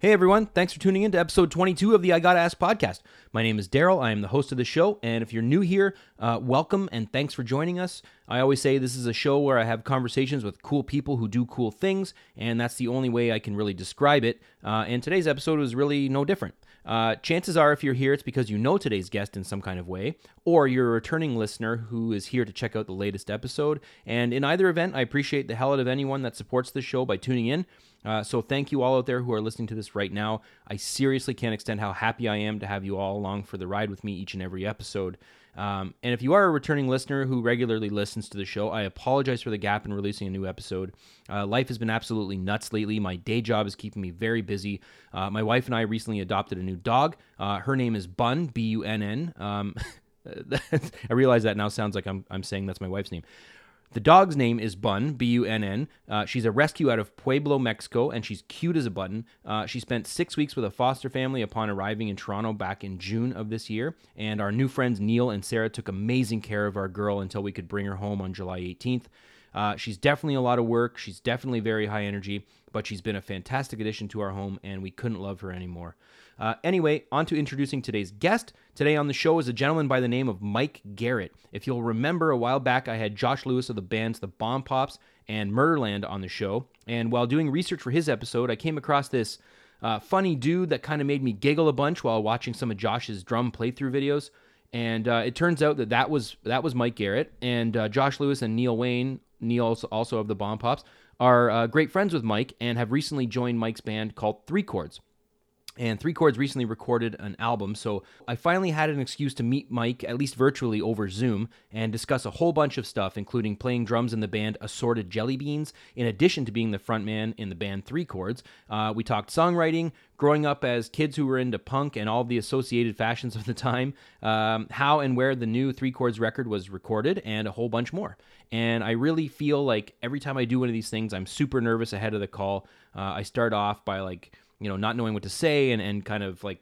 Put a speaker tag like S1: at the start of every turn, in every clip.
S1: Hey everyone, thanks for tuning in to episode 22 of the I Gotta Ask podcast. My name is Daryl. I am the host of the show, and if you're new here, uh, welcome and thanks for joining us. I always say this is a show where I have conversations with cool people who do cool things, and that's the only way I can really describe it. Uh, and today's episode was really no different. Uh, chances are, if you're here, it's because you know today's guest in some kind of way, or you're a returning listener who is here to check out the latest episode. And in either event, I appreciate the hell out of anyone that supports the show by tuning in. Uh, so thank you all out there who are listening to this right now. I seriously can't extend how happy I am to have you all along for the ride with me each and every episode. Um, and if you are a returning listener who regularly listens to the show, I apologize for the gap in releasing a new episode. Uh, life has been absolutely nuts lately. My day job is keeping me very busy. Uh, my wife and I recently adopted a new dog. Uh, her name is Bunn, B U N N. Um, realize that now sounds like I'm, I'm saying that's my wife's name. The dog's name is Bunn, B U N N. Uh, she's a rescue out of Puebla, Mexico, and she's cute as a button. Uh, she spent six weeks with a foster family upon arriving in Toronto back in June of this year. And our new friends Neil and Sarah took amazing care of our girl until we could bring her home on July 18th. Uh, she's definitely a lot of work. She's definitely very high energy, but she's been a fantastic addition to our home, and we couldn't love her anymore. Uh, anyway, on to introducing today's guest. Today on the show is a gentleman by the name of Mike Garrett. If you'll remember, a while back I had Josh Lewis of the bands The Bomb Pops and Murderland on the show, and while doing research for his episode, I came across this uh, funny dude that kind of made me giggle a bunch while watching some of Josh's drum playthrough videos. And uh, it turns out that that was that was Mike Garrett and uh, Josh Lewis and Neil Wayne, Neil also, also of the Bomb Pops, are uh, great friends with Mike and have recently joined Mike's band called Three Chords and Three Chords recently recorded an album, so I finally had an excuse to meet Mike, at least virtually over Zoom, and discuss a whole bunch of stuff, including playing drums in the band Assorted Jelly Beans, in addition to being the frontman in the band Three Chords. Uh, we talked songwriting, growing up as kids who were into punk and all the associated fashions of the time, um, how and where the new Three Chords record was recorded, and a whole bunch more. And I really feel like every time I do one of these things, I'm super nervous ahead of the call. Uh, I start off by like, you know, not knowing what to say and, and kind of like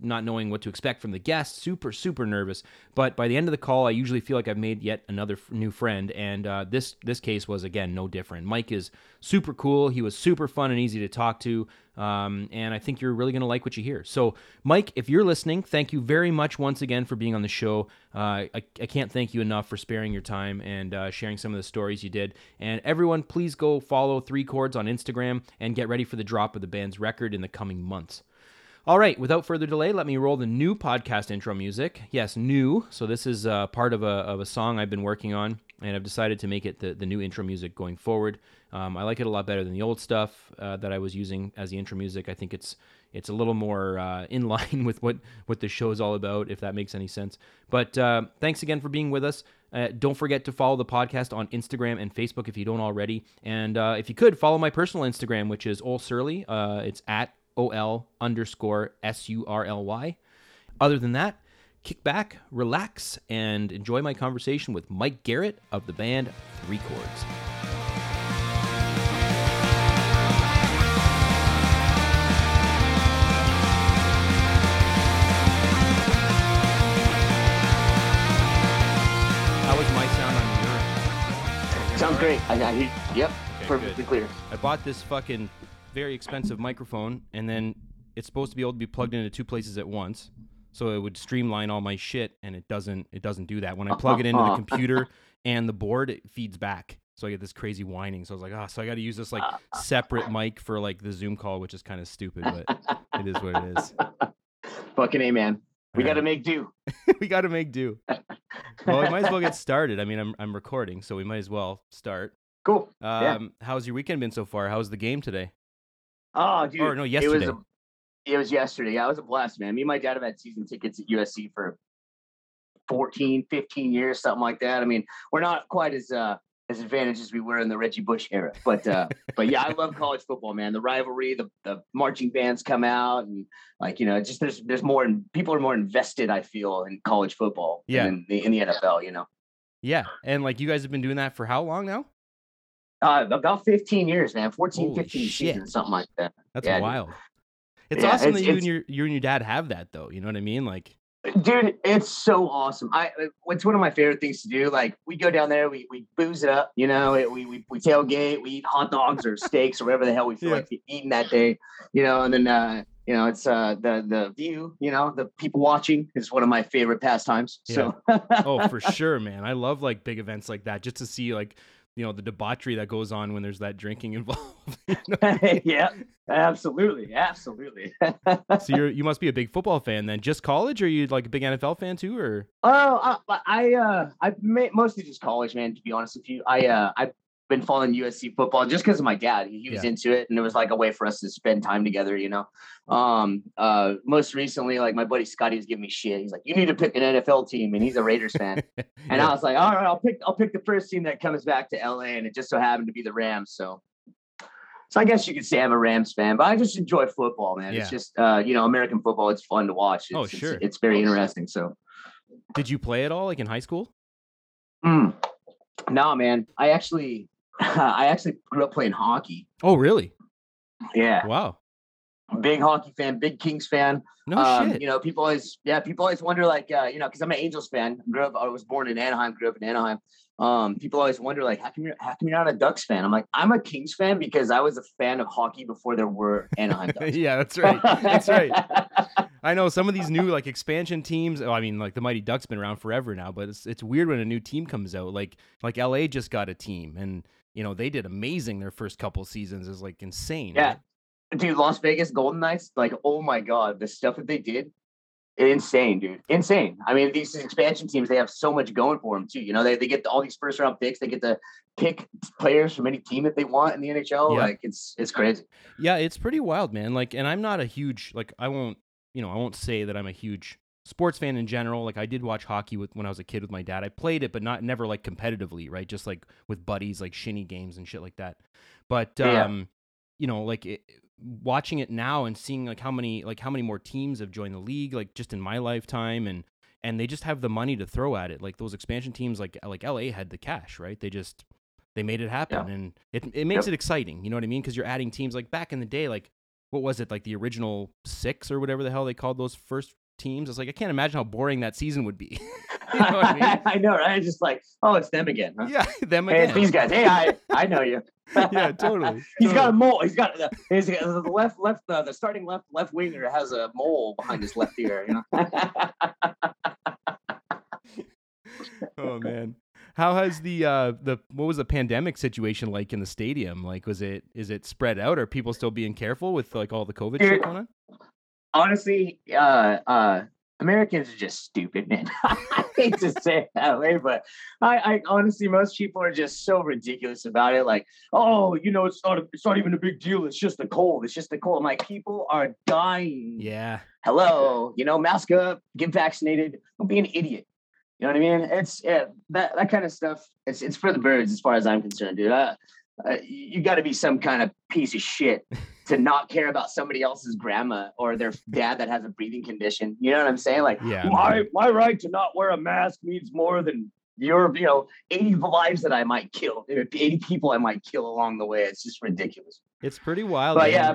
S1: not knowing what to expect from the guest, super, super nervous. But by the end of the call, I usually feel like I've made yet another f- new friend, and uh, this this case was again no different. Mike is super cool. He was super fun and easy to talk to, um, and I think you're really gonna like what you hear. So, Mike, if you're listening, thank you very much once again for being on the show. Uh, I, I can't thank you enough for sparing your time and uh, sharing some of the stories you did. And everyone, please go follow Three Chords on Instagram and get ready for the drop of the band's record in the coming months. All right, without further delay, let me roll the new podcast intro music. Yes, new. So this is uh, part of a, of a song I've been working on, and I've decided to make it the, the new intro music going forward. Um, I like it a lot better than the old stuff uh, that I was using as the intro music. I think it's it's a little more uh, in line with what what the show is all about, if that makes any sense. But uh, thanks again for being with us. Uh, don't forget to follow the podcast on Instagram and Facebook if you don't already. And uh, if you could, follow my personal Instagram, which is Ol Surly. Uh, it's at O L underscore S U R L Y. Other than that, kick back, relax, and enjoy my conversation with Mike Garrett of the band Three Chords.
S2: Sounds great. I, I hear, yep,
S1: Okay,
S2: perfectly
S1: good.
S2: clear.
S1: I bought this fucking very expensive microphone, and then it's supposed to be able to be plugged into two places at once, so it would streamline all my shit, and it doesn't. It doesn't do that. When I plug it into the computer and the board, it feeds back. So I get this crazy whining. So I was like, ah, so I got to use this like separate mic for like the Zoom call, which is kind of stupid, but it is what it is.
S2: Fucking A, man. We got to make do.
S1: we got to make do. Well, we might as well get started. I mean, I'm I'm recording, so we might as well start.
S2: Cool. Yeah.
S1: Um, how's your weekend been so far? How's the game today?
S2: Oh, dude.
S1: Or no,
S2: It
S1: yesterday.
S2: was, a, it was yesterday. Yeah, it was a blast, man. Me and my dad have had season tickets at USC for 14, 15 years, something like that. I mean, we're not quite as uh, as advantaged as we were in the Reggie Bush era, but uh, but yeah, I love college football, man. The rivalry, the, the marching bands come out, and like you know, just there's there's more and people are more invested. I feel in college football,
S1: Yeah.
S2: than in the in the NFL. You know,
S1: Yeah, and like you guys have been doing that for how long now?
S2: uh, about 15 years, man. 14,
S1: Holy
S2: 15
S1: shit.
S2: seasons, something like that.
S1: That's
S2: Yeah, dude.
S1: wild. It's
S2: Yeah,
S1: awesome
S2: it's-
S1: that you and your you and your dad have that though. You know what I mean? Like
S2: Dude, it's so awesome. I it's one of my favorite things to do. Like we go down there, we we booze it up, you know, we we, we tailgate, we eat hot dogs or steaks or whatever the hell we feel
S1: Yeah.
S2: like eating that day, you know, and then uh, you know, it's uh the the view, you know, the people watching is one of my favorite pastimes. So
S1: oh, for sure, man. I love like big events like that just to see like you know the debauchery that goes on when there's that drinking involved. you know?
S2: yeah, absolutely, absolutely.
S1: so you're you must be a big football fan then. Just college, or you like a big NFL fan too, or
S2: Oh, I, I, uh, I mostly just college, man. To be honest with you, I, uh, I've been following USC football just because of my dad. He, he was
S1: Yeah.
S2: into it, and it was like a way for us to spend time together, you know. Um, uh, most recently, like my buddy Scotty was giving me shit. He's like, "You need to pick an NFL team," and he's a Raiders fan. And
S1: Yeah.
S2: I was like, "All right, I'll pick, I'll pick the first team that comes back to LA," and it just so happened to be the Rams. So. So I guess you could say I'm a Rams fan, but I just enjoy football, man.
S1: Yeah.
S2: It's just uh, you know, American football. It's fun to watch. It's,
S1: Oh, sure.
S2: it's very interesting. So
S1: did you play at all like in high school?
S2: Mm. No, man. I actually, I actually grew up playing hockey.
S1: Oh, really?
S2: Yeah,
S1: Wow.
S2: big hockey fan, big Kings fan.
S1: No
S2: um,
S1: shit.
S2: You know, people always, yeah, people always wonder, like, uh, you know, because I'm an Angels fan. Grew up, I was born in Anaheim. Grew up in Anaheim. Um, people always wonder, like, how come you're, how come you're not a Ducks fan? I'm like, I'm a Kings fan because I was a fan of hockey before there were Anaheim Ducks.
S1: yeah, that's right. That's right. I know some of these new like expansion teams. Oh, I mean, like the Mighty Ducks been around forever now, but it's it's weird when a new team comes out. Like like LA just got a team, and you know they did amazing their first couple seasons. Is like insane.
S2: Yeah.
S1: right?
S2: dude, Las Vegas Golden Knights, like, oh my god, the stuff that they did, insane, dude, insane. I mean, these expansion teams, they have so much going for them too. You know, they, they get all these first round picks, they get to pick players from any team that they want in the NHL.
S1: Yeah.
S2: Like, it's it's crazy.
S1: Yeah, it's pretty wild, man. Like, and I'm not a huge like I won't you know I won't say that I'm a huge sports fan in general. Like I did watch hockey with when I was a kid with my dad. I played it, but not never like competitively, right? Just like with buddies, like shinny games and shit like that. But
S2: Yeah.
S1: um, you know, like it, watching it now and seeing like how many like how many more teams have joined the league, like just in my lifetime, and and they just have the money to throw at it. Like those expansion teams, like like LA had the cash, right? They just they made it happen,
S2: Yeah.
S1: and it it makes
S2: Yep.
S1: it exciting. You know what I mean? Because you're adding teams like back in the day, like what was it like the original six or whatever the hell they called those first teams? It's like I can't imagine how boring that season would be. you know I mean?
S2: know, right? Just like, oh, it's them again. Huh?
S1: Yeah, them
S2: Hey, it's
S1: again.
S2: these guys. Hey, I I know you.
S1: yeah, totally.
S2: He's got a mole. He's got the, he's got the left left uh, the starting left left winger has a mole behind his left ear. You know.
S1: oh man how has the uh the what was the pandemic situation like in the stadium like was it is it spread out are people still being careful with like all the covid shit
S2: Dude,
S1: going on
S2: honestly, uh, uh, Americans are just stupid, man. I hate to say it that way, but I, I honestly, most people are just so ridiculous about it. Like, oh, you know, it's not, a, it's not even a big deal. It's just a cold. It's just a cold. I'm like, people are dying.
S1: yeah
S2: Hello, you know, mask up, get vaccinated. Don't be an idiot. You know what I mean? It's yeah, that that kind of stuff. It's it's for the birds, as far as I'm concerned, dude. Uh, uh, you got to be some kind of piece of shit to not care about somebody else's grandma or their dad that has a breathing condition. You know what I'm saying? Like,
S1: Yeah.
S2: my my right to not wear a mask means more than your, you know, 80 lives that I might kill, 80 people I might kill along the way. It's just ridiculous.
S1: it's pretty wild
S2: But
S1: man.
S2: yeah,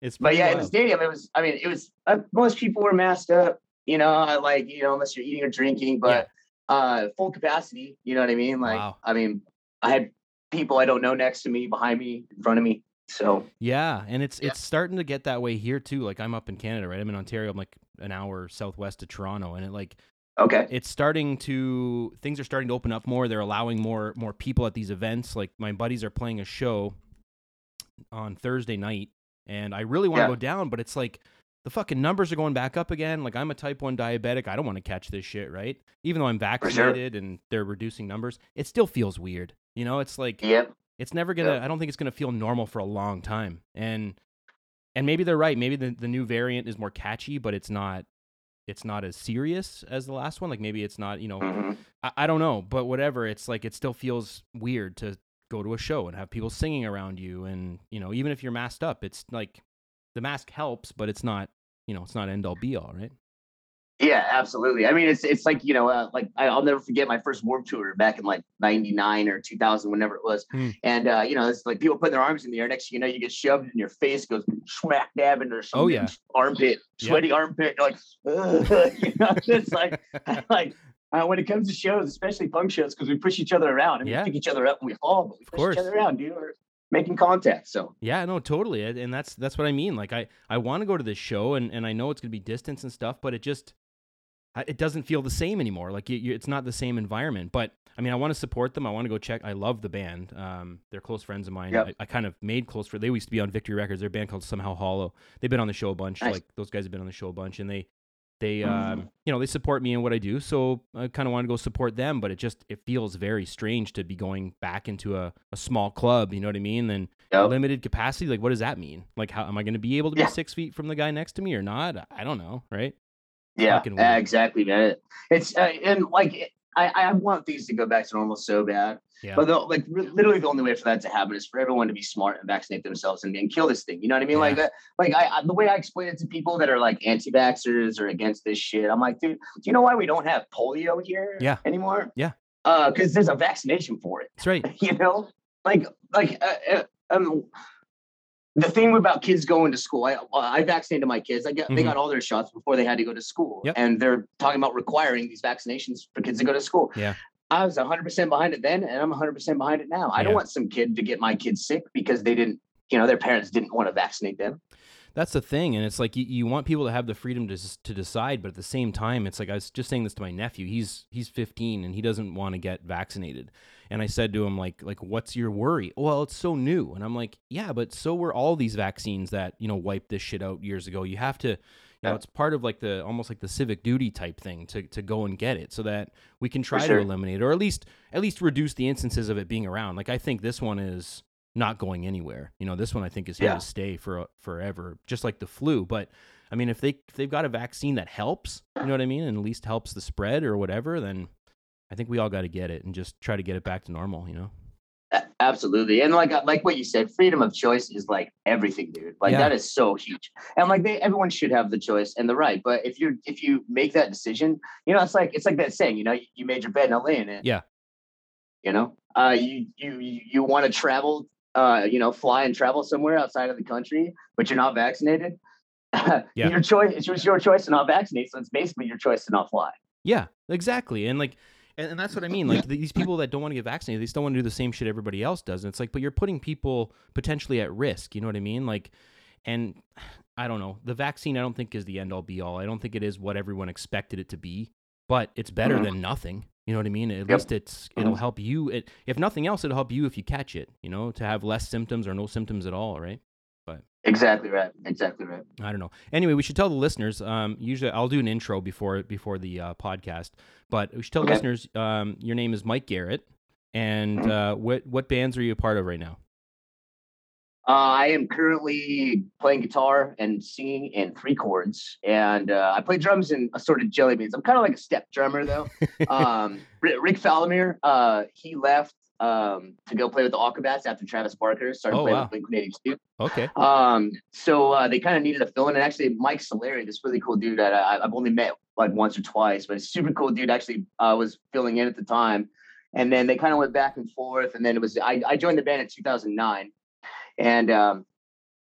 S1: it's
S2: but yeah, in the stadium, it was. I mean, it was. Uh, most people were masked up. You know, uh, like you know, unless you're eating or drinking, but uh, full capacity. You know what I mean? Like,
S1: Wow.
S2: I mean, I had people I don't know next to me, behind me, in front of me. So
S1: yeah and it's
S2: Yeah.
S1: it's starting to get that way here too like i'm up in canada right i'm in ontario i'm like an hour southwest of toronto and it like
S2: okay,
S1: it's starting to things are starting to open up more they're allowing more more people at these events like my buddies are playing a show on thursday night and i really want to
S2: Yeah.
S1: go down but it's like the fucking numbers are going back up again like i'm a type 1 diabetic i don't want to catch this shit right even though i'm
S2: sure.
S1: vaccinated and they're reducing numbers it still feels weird you know it's like
S2: yep,
S1: it's never gonna
S2: Yep.
S1: i don't think it's gonna feel normal for a long time and and maybe they're right maybe the, the new variant is more catchy but it's not it's not as serious as the last one like maybe it's not you know
S2: hmm
S1: I, I don't know but whatever it's like it still feels weird to go to a show and have people singing around you and you know even if you're masked up it's like the mask helps but it's not you know it's not end all be all right
S2: Yeah, absolutely. I mean, it's it's like you know, uh, like I, will never forget my first Warped Tour back in like '99 or 2000, whenever it was.
S1: Hmm.
S2: And uh, you know, it's like people putting their arms in the air. Next, thing you know, you get shoved and your face, goes smack dab into some
S1: Oh, yeah.
S2: armpit,
S1: Yeah.
S2: sweaty armpit. You're like, you know, it's like like. Uh, when it comes to shows, especially punk shows, because we push each other around and
S1: Yeah.
S2: we pick each other up when we fall, but we push
S1: course.
S2: each other around, dude. We're making contact. So
S1: Yeah, no, totally, and and that's that's what I mean. Like, I I want to go to this show, and and I know it's gonna be distance and stuff, but it just it doesn't feel the same anymore. Like, you, you, it's not the same environment. But I mean, I want to support them. I want to go check. I love the band. Um, they're close friends of mine.
S2: Yep.
S1: I, I kind of made close for. They used to be on Victory Records. They're a band called Somehow Hollow. They've been on the show a bunch.
S2: Nice.
S1: Like those guys have been on the show a bunch, and they they
S2: Mhm.
S1: um you know they support me in what I do. So I kind of want to go support them. But it just it feels very strange to be going back into a, a small club. You know what I mean? Then
S2: Yep.
S1: limited capacity. Like, what does that mean? Like, how am I going to be able to be six feet from the guy next to me or not? I don't know, right?
S2: Yeah, uh, exactly, man. It's uh, and like I, I want things to go back to normal so bad.
S1: Yeah.
S2: But the, like literally the only way for that to happen is for everyone to be smart and vaccinate themselves and, and kill this thing. You know what I mean? Like
S1: Yeah.
S2: that. Like I, I the way I explain it to people that are like anti-vaxxers or against this shit. I'm like, dude, do you know why we don't have polio here
S1: Yeah.
S2: anymore?
S1: Yeah.
S2: Uh, because there's a vaccination for it.
S1: That's right.
S2: You know, like like uh, uh, um. The thing about kids going to school, I, I vaccinated my kids. I got, they
S1: Mhm.
S2: got all their shots before they had to go to school,
S1: Yep.
S2: and they're talking about requiring these vaccinations for kids to go to school.
S1: Yeah.
S2: I was 100% behind it then, and I'm 100% behind it now. I
S1: Yeah.
S2: don't want some kid to get my kids sick because they didn't, you know, their parents didn't want to vaccinate them.
S1: That's the thing, and it's like you, you want people to have the freedom to to decide, but at the same time, it's like I was just saying this to my nephew. He's he's 15 and he doesn't want to get vaccinated. And I said to him like like what's your worry? Well, it's so new. And I'm like, yeah, but so were all these vaccines that you know wiped this shit out years ago. You have to. You know, it's part of like the almost like the civic duty type thing to, to go and get it so that we can try
S2: sure.
S1: to eliminate or at least at least reduce the instances of it being around. Like I think this one is not going anywhere. You know, this one I think is here
S2: Yeah.
S1: to stay for forever, just like the flu. But I mean, if they if they've got a vaccine that helps, you know what I mean, and at least helps the spread or whatever, then I think we all got to get it and just try to get it back to normal. You know?
S2: Absolutely. And like like what you said, freedom of choice is like everything, dude. Like
S1: Yeah.
S2: that is so huge. And like they everyone should have the choice and the right. But if you if you make that decision, you know, it's like it's like that saying, you know, you, you made your bed, now lay in it.
S1: Yeah.
S2: You know, uh you you you, want to travel, uh, you know, fly and travel somewhere outside of the country, but you're not vaccinated.
S1: Yeah.
S2: Your choice, it's your choice to not vaccinate. So it's basically your choice to not fly.
S1: Yeah, exactly. And like, and, and that's what I mean. Like these people that don't want to get vaccinated, they still want to do the same shit everybody else does. And it's like, but you're putting people potentially at risk. You know what I mean? Like, and I don't know. The vaccine, I don't think is the end all be all. I don't think it is what everyone expected it to be, but it's better
S2: Mhm.
S1: than nothing. You know what I mean? At
S2: Yep.
S1: least it's it'll
S2: Mhm.
S1: help you. It, if nothing else, it'll help you if you catch it. You know, to have less symptoms or no symptoms at all. Right?
S2: Exactly right. Exactly right.
S1: I don't know. Anyway, we should tell the listeners. Um, usually, I'll do an intro before before the uh, podcast, but we should tell
S2: Okay.
S1: listeners. Um, your name is Mike Garrett, and
S2: Mhm.
S1: uh, what what bands are you a part of right now?
S2: Uh, I am currently playing guitar and singing in three chords, and uh, I play drums in assorted jelly beans. I'm kind of like a step drummer though. um, Rick Falomir, uh, he left um, to go play with the Aquabats after Travis Barker started
S1: Oh,
S2: playing
S1: wow.
S2: with Blink 182.
S1: Okay.
S2: Um, so uh, they kind of needed a fill in, and actually Mike Solari, this really cool dude that I, I've only met like once or twice, but a super cool dude, actually uh, was filling in at the time. And then they kind of went back and forth, and then it was I, I joined the band in 2009, and um,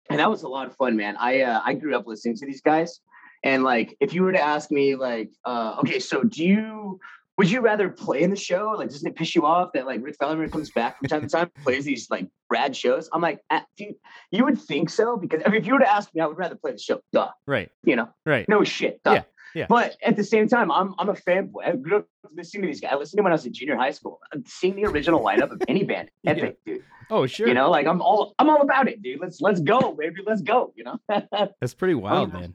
S2: and that was a lot of fun, man. I uh, I grew up listening to these guys, and like if you were to ask me, like, uh, okay, so do you would you rather play in the show? Like, doesn't it piss you off that like Rick Falomir comes back from time to time, plays these like rad shows? I'm like, dude, you would think so because I mean, if you were to ask me, I would rather play the show. Duh,
S1: Right.
S2: you know,
S1: Right.
S2: no shit. Duh.
S1: Yeah, yeah.
S2: But at the same time, I'm I'm a fanboy. I grew up listening to these guys. I listened to them when I was in junior high school. Seeing the original lineup of any band,
S1: Yeah.
S2: epic, dude.
S1: Oh, sure.
S2: You know, like I'm all I'm all about it, dude. Let's let's go, baby. Let's go. You know,
S1: That's pretty wild,
S2: yeah.
S1: man.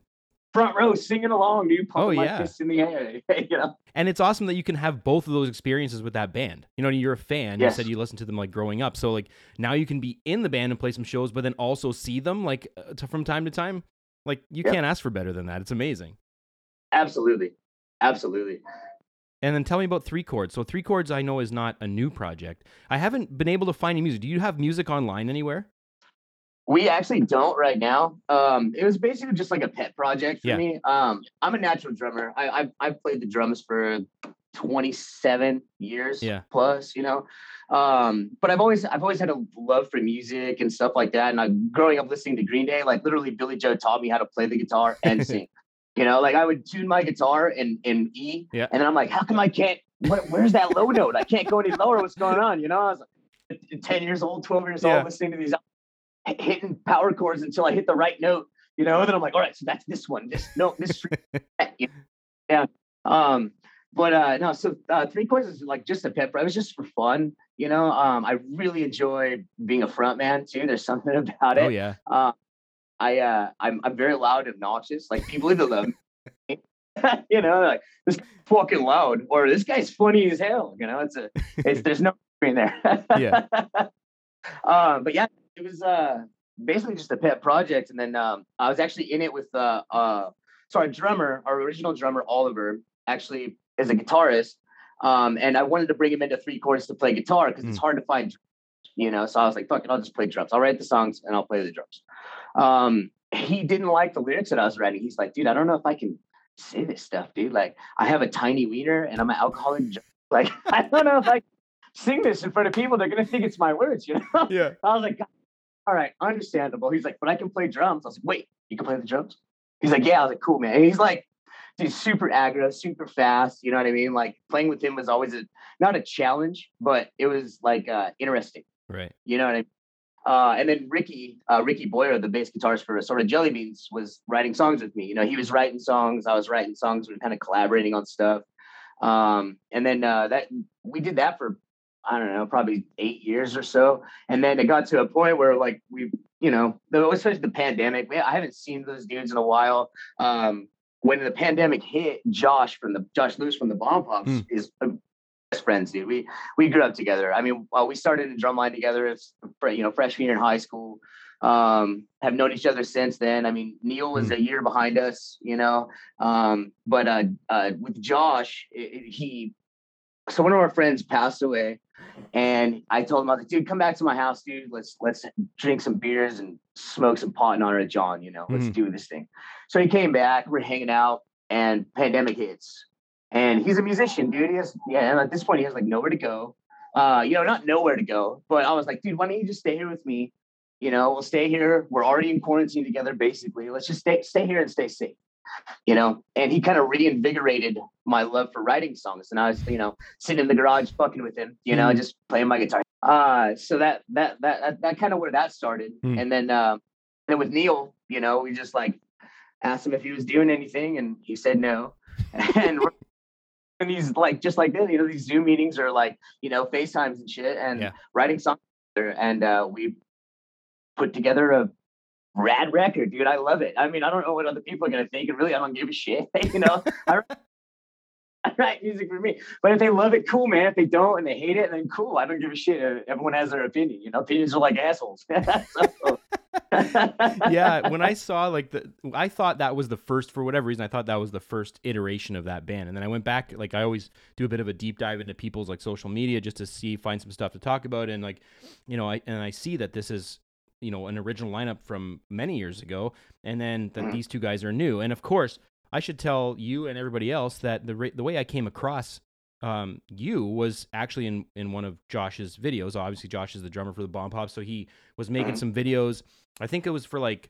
S2: Front row singing along, dude. Pumping
S1: Oh,
S2: my
S1: yeah.
S2: fists in the air. you know,
S1: And it's awesome that you can have both of those experiences with that band. You know, you're a fan.
S2: Yes.
S1: You said you listened to them like growing up, so like now you can be in the band and play some shows, but then also see them like uh, to, from time to time. Like you
S2: Yep.
S1: can't ask for better than that. It's amazing.
S2: absolutely, absolutely.
S1: And then tell me about Three Chords. So Three Chords, I know is not a new project. I haven't been able to find any music. Do you have music online anywhere?
S2: We actually don't right now. Um, it was basically just like a pet project for
S1: Yeah.
S2: me. Um, I'm a natural drummer. I, I've I've played the drums for 27 years
S1: Yeah.
S2: plus, you know. Um, but I've always I've always had a love for music and stuff like that. And I growing up listening to Green Day, like literally Billie Joe taught me how to play the guitar and sing. You know, like I would tune my guitar in in E,
S1: Yeah.
S2: and then I'm like, how come I can't? What, where's that low note? I can't go any lower. What's going on? You know, I was like, 10 years old, 12 years
S1: Yeah.
S2: old, listening to these hitting power chords until I hit the right note. You know, then I'm like, all right, so that's this one. This no, this yeah. Um, but uh no, so uh three chords is like just a pet. It was just for fun, you know. Um, I really enjoy being a front man too. There's something about it.
S1: Oh yeah.
S2: Uh, I uh, I'm I'm very loud and obnoxious. Like people either love me, you know, like this fucking loud, or this guy's funny as hell. You know, it's a it's there's no in there.
S1: Yeah.
S2: um, but yeah, it was uh basically just a pet project, and then um I was actually in it with uh uh so our drummer, our original drummer Oliver, actually is a guitarist. Um, and I wanted to bring him into three chords to play guitar because it's hard to find you know. So I was like, fuck it, I'll just play drums. I'll write the songs and I'll play the drums. Um, he didn't like the lyrics that I was writing. He's like, dude, I don't know if I can say this stuff, dude. Like, I have a tiny wiener and I'm an alcoholic. Like, I don't know if I can sing this in front of people. They're gonna think it's my words, you know.
S1: Yeah.
S2: I was like, "God, all right, understandable. He's like, but I can play drums. I was like, wait, you can play the drums? He's like, yeah. I was like, cool, man. And he's like, dude, super aggro, super fast. You know what I mean? Like playing with him was always a not a challenge, but it was like uh, interesting.
S1: Right.
S2: You know what I mean? Uh, and then Ricky, uh, Ricky Boyer, the bass guitarist for Assorted Jelly Beans, was writing songs with me. You know, he was writing songs, I was writing songs. We were kind of collaborating on stuff. Um, and then uh, that we did that for I don't know, probably eight years or so. And then it got to a point where like we, you know, the, especially the pandemic. I haven't seen those dudes in a while. Um, when the pandemic hit, Josh from the Josh Lewis from the Bomb Pops
S1: Mm.
S2: is uh, best friends, dude. We we grew up together. I mean, uh, we started in drumline together as you know freshman year in high school. Um, have known each other since then. I mean, Neil was a year behind us, you know. Um, but uh, uh, with Josh, it, it- he so one of our friends passed away, and I told him I was like, dude, come back to my house, dude. Let's let's drink some beers and smoke some pot in honor of John. You know, let's
S1: Mhm.
S2: do this thing. So he came back. We're hanging out, and pandemic hits. And he's a musician, dude. He has yeah. And at this point, he has like nowhere to go. Uh, you know, not nowhere to go. But I was like, dude, why don't you just stay here with me? You know, we'll stay here. We're already in quarantine together, basically. Let's just stay stay here and stay safe. You know, and he kind of reinvigorated my love for writing songs. And I was, you know, sitting in the garage fucking with him, you know,
S1: Mhm.
S2: just playing my guitar. Uh, so that that that that, that kind of where that started.
S1: Mm.
S2: And then um, then with Neil, you know, we just like asked him if he was doing anything, and he said no. And we're- and he's like just like this, you know, these Zoom meetings are like, you know, FaceTimes and shit, and
S1: Yeah.
S2: writing songs. And uh, we put together a rad record, dude. I love it. I mean, I don't know what other people are gonna think, and really, I don't give a shit. You know, I, write music for me. But if they love it, cool, man. If they don't and they hate it, then cool. I don't give a shit. Uh, Everyone has their opinion. You know, opinions are like assholes. So-
S1: yeah, when I saw like the, I thought that was the first for whatever reason. I thought that was the first iteration of that band, and then I went back. Like I always do a bit of a deep dive into people's like social media just to see find some stuff to talk about, and like, you know, I and I see that this is you know an original lineup from many years ago, and then that
S2: Mhm.
S1: these two guys are new, and of course I should tell you and everybody else that the ra- the way I came across um, you was actually in, in one of Josh's videos. Obviously, Josh is the drummer for the Bomb Pop, so he was making
S2: Mhm.
S1: some videos. I think it was for like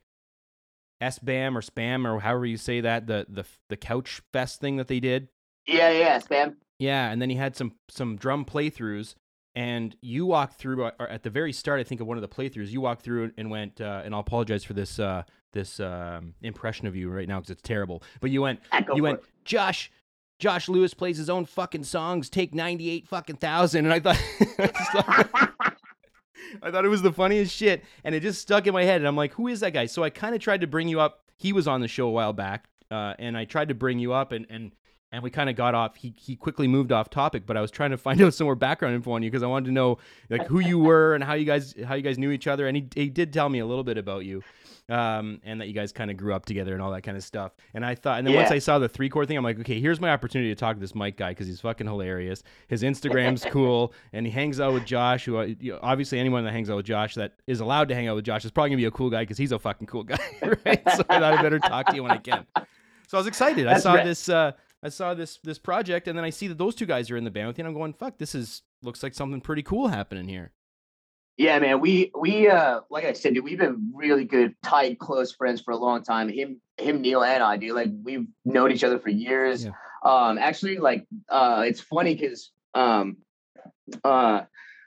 S1: SBAM or Spam or however you say that the the the Couch Fest thing that they did.
S2: yeah, yeah, spam.
S1: Yeah, and then he had some some drum playthroughs, and you walked through uh, at the very start. I think of one of the playthroughs. You walked through and went, uh, and I'll apologize for this uh, this um, impression of you right now because it's terrible. But you went,
S2: Ah, go
S1: you went,
S2: it.
S1: Josh. Josh Lewis plays his own fucking songs. Take ninety eight fucking thousand, and I thought, I thought- I thought it was the funniest shit, and it just stuck in my head. And I'm like, who is that guy? So I kind of tried to bring you up. He was on the show a while back, uh, and I tried to bring you up, and and and we kind of got off. He he quickly moved off topic, but I was trying to find out some more background info on you because I wanted to know like who you were and how you guys how you guys knew each other. And he he did tell me a little bit about you. um, and that you guys kind of grew up together and all that kind of stuff. And I thought, and then once I saw the Three Chords thing, I'm like, okay, here's my opportunity to talk to this Mike guy because he's fucking hilarious. His Instagram's cool, and he hangs out with Josh. Who you know, obviously anyone that hangs out with Josh that is allowed to hang out with Josh is probably gonna be a cool guy because he's a fucking cool guy, right? so I thought I better talk to you when I can. So I was excited. I saw
S2: right.
S1: this. Uh, I saw this this project, and then I see that those two guys are in the band with you, and I'm going, fuck, this is looks like something pretty cool happening here.
S2: Yeah, man. We we uh like I said, dude, we've been really good, tight, close friends for a long time. Him, him, Neil, and I, dude. Like we've known each other for years.
S1: Yeah.
S2: Um, actually, like uh, it's funny because um, uh,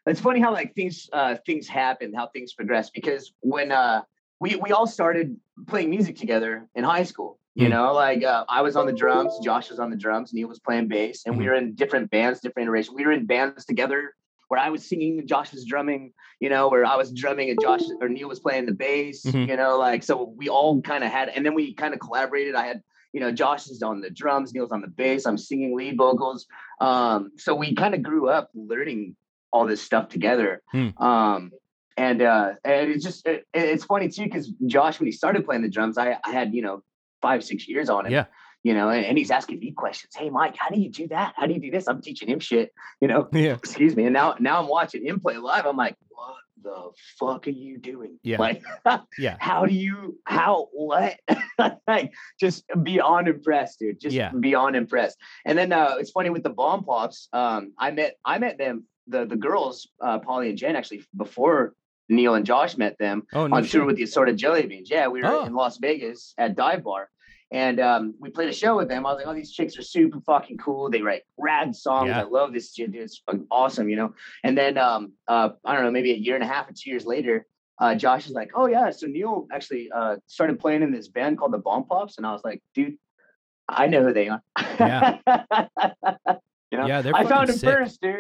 S2: it's funny how like things uh things happen, how things progress. Because when uh we we all started playing music together in high school. You
S1: Hmm.
S2: know, like uh, I was on the drums, Josh was on the drums, Neil was playing bass, and we
S1: Mhm.
S2: were in different bands, different iterations. We were in bands together where I was singing and Josh was drumming you know, where I was drumming and Josh or Neil was playing the bass,
S1: Mhm.
S2: you know, like so we all kind of had, and then we kind of collaborated. I had, you know, Josh is on the drums, Neil's on the bass, I'm singing lead vocals. Um, so we kind of grew up learning all this stuff together.
S1: Hmm.
S2: Um, and uh, and it's just it, it's funny too because Josh, when he started playing the drums, I, I had you know five six years on him.
S1: Yeah.
S2: You know, and, and he's asking me questions. Hey, Mike, how do you do that? How do you do this? I'm teaching him shit. You know,
S1: Yeah,
S2: excuse me. And now now I'm watching him play live. I'm like, what the fuck are you doing?
S1: Yeah.
S2: Like,
S1: yeah,
S2: how do you how what? like just beyond impressed, dude. Just
S1: Yeah.
S2: beyond impressed. And then uh it's funny with the bomb pops. Um, I met I met them, the the girls, uh Poli and Jen actually before Neil and Josh met them
S1: Oh no,
S2: on tour with the assorted jelly beans. Yeah, we were
S1: Oh.
S2: in Las Vegas at Dive Bar. And um, we played a show with them. I was like, "Oh, these chicks are super fucking cool. They write rad songs.
S1: Yeah.
S2: I love this shit. Dude. It's awesome, you know." And then um, uh, I don't know, maybe a year and a half or two years later, uh, Josh is like, "Oh yeah, so Neil actually uh, started playing in this band called the Bomb Pops," and I was like, "Dude, I know who they are."
S1: Yeah.
S2: you know,
S1: Yeah, they're
S2: I found him
S1: sick.
S2: first, dude.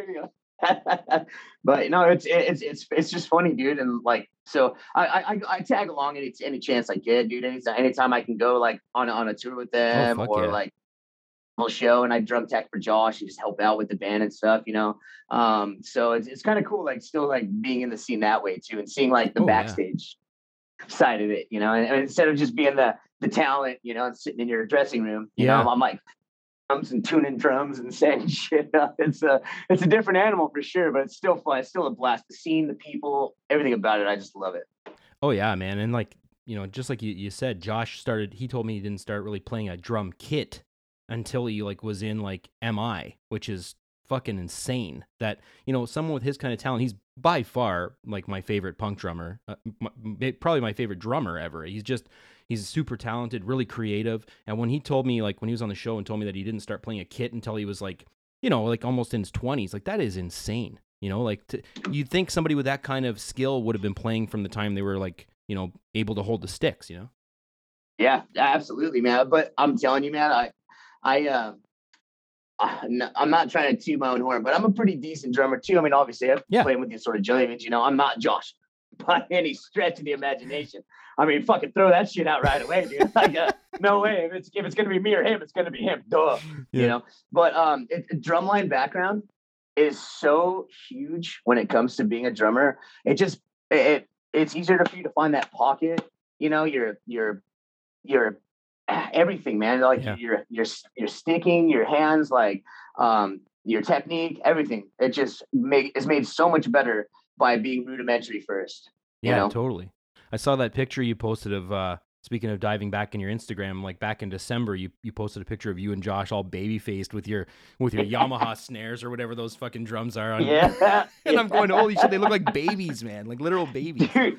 S2: You know. but no, it's it's it's it's just funny, dude. And like, so I I, I tag along any any chance I get, dude. Anytime anytime I can go like on a, on a tour with them
S1: Oh,
S2: or
S1: yeah.
S2: like whole show and I drum tech for Josh and just help out with the band and stuff, you know. Um, so it's it's kind of cool, like still like being in the scene that way too, and seeing like the
S1: Oh, yeah.
S2: backstage side of it, you know. And, and instead of just being the the talent, you know, and sitting in your dressing room, you
S1: Yeah.
S2: know, I'm like drums and tuning drums and saying shit. It's a it's a different animal for sure, but it's still fun. It's still a blast. The scene, the people, everything about it, I just love it.
S1: Oh yeah, man, and like you know, just like you, you said, Josh started. He told me he didn't start really playing a drum kit until he like was in like Mi, which is fucking insane. That you know, someone with his kind of talent, he's by far like my favorite punk drummer, uh, m- m- probably my favorite drummer ever. He's just he's super talented, really creative. And when he told me like when he was on the show and told me that he didn't start playing a kit until he was like you know like almost in his twenties, like that is insane. You know, like to, you'd think somebody with that kind of skill would have been playing from the time they were like you know able to hold the sticks. You know.
S2: Yeah, absolutely, man. But I'm telling you, man, I, I, uh, I'm not trying to toot my own horn, but I'm a pretty decent drummer too. I mean, obviously, I've
S1: Yeah.
S2: played with these Assorted Jelly Beans. You know, I'm not Josh by any stretch of the imagination. I mean, fucking throw that shit out right away, dude. Like, uh, no way. If it's if it's gonna be me or him, it's gonna be him. Duh. You know. But um, it, drumline background is so huge when it comes to being a drummer. It just it, it it's easier for you to find that pocket. You know, your your your everything, man. Like
S1: Yeah.
S2: your your your sticking, your hands, like um your technique, everything. It just make is made so much better by being rudimentary first.
S1: Yeah,
S2: know?
S1: totally. I saw that picture you posted of uh speaking of diving back in your Instagram, like back in December, you, you posted a picture of you and Josh all baby faced with your with your Yamaha snares or whatever those fucking drums are on.
S2: Yeah.
S1: And I'm going, holy shit, they look like babies, man. Like literal babies.
S2: dude.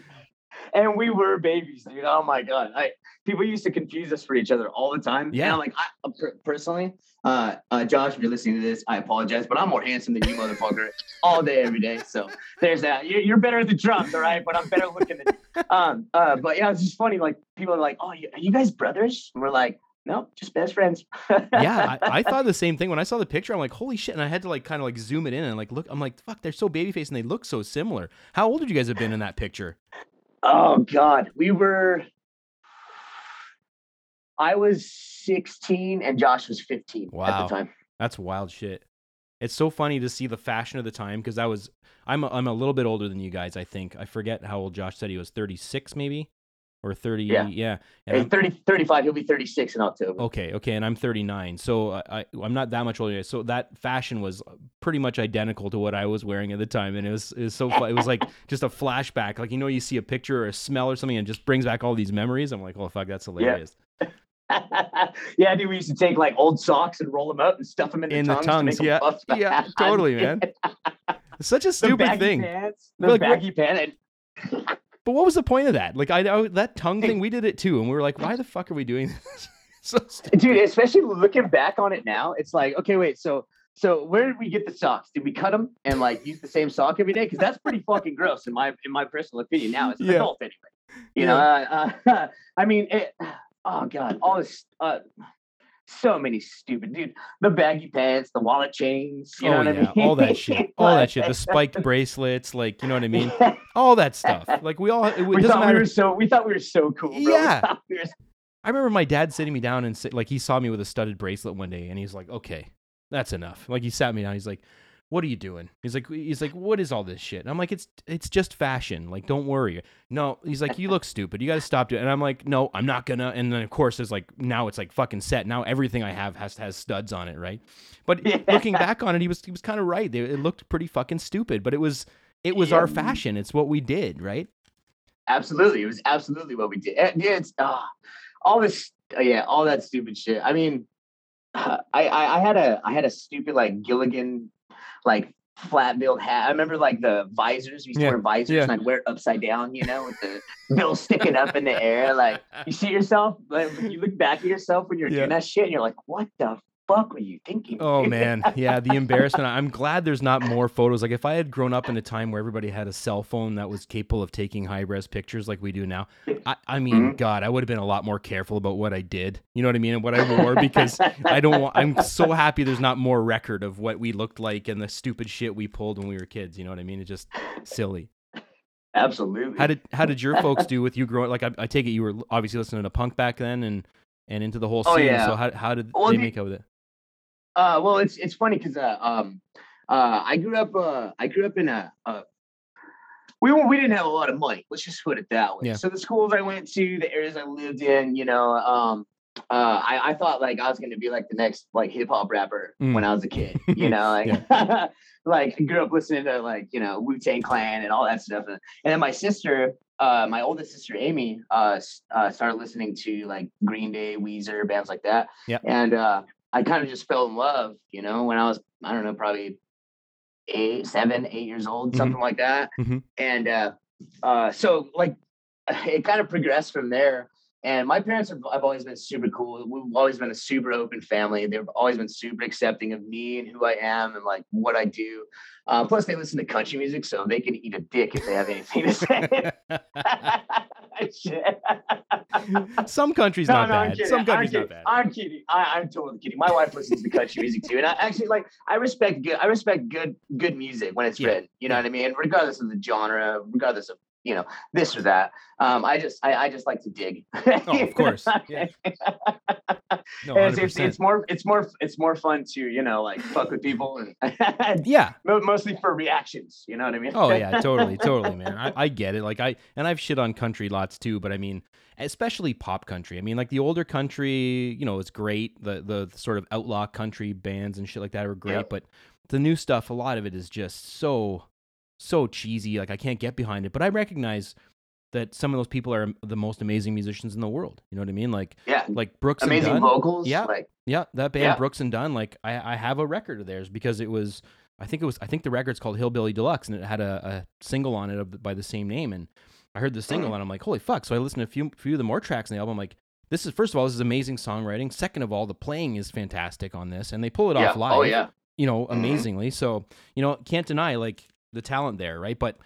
S2: And we were babies, dude. Oh my god! I people used to confuse us for each other all the time.
S1: Yeah.
S2: And I'm like, I, personally, uh, uh, Josh, if you're listening to this, I apologize, but I'm more handsome than you, motherfucker, all day, every day. So there's that. You're, you're better at the drums, all right? But I'm better looking than you. Um, uh, but yeah, it's just funny. Like people are like, "Oh, you, are you guys brothers?" And we're like, "No, just best friends."
S1: yeah, I, I thought the same thing when I saw the picture. I'm like, holy shit! And I had to like kind of like zoom it in and like look. I'm like, fuck, they're so baby faced and they look so similar. How old would you guys have been in that picture?
S2: Oh God, we were. I was 16 and Josh was 15 at
S1: Wow.
S2: the time.
S1: That's wild shit. It's so funny to see the fashion of the time because I was I'm a, I'm a little bit older than you guys. I think I forget how old Josh said he was. Thirty six maybe. Or 30. Yeah,
S2: Yeah.
S1: And
S2: Hey, 30, 35. He'll be 36 in October.
S1: okay, okay, and I'm 39, so I, I I'm not that much older. So that fashion was pretty much identical to what I was wearing at the time, and it was it was so. It was like just a flashback, like you know, you see a picture or a smell or something, and it just brings back all these memories. I'm like, oh fuck, that's hilarious.
S2: yeah, dude, we used to take like old socks and roll them up and stuff them in the
S1: In the
S2: tongues.
S1: tongues,
S2: to make 'em
S1: yeah. Yeah, totally, man. Such a stupid thing.
S2: Pants, the
S1: Like,
S2: baggy pants.
S1: But what was the point of that? Like I, I that tongue thing, we did it too, and we were like, why the fuck are we doing this? so stupid.
S2: dude especially looking back on it now it's like okay wait so so where did we get the socks did we cut them and like use the same sock every day because that's pretty fucking gross in my in my personal opinion now as an
S1: Yeah.
S2: adult anyway you know uh, uh, i mean it, oh god all this uh so many stupid dude the baggy pants the wallet chains you know
S1: oh
S2: what
S1: yeah,
S2: i mean
S1: all that shit, all that shit, the spiked bracelets, like you know what I mean, all that stuff. Like we all, it, it
S2: we
S1: doesn't
S2: thought we were so we thought we were so cool bro.
S1: Yeah.
S2: thought we were
S1: I remember my dad sitting me down and say, like he saw me with a studded bracelet one day, and he's like, okay, that's enough. Like he sat me down, he's like. What are you doing? He's like, he's like, what is all this shit? And I'm like, it's, it's just fashion. Like, don't worry. No, he's like, you look stupid. You got to stop doing. it. And I'm like, no, I'm not gonna. And then of course, there's like, now it's like fucking set. Now everything I have has has studs on it, right? But
S2: Yeah.
S1: looking back on it, he was he was kind of right. They, it looked pretty fucking stupid, but it was it was
S2: Yeah.
S1: our fashion. It's what we did, right?
S2: Absolutely, it was absolutely what we did. Yeah, it's ah, all this, uh, yeah, all that stupid shit. I mean, I, I I had a I had a stupid like Gilligan like flat billed hat. I remember like the visors. We used
S1: Yeah,
S2: to wear visors,
S1: yeah.
S2: and I'd wear it upside down, you know, with the bill sticking up in the air. Like you see yourself, like you look back at yourself when you're
S1: Yeah.
S2: doing that shit, and you're like, what the fuck were you thinking?
S1: Oh man, yeah, the embarrassment. I'm glad there's not more photos. Like if I had grown up in a time where everybody had a cell phone that was capable of taking high res pictures like we do now, I, I mean, mm-hmm. God, I would have been a lot more careful about what I did. You know what I mean, and what I wore because I don't want. I'm so happy there's not more record of what we looked like and the stupid shit we pulled when we were kids. You know what I mean? It's just silly.
S2: absolutely.
S1: How did how did your folks do with you growing? Like I, I take it you were obviously listening to punk back then and and into the whole
S2: Oh,
S1: scene.
S2: yeah.
S1: So how how did
S2: Well,
S1: they
S2: the-
S1: make out with it?
S2: Uh, well, it's it's funny because uh, um, uh, I grew up uh, I grew up in a, a we we didn't have a lot of money. Let's just put it that way.
S1: Yeah.
S2: So the schools I went to, the areas I lived in, you know, um, uh, I, I thought like I was going to be like the next like hip hop rapper
S1: Mm.
S2: when I was a kid. You know, like like I grew up listening to like you know Wu Tang Clan and all that stuff, and, and then my sister. Uh, my oldest sister Amy uh, uh, started listening to like Green Day, Weezer, bands like that.
S1: Yeah.
S2: And uh, I kind of just fell in love, you know, when I was, I don't know, probably eight, seven, eight years old,
S1: Mhm.
S2: something like that.
S1: Mhm.
S2: And uh, uh, so, like, it kind of progressed from there. And my parents have, have always been super cool. We've always been a super open family. They've always been super accepting of me and who I am and like what I do. Uh, plus, they listen to country music, so they can eat a dick if they have anything to say. Shit.
S1: Some countries
S2: No,
S1: not
S2: no,
S1: bad. Some countries not bad.
S2: I'm kidding. I, I'm totally kidding. My wife listens to country music too, and I actually like. I respect good. I respect good good music when it's
S1: Yeah.
S2: written. You know what I mean? Regardless of the genre, regardless of you know this or that. Um, I just I, I just like to dig.
S1: Oh, of course. Yeah. No,
S2: it's, it's, it's more it's more it's more fun to you know like fuck with people and
S1: yeah.
S2: mostly for reactions. You know what I mean?
S1: Oh yeah, totally, totally, man. I, I get it. Like I and I've shit on country lots too, but I mean, especially pop country. I mean, like the older country, you know, it's great. The the sort of outlaw country bands and shit like that are great,
S2: Yep.
S1: but the new stuff, a lot of it is just so so cheesy. Like I can't get behind it. But I recognize that some of those people are the most amazing musicians in the world. You know what I mean? Like
S2: yeah.
S1: like Brooks
S2: Amazing
S1: and Dunn.
S2: Amazing vocals.
S1: Yeah.
S2: Like
S1: Yeah, that band
S2: Yeah.
S1: Brooks and Dunn. Like I, I have a record of theirs because it was. I think it was. I think the record's called Hillbilly Deluxe, and it had a, a single on it of, by the same name. And I heard the single,
S2: Mm.
S1: and I'm like, holy fuck! So I listened to a few few of the more tracks in the album. I'm like, this is first of all, this is amazing songwriting. Second of all, the playing is fantastic on this, and they pull it
S2: yeah.
S1: off live.
S2: Oh yeah.
S1: you know,
S2: Mhm.
S1: amazingly. So you know, can't deny like the talent there, right? But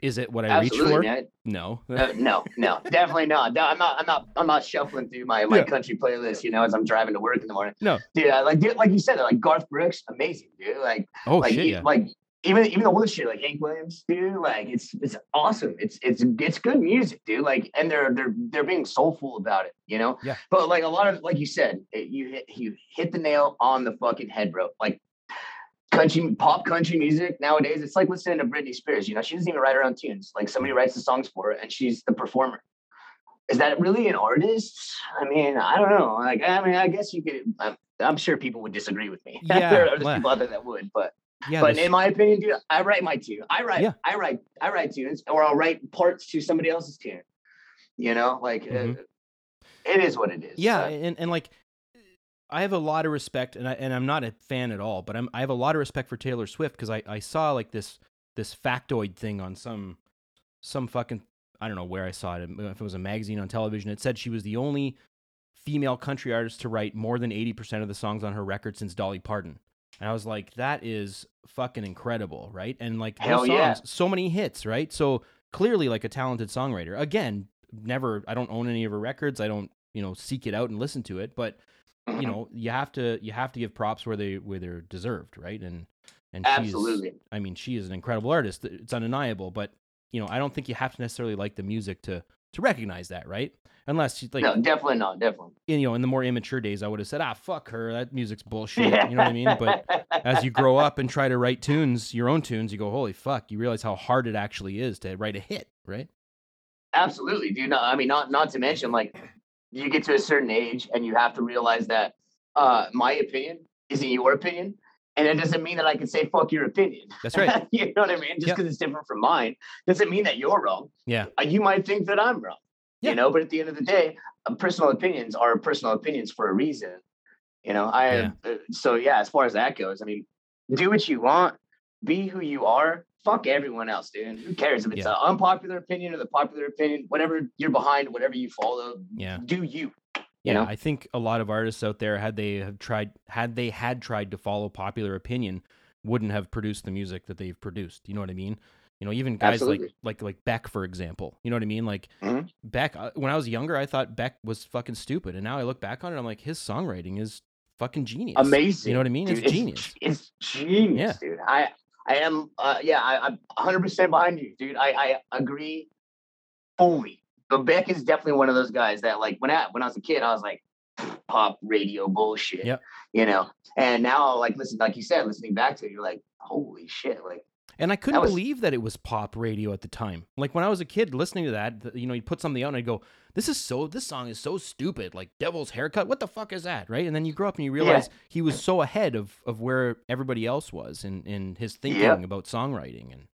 S1: is it what I reach for?
S2: man.
S1: No.
S2: Uh, no, no, definitely not. No, I'm not. I'm not. I'm not shuffling through my, my
S1: Yeah.
S2: country playlist. You know, as I'm driving to work in the morning.
S1: No.
S2: dude. I, like, dude, like you said, like Garth Brooks, amazing, dude. Like,
S1: oh
S2: like,
S1: shit, yeah.
S2: like even even the older shit, like Hank Williams, dude. Like, it's it's awesome. It's it's it's good music, dude. Like, and they're they're they're being soulful about it. You know.
S1: Yeah.
S2: But like a lot of like you said, it, you hit you hit the nail on the fucking head, bro. Like. Country pop country music nowadays, it's like listening to Britney Spears. You know, she doesn't even write her own tunes. Like somebody writes the songs for her, and she's the performer. is that really an artist? I mean, I don't know. Like, I mean, I guess you could. I'm, I'm sure people would disagree with me.
S1: Yeah,
S2: there are
S1: well-
S2: people out there that would, but
S1: Yeah,
S2: but in my opinion, dude, I write my tune. I write,
S1: Yeah.
S2: I write, I write tunes, or I'll write parts to somebody else's tune. You know, like
S1: Mhm.
S2: uh, it is what it is.
S1: yeah, and, and like I have a lot of respect, and I and I'm not a fan at all, but I'm I have a lot of respect for Taylor Swift because I I saw like this this factoid thing on some some fucking I don't know where I saw it if it was a magazine on television. It said she was the only female country artist to write more than eighty percent of the songs on her record since Dolly Parton. And I was like, that is fucking incredible, right? And like those
S2: Hell
S1: songs,
S2: yeah.
S1: so many hits, right? So clearly like a talented songwriter. Again, never I don't own any of her records. I don't, you know, seek it out and listen to it, but. You know, you have to you have to give props where they where they're deserved, right? And and
S2: absolutely.
S1: she's I mean, she is an incredible artist. It's undeniable, but you know, I don't think you have to necessarily like the music to to recognize that, right? Unless she's like
S2: no, definitely not. Definitely.
S1: you know, in the more immature days I would have said, "Ah, fuck her. That music's bullshit." You know what I mean? But as you grow up and try to write tunes, your own tunes, you go, "Holy fuck." You realize how hard it actually is to write a hit, right?
S2: Absolutely, dude. No, I mean, not not to mention, like, you get to a certain age and you have to realize that uh, my opinion isn't your opinion, and it doesn't mean that I can say fuck your opinion.
S1: That's right.
S2: you know what I mean? Just
S1: Yep.
S2: because it's different from mine doesn't mean that you're wrong.
S1: Yeah.
S2: Uh, you might think that I'm wrong.
S1: Yeah.
S2: You know, but at the end of the day, uh, personal opinions are personal opinions for a reason. You know, I
S1: Yeah.
S2: uh, so yeah. As far as that goes, I mean, do what you want, be who you are. Fuck everyone else, dude. Who cares if it's
S1: Yeah.
S2: an unpopular opinion or the popular opinion? Whatever you're behind, whatever you follow,
S1: Yeah.
S2: do you.
S1: Yeah,
S2: You know?
S1: I think a lot of artists out there had they have tried had they had tried to follow popular opinion wouldn't have produced the music that they've produced. You know what I mean? You know, even guys like
S2: Absolutely.
S1: like like Beck for example. You know what I mean? Like
S2: Mhm.
S1: Beck uh, when I was younger I thought Beck was fucking stupid and now I look back on it I'm like his songwriting is fucking genius.
S2: Amazing.
S1: You know what I mean?
S2: dude.
S1: It's genius.
S2: It's genius, yeah. dude. I I am uh, yeah, I, I'm 100 percent behind you, dude. I I agree fully. But Beck is definitely one of those guys that like when I when I was a kid, I was like pop radio bullshit.
S1: Yep.
S2: You know, and now like listen, like you said, listening back to it, you're like, holy shit, like
S1: And I couldn't
S2: was-
S1: believe that it was pop radio at the time. Like when I was a kid listening to that, you know, you'd put something out and I'd go, "This is so. This song is so stupid. Like Devil's Haircut. What the fuck is that?" Right? And then you grow up and you realize he was so ahead of of where everybody else was in in his thinking
S2: Yep.
S1: about songwriting and.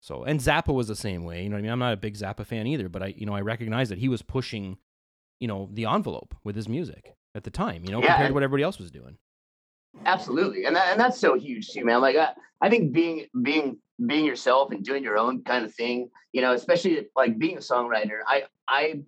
S1: So and Zappa was the same way. You know what I mean? I'm not a big Zappa fan either, but I you know I recognize that he was pushing, you know, the envelope with his music at the time. You know,
S2: Yeah,
S1: compared to what everybody else was doing.
S2: Absolutely, and that, and that's so huge too, man. Like I, I think being being being yourself and doing your own kind of thing, you know, especially like being a songwriter. I I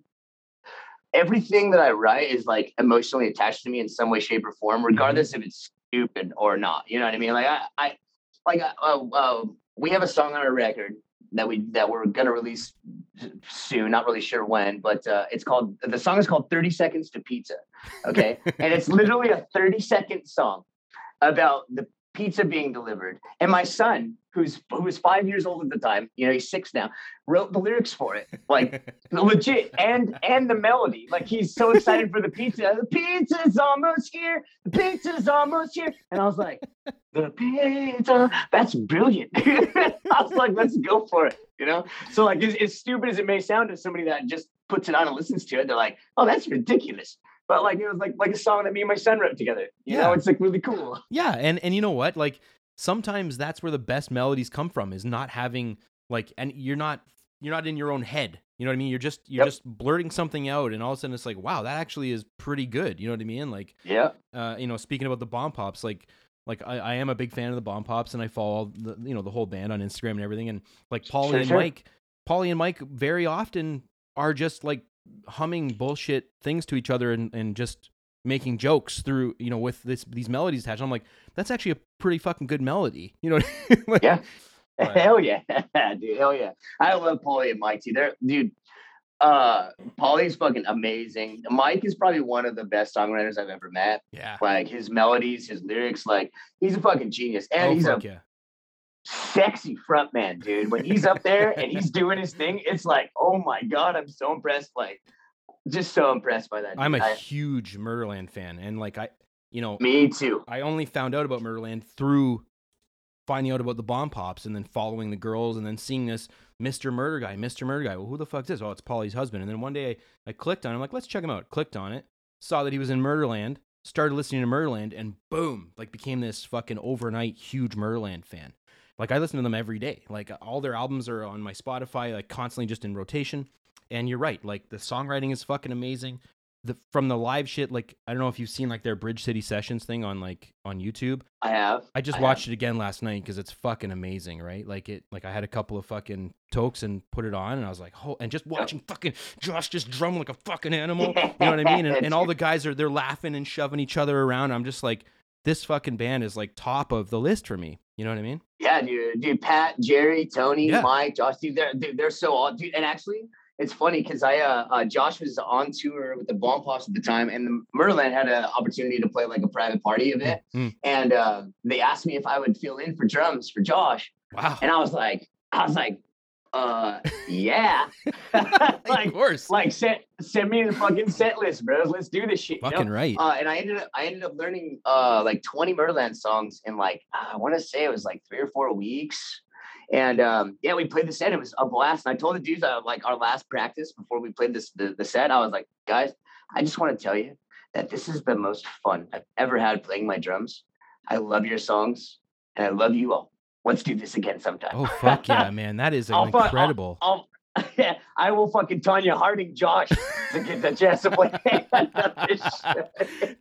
S2: everything that I write is like emotionally attached to me in some way, shape, or form, regardless if it's stupid or not. You know what I mean? Like I, I like uh, uh, we have a song on our record that we that we're gonna release soon. Not really sure when, but uh, it's called the song is called "30 Seconds to Pizza." Okay, and it's literally a 30 second song about the pizza being delivered. And my son, who's who was five years old at the time, you know, he's six now, wrote the lyrics for it, like legit, and and the melody. Like he's so excited for the pizza. The pizza's almost here. The pizza's almost here. And I was like, the pizza. That's brilliant. I was like, let's go for it. You know. So like, as, as stupid as it may sound to somebody that just puts it on and listens to it, they're like, oh, that's ridiculous. But like it was like like a song that me and my son wrote together. You
S1: Yeah.
S2: know, it's like really cool.
S1: Yeah, and and you know what? Like sometimes that's where the best melodies come from is not having like and you're not you're not in your own head. You know what I mean? You're just you're
S2: Yep.
S1: just blurting something out and all of a sudden it's like, wow, that actually is pretty good. You know what I mean? Like
S2: Yeah.
S1: uh, you know, speaking about the bomb pops, like like I, I am a big fan of the bomb pops and I follow the you know the whole band on Instagram and everything and like Poli
S2: Sure,
S1: and
S2: sure.
S1: Mike Poli and Mike very often are just like humming bullshit things to each other and, and just making jokes through you know with this these melodies attached. I'm like, that's actually a pretty fucking good melody. You know? Like,
S2: Yeah.
S1: Right.
S2: Hell yeah, dude. Hell yeah. I love Poli and Mike too. They're dude. Uh, Poli's fucking amazing. Mike is probably one of the best songwriters I've ever met.
S1: Yeah.
S2: Like his melodies, his lyrics, like he's a fucking genius. And
S1: oh
S2: he's a
S1: yeah.
S2: Sexy front man, dude. When he's up there and he's doing his thing, it's like, oh my god, I'm so impressed. Like, just so impressed by that.
S1: I'm a huge Murderland fan and like I you know
S2: me too.
S1: I only found out about Murderland through finding out about the bomb pops and then following the girls and then seeing this Mr. Murder guy, Mr. Murder guy. Well, who the fuck is this? Oh, it's Poli's husband. And then one day I, I clicked on him, I'm like, let's check him out. Clicked on it, saw that he was in Murderland, started listening to Murderland, and boom, like became this fucking overnight huge Murderland fan. Like I listen to them every day. Like all their albums are on my Spotify, like constantly just in rotation. And you're right, like the songwriting is fucking amazing the from the live shit like i don't know if you've seen like their bridge city sessions thing on like on youtube
S2: I have.
S1: i just
S2: I
S1: watched
S2: have.
S1: it again last night because it's fucking amazing right like it like i had a couple of fucking tokes and put it on and i was like oh and just watching fucking josh just drum like a fucking animal you know what i mean and, and all the guys are they're laughing and shoving each other around i'm just like this fucking band is like top of the list for me you know what i mean
S2: Yeah, dude, dude, Pat, Jerry, Tony,
S1: Yeah.
S2: Mike, Josh, dude, they're dude, they're so all dude. And actually, it's funny because I uh, uh Josh was on tour with the Bomb Pops at the time, and the Murderland had an opportunity to play like a private party event,
S1: Mm.
S2: and uh, they asked me if I would fill in for drums for Josh,
S1: wow
S2: and I was like, I was like, uh, yeah, like
S1: of course
S2: like send send me the fucking set list, bro. Let's do this shit. you know?
S1: fucking right
S2: Uh, and I ended up I ended up learning uh like 20 Murderland songs in like I want to say it was like three or four weeks. And um, yeah, we played the set. It was a blast. And I told the dudes uh, like our last practice before we played this the, the set, I was like, guys, I just want to tell you that this is the most fun I've ever had playing my drums. I love your songs and I love you all. Let's do this again sometime.
S1: oh fuck yeah man that is
S2: I'll fu- I'll-
S1: incredible
S2: I'll, yeah, I will fucking Tonya Harding Josh to get the chance to play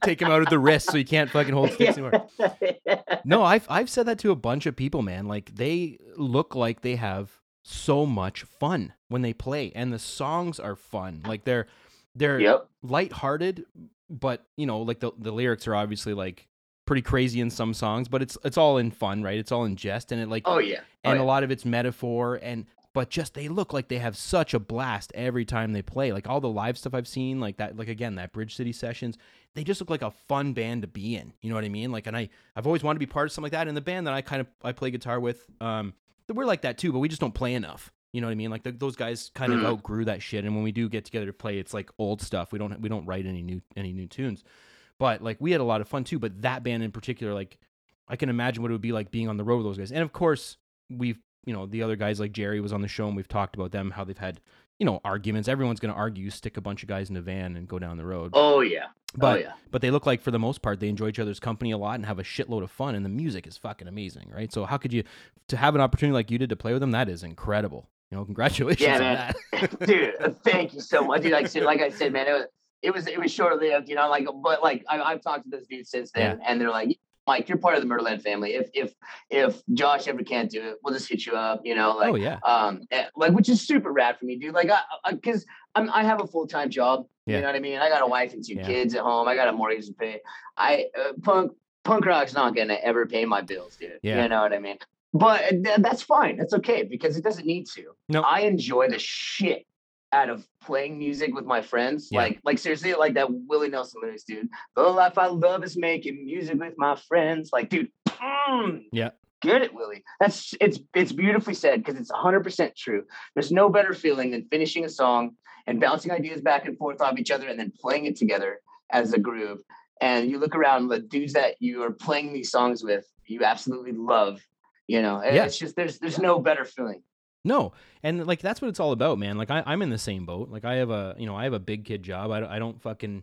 S1: take him out of the wrist so he can't fucking hold sticks anymore No, I've I've said that to a bunch of people, man. Like they look like they have so much fun when they play, and the songs are fun. Like they're they're
S2: yep.
S1: lighthearted, but you know, like the the lyrics are obviously like pretty crazy in some songs, but it's it's all in fun, right? It's all in jest, and it like
S2: Oh yeah. Oh,
S1: and
S2: yeah.
S1: a lot of it's metaphor and but just they look like they have such a blast every time they play like all the live stuff i've seen like that like again that bridge city sessions they just look like a fun band to be in you know what i mean like and i i've always wanted to be part of something like that and the band that i kind of i play guitar with um we're like that too but we just don't play enough you know what i mean like the, those guys kind of
S2: Mhm.
S1: outgrew that shit and when we do get together to play it's like old stuff we don't we don't write any new any new tunes but like we had a lot of fun too but that band in particular like i can imagine what it would be like being on the road with those guys. And of course we've you know the other guys like jerry was on the show and we've talked about them how they've had you know arguments. Everyone's going to argue stick a bunch of guys in a van and go down the road.
S2: Oh yeah.
S1: Oh, but
S2: oh yeah.
S1: but they look like for the most part they enjoy each other's company a lot and have a shitload of fun and the music is fucking amazing right? So how could you to have an opportunity like you did to play with them that is incredible. You know congratulations
S2: Yeah,
S1: on
S2: man.
S1: that.
S2: Dude thank you so much. Dude like, I said- like i said man it was it was it was short lived you know like but like I, i've talked to those dudes since then and they're like mike you're part of the murderland family. If if if josh ever can't do it we'll just hit you up you know like
S1: oh yeah.
S2: um eh, like which is super rad for me dude. Like i because i'm i have a full-time job
S1: Yeah.
S2: you know what i mean? I got a wife and two
S1: Yeah.
S2: kids at home. I got a mortgage to pay. I uh, punk punk rock's not gonna ever pay my bills dude.
S1: Yeah.
S2: you know what i mean? But uh, th- that's fine. That's okay because it doesn't need to.
S1: No.
S2: i enjoy the shit out of playing music with my friends
S1: Yeah.
S2: like like seriously like that willie nelson lyrics dude. The life i love is making music with my friends. Like dude mm,
S1: Yeah.
S2: get it willie. That's it's it's beautifully said because it's 100% true. There's no better feeling than finishing a song and bouncing ideas back and forth off each other and then playing it together as a groove and you look around the dudes that you are playing these songs with you absolutely love you know?
S1: Yeah.
S2: it's just there's there's no better feeling
S1: No, and like that's what it's all about, man. Like I, I'm in the same boat. Like I have a, you know, I have a big kid job. I don't, I don't fucking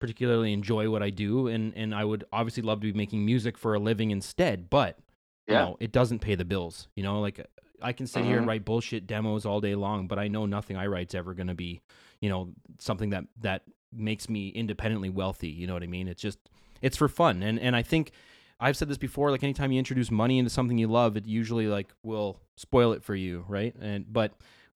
S1: particularly enjoy what I do, and and I would obviously love to be making music for a living instead. But you
S2: Yeah.
S1: know, it doesn't pay the bills. You know, like I can sit here and
S2: Mhm.
S1: write bullshit demos all day long, but I know nothing I write's ever going to be, you know, something that that makes me independently wealthy. You know what I mean? It's just it's for fun, and and I think I've said this before. Like anytime you introduce money into something you love, it usually like will spoil it for you, right? And but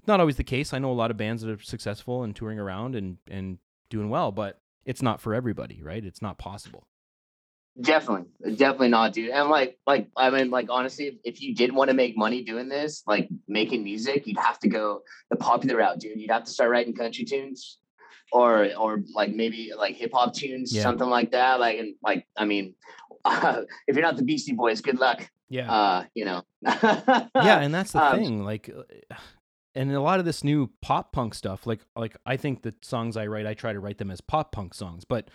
S1: not always the case. I know a lot of bands that are successful and touring around and and doing well, but it's not for everybody, right? It's not possible.
S2: Definitely, definitely not, dude. And like, like I mean, like honestly, if, you did want to make money doing this, like making music, you'd have to go the popular route, dude. You'd have to start writing country tunes, or or like maybe like hip hop tunes,
S1: Yeah.
S2: something like that. Like, and like, I mean, if you're not the Beastie Boys, good luck.
S1: Yeah.
S2: Uh, you know.
S1: yeah, and that's the
S2: um,
S1: thing. Like, uh, and a lot of this new pop punk stuff, like, like I think the songs I write, I try to write them as pop punk songs, but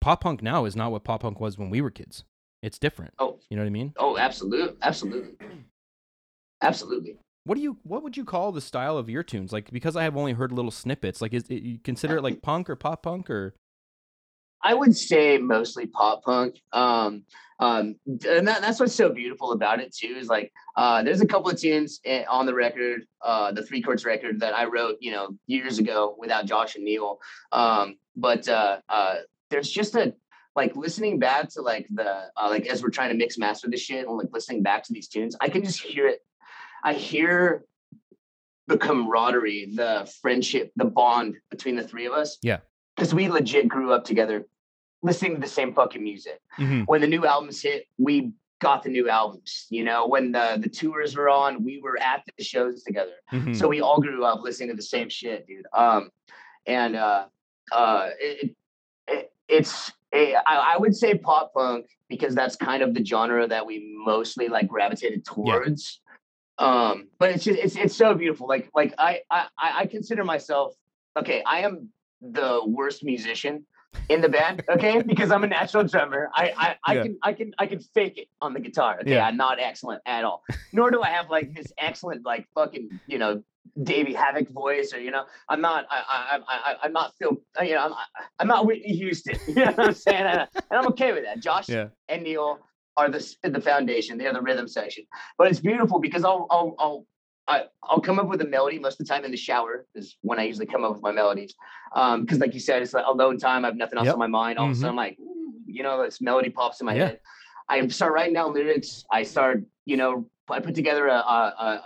S1: pop punk now is not what pop punk was when we were kids. It's different.
S2: Oh,
S1: You know what I mean?
S2: Oh, absolutely, absolutely, absolutely.
S1: What do you what would you call the style of your tunes? Like because I have only heard little snippets. Like is it, you consider it like punk or pop punk or
S2: I would say mostly pop punk. Um, um, and that, that's what's so beautiful about it too. Is like uh, there's a couple of tunes eh, on the record, uh, the three chords record that I wrote, you know, years ago without Josh and Neil. Um, but uh, uh, there's just a like listening back to like the uh, like as we're trying to mix master this shit and like listening back to these tunes, I can just hear it. I hear the camaraderie, the friendship, the bond between the three of us.
S1: Yeah.
S2: Because we legit grew up together listening to the same fucking music.
S1: Mhm.
S2: When the new albums hit, we got the new albums. You know, when the the tours were on, we were at the shows together.
S1: Mhm.
S2: So we all grew up listening to the same shit, dude. Um, and uh, uh, it, it it's a, I, I would say pop punk because that's kind of the genre that we mostly like gravitated towards. Um, but it's just it's it's so beautiful. Like like I I I consider myself okay. I am the worst musician in the band, okay, because I'm a natural drummer. I I, I
S1: Yeah.
S2: can I can I can fake it on the guitar. Okay,
S1: Yeah.
S2: I'm not excellent at all. Nor do I have like this excellent like fucking you know Davey Havok voice or you know I'm not I I I I'm not Phil uh, you know I'm I'm not Whitney Houston. You know what I'm saying? And, and I'm okay with that. Josh
S1: Yeah.
S2: and Neil are the the foundation. They're the rhythm section. But it's beautiful because I'll I'll I'll I, I'll come up with a melody most of the time in the shower is when I usually come up with my melodies. Um, because like you said, it's like alone time. I have nothing else
S1: Yep.
S2: on my mind. All of
S1: Mhm.
S2: a sudden, I'm like, you know, this melody pops in my
S1: Yeah.
S2: head. I start writing down lyrics. I start, you know, I put together a, a,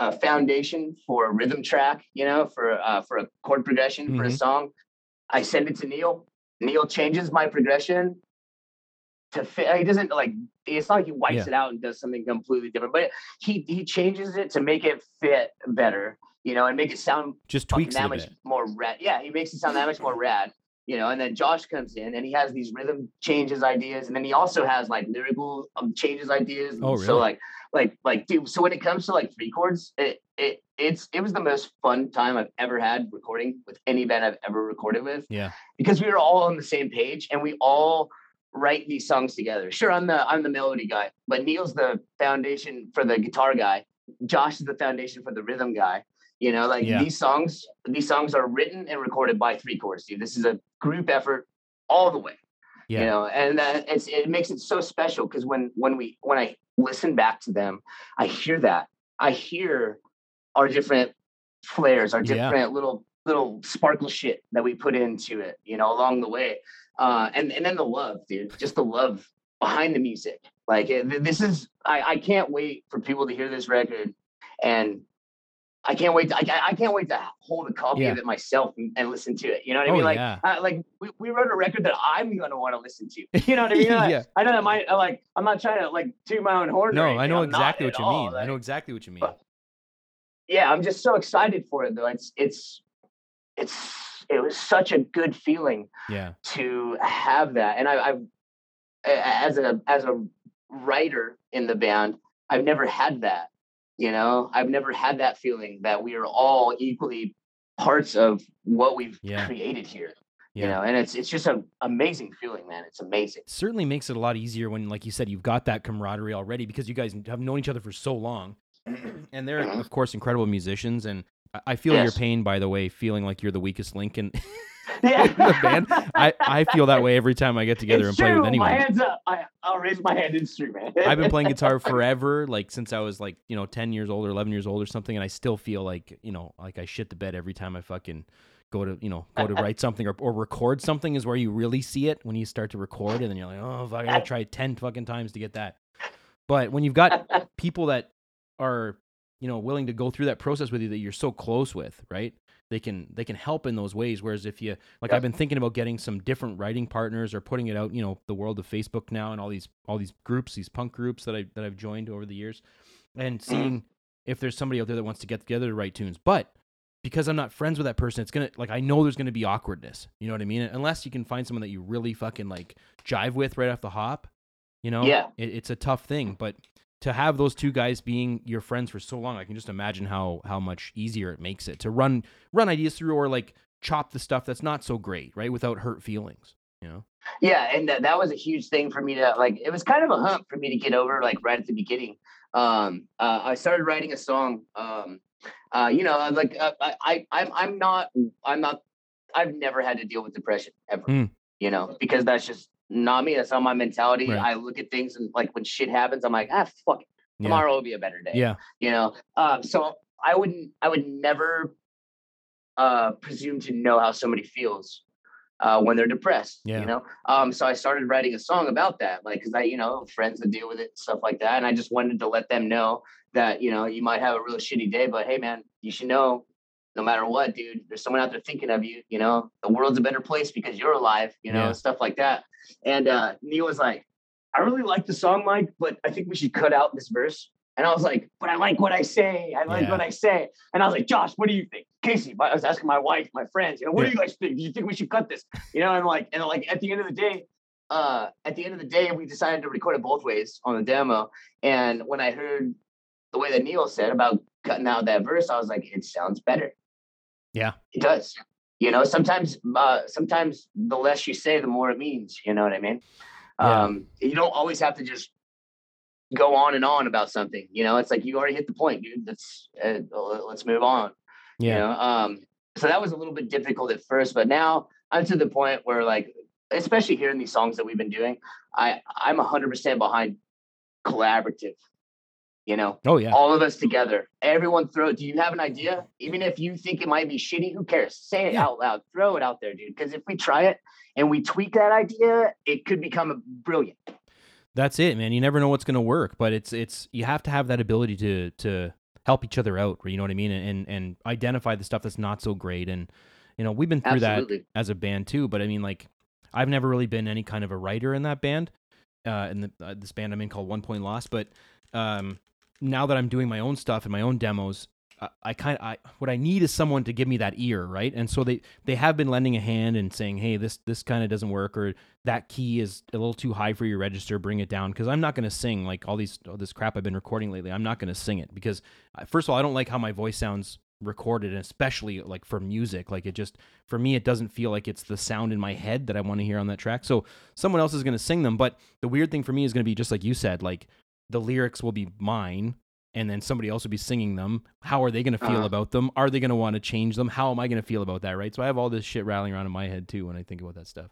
S2: a, a foundation for a rhythm track, you know, for uh, for a chord progression for a
S1: Mhm.
S2: song. I send it to Neil. Neil changes my progression to fit. He doesn't like. It's not like he wipes
S1: Yeah.
S2: it out and does something completely different, but he he changes it to make it fit better, you know, and make it sound
S1: Just tweaks it
S2: that much
S1: bit.
S2: more rad. Yeah, he makes it sound that much more rad. You know, and then Josh comes in and he has these rhythm changes ideas, and then he also has like lyrical um, changes ideas.
S1: Oh,
S2: And So like, like, like, dude. So when it comes to like three chords, it it it's it was the most fun time I've ever had recording with any band I've ever recorded with
S1: Yeah.
S2: because we were all on the same page and we all write these songs together. Sure, I'm the I'm the melody guy, but Neil's the foundation for the guitar guy. Josh is the foundation for the rhythm guy. You know, like
S1: Yeah.
S2: these songs, these songs are written and recorded by three chords, dude. This is a group effort all the way.
S1: Yeah.
S2: You know, and that it's it makes it so special because when when we when I listen back to them, I hear that. I hear our different flares, our
S1: Yeah.
S2: different little little sparkle shit that we put into it, you know, along the way. Uh, and and then the love, dude, just the love behind the music. Like this is, I I can't wait for people to hear this record, and I can't wait. To, I I- I can't wait to hold a copy
S1: Yeah.
S2: of it myself and, and listen to it. You know what I
S1: Oh,
S2: mean? Like
S1: yeah.
S2: uh, like we, we wrote a record that I'm gonna want to listen to. You know what I mean? I-
S1: Yeah.
S2: I know that uh, like I'm not trying to like toot my own horn. or
S1: No, I know exactly what you
S2: all.
S1: mean. I know exactly what you mean.
S2: but- yeah, I'm just so excited for it though. It's it's it's it was such a good feeling
S1: Yeah.
S2: to have that. And I, I've as a as a writer in the band, I've never had that. You know, I've never had that feeling that we are all equally parts of what we've
S1: Yeah.
S2: created here.
S1: Yeah.
S2: You know, and it's it's just an amazing feeling, man. It's amazing.
S1: certainly makes it a lot easier when, like you said, you've got that camaraderie already because you guys have known each other for so long, and they're
S2: Mhm.
S1: of course incredible musicians. And I- feel your pain, by the way, feeling like you're the weakest link in,
S2: Yeah.
S1: in the band. I, I feel that way every time I get together
S2: It's
S1: and play with anyone.
S2: My hands up. I, I'll raise my hand in street, man.
S1: I've been playing guitar forever, like since I was like, you know, 10 years old or 11 years old or something. And I still feel like, you know, like I shit the bed every time I fucking go to, you know, go to write something or, or record something is where you really see it when you start to record. And then you're like, oh, fuck, I gotta try 10 fucking times to get that. But when you've got people that are, you know, willing to go through that process with you that you're so close with, right? They can they can help in those ways. Whereas if you like,
S2: Yeah.
S1: I've been thinking about getting some different writing partners or putting it out. You know, the world of Facebook now and all these all these groups, these punk groups that I that I've joined over the years, and mm. seeing if there's somebody out there that wants to get together to write tunes. But because I'm not friends with that person, it's gonna like I know there's gonna be awkwardness. You know what I mean? Unless you can find someone that you really fucking like jive with right off the hop. You know,
S2: Yeah.
S1: it, it's a tough thing. But to have those two guys being your friends for so long, I can just imagine how how much easier it makes it to run run ideas through or like chop the stuff that's not so great, right? Without hurt feelings. you know.
S2: Yeah, and that, that was a huge thing for me to like. It was kind of a hump for me to get over, like right at the beginning. Um, uh, I started writing a song. Um, uh, you know, like uh, I, I, I'm, I'm not, I'm not, I've never had to deal with depression ever.
S1: Mm.
S2: You know, because that's just not me. That's not my mentality.
S1: Right.
S2: I look at things and like when shit happens, I'm like, ah, fuck it.
S1: Yeah.
S2: Tomorrow will be a better day.
S1: Yeah.
S2: You know, um, so I wouldn't, I would never uh, presume to know how somebody feels uh, when they're depressed.
S1: Yeah.
S2: You know, um, so I started writing a song about that, like, because I, you know, friends that deal with it, and stuff like that, and I just wanted to let them know that you know you might have a real shitty day, but hey, man, you should know. No matter what, dude, there's someone out there thinking of you. You know, the world's a better place because you're alive. You know,
S1: Yeah.
S2: stuff like that. And uh, Neil was like, "I really like the song, Mike, but I think we should cut out this verse." And I was like, "But I like what I say. I like
S1: Yeah.
S2: what I say." And I was like, "Josh, what do you think?" Casey, I was asking my wife, my friends, you know, what
S1: Yeah.
S2: do you guys think? Do you think we should cut this? You know, I'm like, and like at the end of the day, uh, at the end of the day, we decided to record it both ways on the demo. And when I heard the way that Neil said about cutting out that verse, I was like, it sounds better.
S1: Yeah.
S2: It does. You know, sometimes uh sometimes the less you say, the more it means. You know what I mean?
S1: Yeah.
S2: Um, you don't always have to just go on and on about something. You know, it's like you already hit the point, dude. Let's uh, let's move on.
S1: Yeah.
S2: You know? Um, so that was a little bit difficult at first, but now I'm to the point where like, especially hearing these songs that we've been doing, I I'm hundred percent behind collaborative. You know,
S1: Oh yeah.
S2: all of us together. Everyone throw. Do you have an idea? Even if you think it might be shitty, who cares? Say it
S1: Yeah.
S2: out loud. Throw it out there, dude. Because if we try it and we tweak that idea, it could become a brilliant.
S1: That's it, man. You never know what's going to work, but it's it's you have to have that ability to to help each other out, you know what I mean, and and identify the stuff that's not so great and you know, we've been through that as a band too, but I mean like I've never really been any kind of a writer in that band. Uh in the uh, this band I'm in called One Point Lost, but um now that I'm doing my own stuff and my own demos, I, I kind of I what I need is someone to give me that ear, right? And so they they have been lending a hand and saying, "Hey, this this kind of doesn't work or that key is a little too high for your register, bring it down." Cuz I'm not going to sing like all these all this crap I've been recording lately. I'm not going to sing it because first of all, I don't like how my voice sounds recorded and especially like for music like it just for me it doesn't feel like it's the sound in my head that I want to hear on that track. So someone else is going to sing them, but the weird thing for me is going to be just like you said, like the lyrics will be mine and then somebody else will be singing them. How are they going to feel
S2: Uh-huh.
S1: about them? Are they going to want to change them? How am I going to feel about that, right? So I have all this shit rattling around in my head too when I think about that stuff.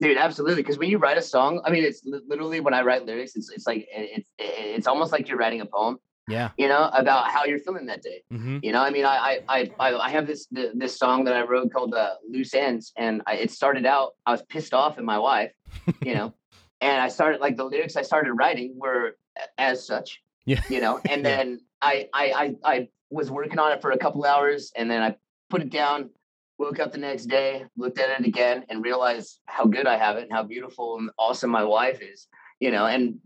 S2: Dude, absolutely. Because when you write a song, I mean, it's literally when I write lyrics, it's it's like it's it's almost like you're writing a poem,
S1: Yeah.
S2: you know, about how you're feeling that day.
S1: Mm-hmm.
S2: You know, I mean, I I I I have this this song that I wrote called uh, "Loose Ends," and I, it started out I was pissed off at my wife, you know, and I started like the lyrics I started writing were as such,
S1: Yeah.
S2: you know, and
S1: Yeah.
S2: then I I I I was working on it for a couple hours, and then I put it down. Woke up the next day, looked at it again, and realized how good I have it and how beautiful and awesome my wife is. You know, and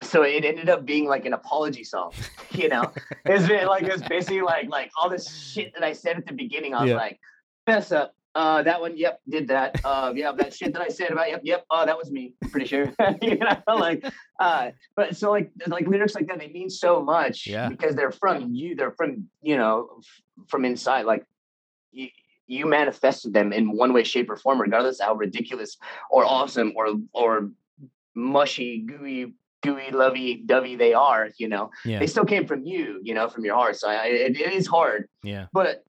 S2: so it ended up being like an apology song. You know, it's been like it's basically like like all this shit that I said at the beginning. I was
S1: Yeah.
S2: like, mess up. Uh, that one, yep, did that. Uh, yeah, that shit that I said about, yep, yep. Oh, that was me. Pretty sure. you know, like, uh, but so like like lyrics like that, they mean so much
S1: Yeah.
S2: because they're from you. They're from you know f- from inside. Like you, you manifested them in one way, shape, or form, regardless of how ridiculous or awesome or or mushy, gooey, gooey, lovey, dovey they are. You know,
S1: Yeah.
S2: they still came from you, you know, from your heart. So I, it, it is hard,
S1: Yeah.
S2: but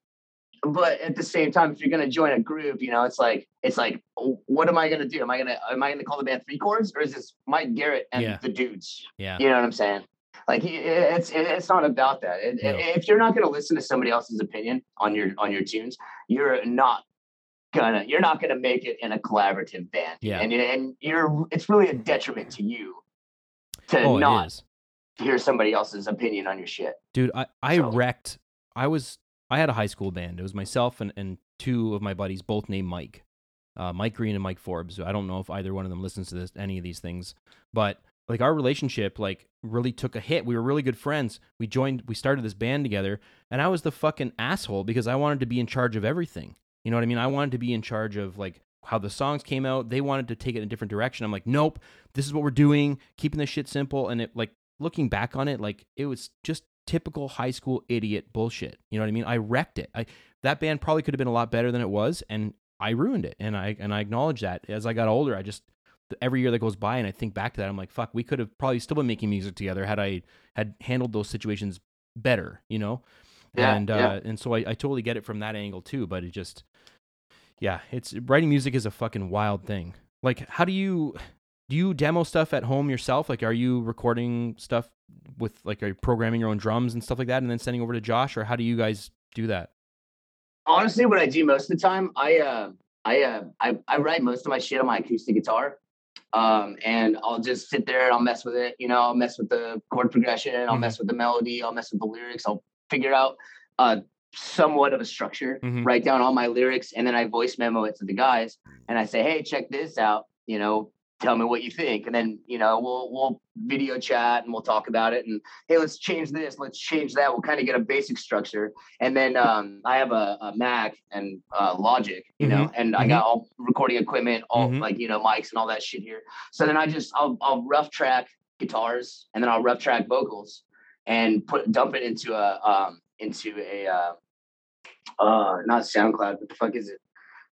S2: but at the same time, if you're gonna join a group, you know, it's like it's like, what am I gonna do? Am I gonna am I gonna call the band Three Chords or is this Mike Garrett and
S1: Yeah.
S2: the dudes?
S1: Yeah.
S2: You know what I'm saying? Like it's it's not about that. It-
S1: No.
S2: If you're not gonna listen to somebody else's opinion on your on your tunes, you're not gonna you're not gonna make it in a collaborative band.
S1: Yeah.
S2: and and you're it's really a detriment to you to
S1: Oh,
S2: not hear somebody else's opinion on your shit.
S1: Dude, I, I
S2: So-
S1: wrecked. I was I had a high school band. It was myself and, and two of my buddies, both named Mike, uh, Mike Green and Mike Forbes. I don't know if either one of them listens to this any of these things, but like our relationship like really took a hit. We were really good friends. We joined. We started this band together, and I was the fucking asshole because I wanted to be in charge of everything. You know what I mean? I wanted to be in charge of like how the songs came out. They wanted to take it in a different direction. I'm like, nope, this is what we're doing, keeping this shit simple. And it like looking back on it, like it was just typical high school idiot bullshit. You know what I mean? I wrecked it. I that band probably could have been a lot better than it was, and I ruined it, and I and I acknowledge that. As I got older, I just every year that goes by, and I think back to that, I'm like, fuck, we could have probably still been making music together had I had handled those situations better, you know.
S2: Yeah,
S1: and uh,
S2: yeah.
S1: and so I, I totally get it from that angle too. But it just, yeah, it's writing music is a fucking wild thing. Like, how do you do you demo stuff at home yourself? Like, are you recording stuff with like, are you programming your own drums and stuff like that, and then sending over to Josh, or how do you guys do that?
S2: Honestly, what I do most of the time, I uh, I uh, I, I write most of my shit on my acoustic guitar. Um, and I'll just sit there and I'll mess with it. You know, I'll mess with the chord progression, I'll
S1: Mhm.
S2: mess with the melody, I'll mess with the lyrics. I'll figure out uh, somewhat of a structure,
S1: Mhm.
S2: write down all my lyrics, and then I voice memo it to the guys. And I say, hey, check this out. You know, tell me what you think. And then, you know, we'll we'll video chat and we'll talk about it. And hey, let's change this, let's change that. We'll kind of get a basic structure. And then um, I have a, a Mac and uh, Logic, you know, and I got all recording equipment, all
S1: Mhm.
S2: like you know mics and all that shit here. So then I just I'll I'll rough track guitars and then I'll rough track vocals and put dump it into a um into a uh, uh not SoundCloud, what the fuck is it?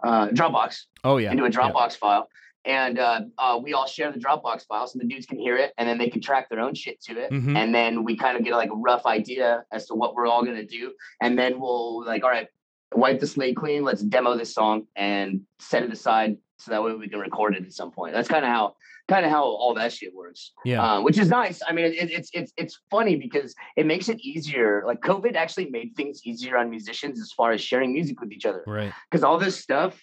S2: Uh, Dropbox
S1: Oh yeah,
S2: into a
S1: yeah.
S2: Dropbox file. And uh, uh, we all share the Dropbox file, so the dudes can hear it, and then they can track their own shit to it.
S1: Mhm.
S2: And then we kind of get like a rough idea as to what we're all gonna do, and then we'll like, all right, wipe the slate clean. Let's demo this song and set it aside so that way we can record it at some point. That's kind of how kind of how all that shit works
S1: Yeah,
S2: uh, which is nice. I mean, it, it's it's it's funny because it makes it easier. Like COVID actually made things easier on musicians as far as sharing music with each other.
S1: right.
S2: Because all this stuff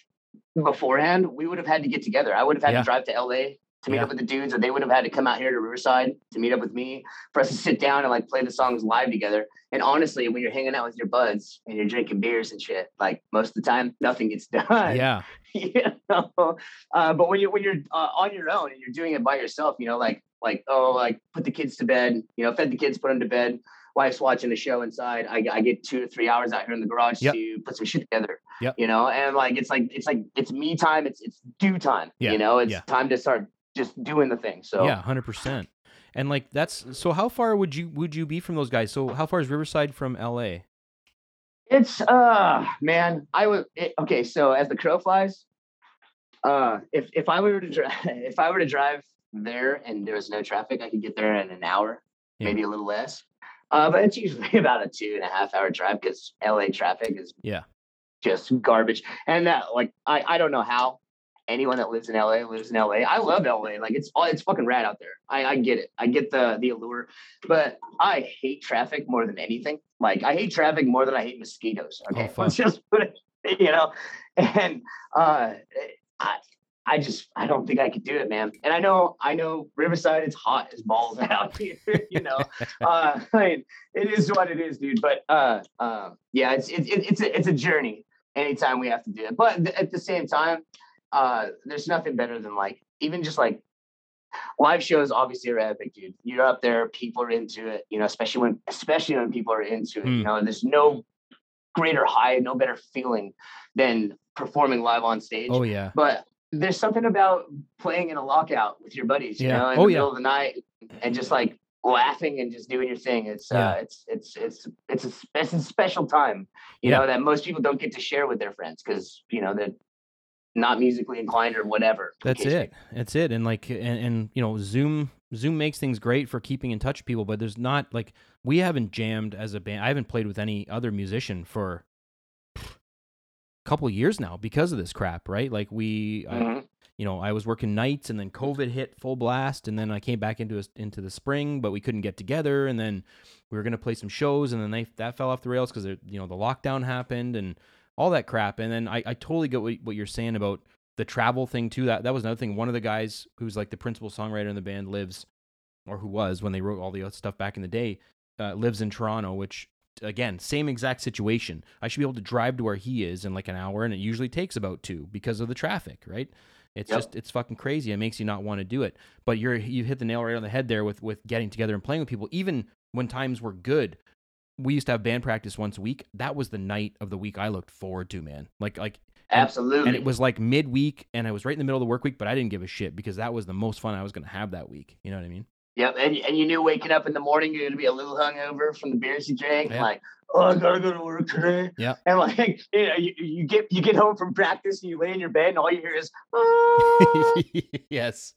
S2: beforehand, we would have had to get together. I would have had
S1: Yeah.
S2: to drive to LA to meet
S1: Yeah.
S2: up with the dudes, or they would have had to come out here to Riverside to meet up with me for us to sit down and like play the songs live together. And honestly, when you're hanging out with your buds and you're drinking beers and shit, like most of the time, nothing gets done
S1: Yeah,
S2: you know uh, but when you're when you're uh, on your own and you're doing it by yourself you know like like oh like put the kids to bed you know fed the kids put them to bed wife's watching a show inside i, I get two or three hours out here in the garage
S1: Yep.
S2: to put some shit together
S1: Yep.
S2: you know and like it's like it's like it's me time it's it's due time
S1: Yeah,
S2: you know it's
S1: yeah.
S2: time to start just doing the thing so
S1: yeah, hundred percent. And like that's so. How far would you would you be from those guys? So how far is Riverside from L.A.?
S2: It's uh man, I would it, okay. So as the crow flies, uh, if if I were to drive, if I were to drive there and there was no traffic, I could get there in an hour,
S1: Yeah.
S2: maybe a little less. Uh, but it's usually about a two and a half hour drive because LA traffic is
S1: Yeah.
S2: just garbage. And that like I I don't know how anyone that lives in LA lives in LA. I love LA. Like it's all it's fucking rad out there. I, I get it. I get the the allure. But I hate traffic more than anything. Like I hate traffic more than I hate mosquitoes. Okay.
S1: fuck.
S2: Let's just put it, you know. And uh I I just I don't think I could do it, man. And I know I know Riverside it's hot as balls out here, you know. uh I mean, it is what it is, dude. But uh um yeah, it's it's it's a it's a journey anytime we have to do it. But th- at the same time, uh there's nothing better than like even just like live shows obviously are epic, dude. You're up there, people are into it, you know, especially when especially when people are into it.
S1: Mm.
S2: You know, there's no greater high, no better feeling than performing live on stage.
S1: Oh yeah,
S2: But there's something about playing in a lockout with your buddies, you
S1: Yeah.
S2: know, in
S1: Oh,
S2: the
S1: yeah.
S2: middle of the night and just like laughing and just doing your thing. It's
S1: Yeah.
S2: uh it's it's it's it's a, it's a special time, you know, that most people don't get to share with their friends because you know they're not musically inclined or whatever.
S1: that's it. That's it. And like and, and you know Zoom Zoom makes things great for keeping in touch with people, but there's not like we haven't jammed as a band. I haven't played with any other musician for couple years now because of this crap, right? Like we I-
S2: Mhm.
S1: you know, I was working nights and then COVID hit full blast and then I came back into a, into the spring, but we couldn't get together and then we were going to play some shows and then they, that fell off the rails cuz you know, the lockdown happened and all that crap. And then I, I totally get what, what you're saying about the travel thing too. That that was another thing. One of the guys who's like the principal songwriter in the band lives or who was when they wrote all the stuff back in the day, uh, lives in Toronto, which again, same exact situation. I should be able to drive to where he is in like an hour and it usually takes about 2 because of the traffic, right? It's
S2: Yep.
S1: just it's fucking crazy. It makes you not want to do it. But you're you hit the nail right on the head there with with getting together and playing with people. Even when times were good, we used to have band practice once a week. That was the night of the week I looked forward to, man. Like like and-
S2: Absolutely.
S1: and it was like midweek and I was right in the middle of the work week, but I didn't give a shit because that was the most fun I was going to have that week. You know what I mean?
S2: Yep, and and you knew waking up in the morning you're gonna be a little hungover from the beers you drank.
S1: Yeah.
S2: Like, oh, I gotta go to work today.
S1: Yeah.
S2: and like you know, you, you get you get home from practice and you lay in your bed and all you hear is, oh,
S1: yes.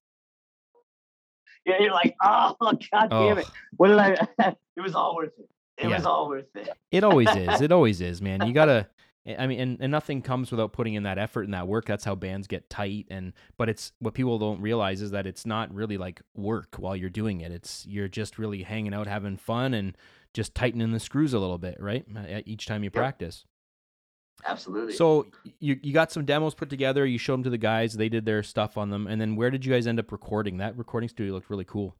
S2: yeah, you're like, oh, god damn
S1: Oh.
S2: it, what did I? it was all worth it. It was all worth it.
S1: It always is. It always is, man. You gotta. I mean, and, and nothing comes without putting in that effort and that work. That's how bands get tight. And but it's what people don't realize is that it's not really like work while you're doing it. It's you're just really hanging out, having fun, and just tightening the screws a little bit, right? Uh, Each time you practice.
S2: Absolutely.
S1: So you you got some demos put together. You showed them to the guys. They did their stuff on them. And then where did you guys end up recording? That recording studio looked really cool.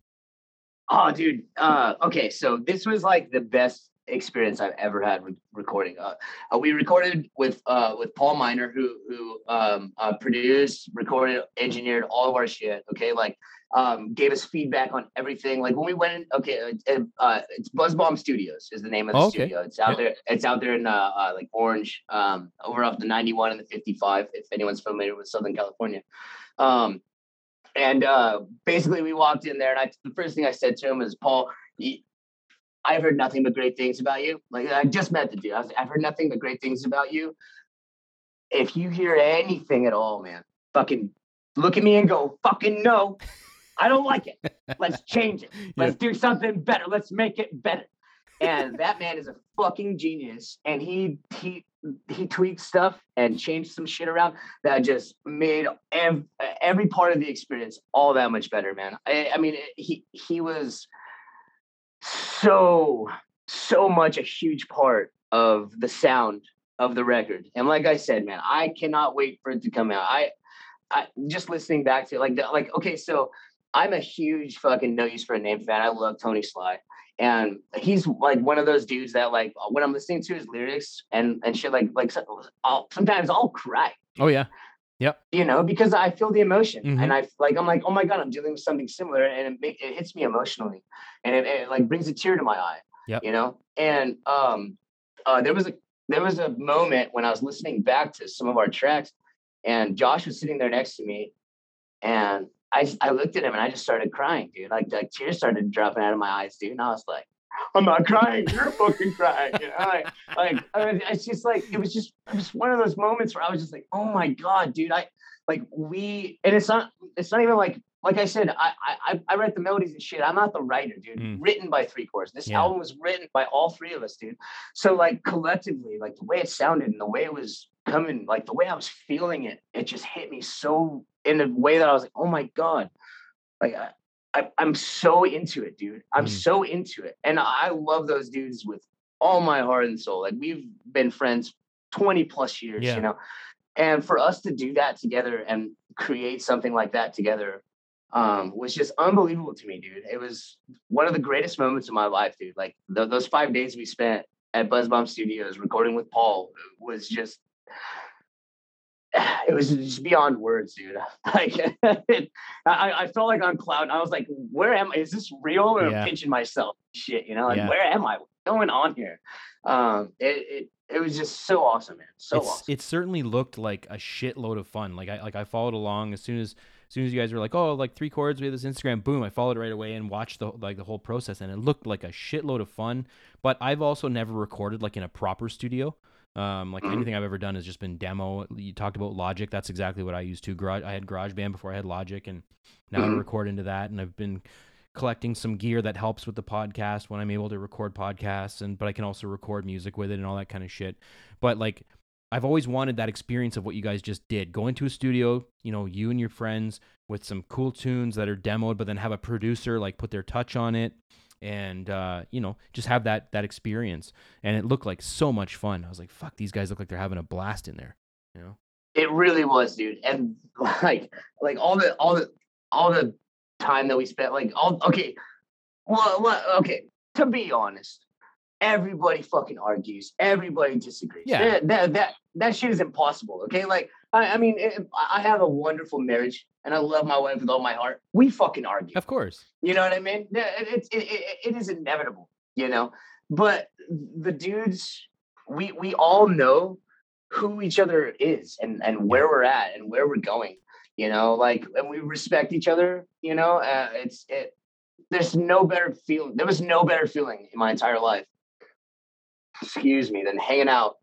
S2: Oh, dude. Uh, okay, so this was like the best experience I've ever had re- recording. Uh, uh, we recorded with uh, with Paul Miner, who who um, uh, produced, recorded, engineered all of our shit. Okay, like um, gave us feedback on everything. Like when we went, in, okay, uh, uh, it's Buzzbomb Studios is the name of the
S1: Oh, okay.
S2: studio. It's out
S1: Yeah.
S2: there. It's out there in like Orange, um, over off the ninety one and the fifty five. If anyone's familiar with Southern California. Um, and uh, basically, we walked in there, and I, the first thing I said to him is, "Paul, I've heard nothing but great things about you. Like I just met the dude. I was, I've heard nothing but great things about you. If you hear anything at all, man, fucking look at me and go, fucking no, I don't like it. Let's change it. Let's do something better. Let's make it better." And that man is a fucking genius, and he he he tweaked stuff and changed some shit around that just made ev- every part of the experience all that much better, man. I, I mean, he he was so so much a huge part of the sound of the record. And like I said, man, I cannot wait for it to come out. I I just listening back to it, like like okay, so I'm a huge fucking no use for a name fan. I love Tony Sly. And he's like one of those dudes that like when I'm listening to his lyrics and and shit like like I'll, sometimes I'll cry
S1: Oh yeah.
S2: You know, because I feel the emotion
S1: Mhm.
S2: and I like, I'm like, oh my God, I'm dealing with something similar and it, make, it hits me emotionally and it, it like brings a tear to my eye,
S1: Yep.
S2: you know? And um, uh, there was a, there was a moment when I was listening back to some of our tracks and Josh was sitting there next to me and I, I looked at him and I just started crying, dude. Like, like tears started dropping out of my eyes, dude. And I was like, I'm not crying. You're fucking crying. You know? Like, like I mean, it's just like it was just it was one of those moments where I was just like, oh my god, dude, I like we and it's not it's not even like like I said, I I I write the melodies and shit. I'm not the writer, dude.
S1: Mm.
S2: Written by three chords. This
S1: Yeah.
S2: album was written by all three of us, dude. So like collectively, like the way it sounded and the way it was coming, like the way I was feeling it, it just hit me so in a way that I was like, oh my god, like I, I I'm so into it, dude. I'm
S1: Mm.
S2: so into it, and I love those dudes with all my heart and soul. Like we've been friends 20 plus years,
S1: Yeah.
S2: you know. And for us to do that together and create something like that together um, was just unbelievable to me, dude. It was one of the greatest moments of my life, dude. Like th- those five days we spent at Buzzbomb Studios recording with Paul was just. It was just beyond words, dude. Like, I, I felt like on cloud. I was like, "Where am I? Is this real or
S1: Yeah.
S2: I'm pinching myself?" Shit, you know, like,
S1: Yeah.
S2: where am I? What's going on here? Um, it, it it was just so awesome, man. So
S1: it's,
S2: awesome.
S1: It certainly looked like a shitload of fun. Like I like I followed along as soon as as soon as you guys were like, oh, like three chords, we have this Instagram, boom, I followed it right away and watched the like the whole process, and it looked like a shitload of fun. But I've also never recorded like in a proper studio. Um, like
S2: Mhm.
S1: anything I've ever done has just been demo. You talked about Logic. That's exactly what I used to. Garage. I had GarageBand before I had Logic, and now I
S2: Mhm.
S1: record into that. And I've been collecting some gear that helps with the podcast when I'm able to record podcasts, and but I can also record music with it and all that kind of shit. But like I've always wanted that experience of what you guys just did. Go into a studio, you know, you and your friends with some cool tunes that are demoed, but then have a producer like put their touch on it and uh, you know, just have that that experience. And it looked like so much fun. I was like, fuck, these guys look like they're having a blast in there. You know?
S2: It really was, dude. And like, like all the, all the, all the time that we spent, like, all okay. Well, well, okay. To be honest, everybody fucking argues. Everybody disagrees.
S1: Yeah.
S2: That that that, that shit is impossible. Okay, like I, I mean, it, I have a wonderful marriage, and I love my wife with all my heart. We fucking argue.
S1: Of course.
S2: You know what I mean? It- it, it, it is inevitable, you know. But the dudes, we we all know who each other is and and where we're at and where we're going. You know, like and we respect each other. You know, uh, it's it. there's no better feeling. There was no better feeling in my entire life. Excuse me, than hanging out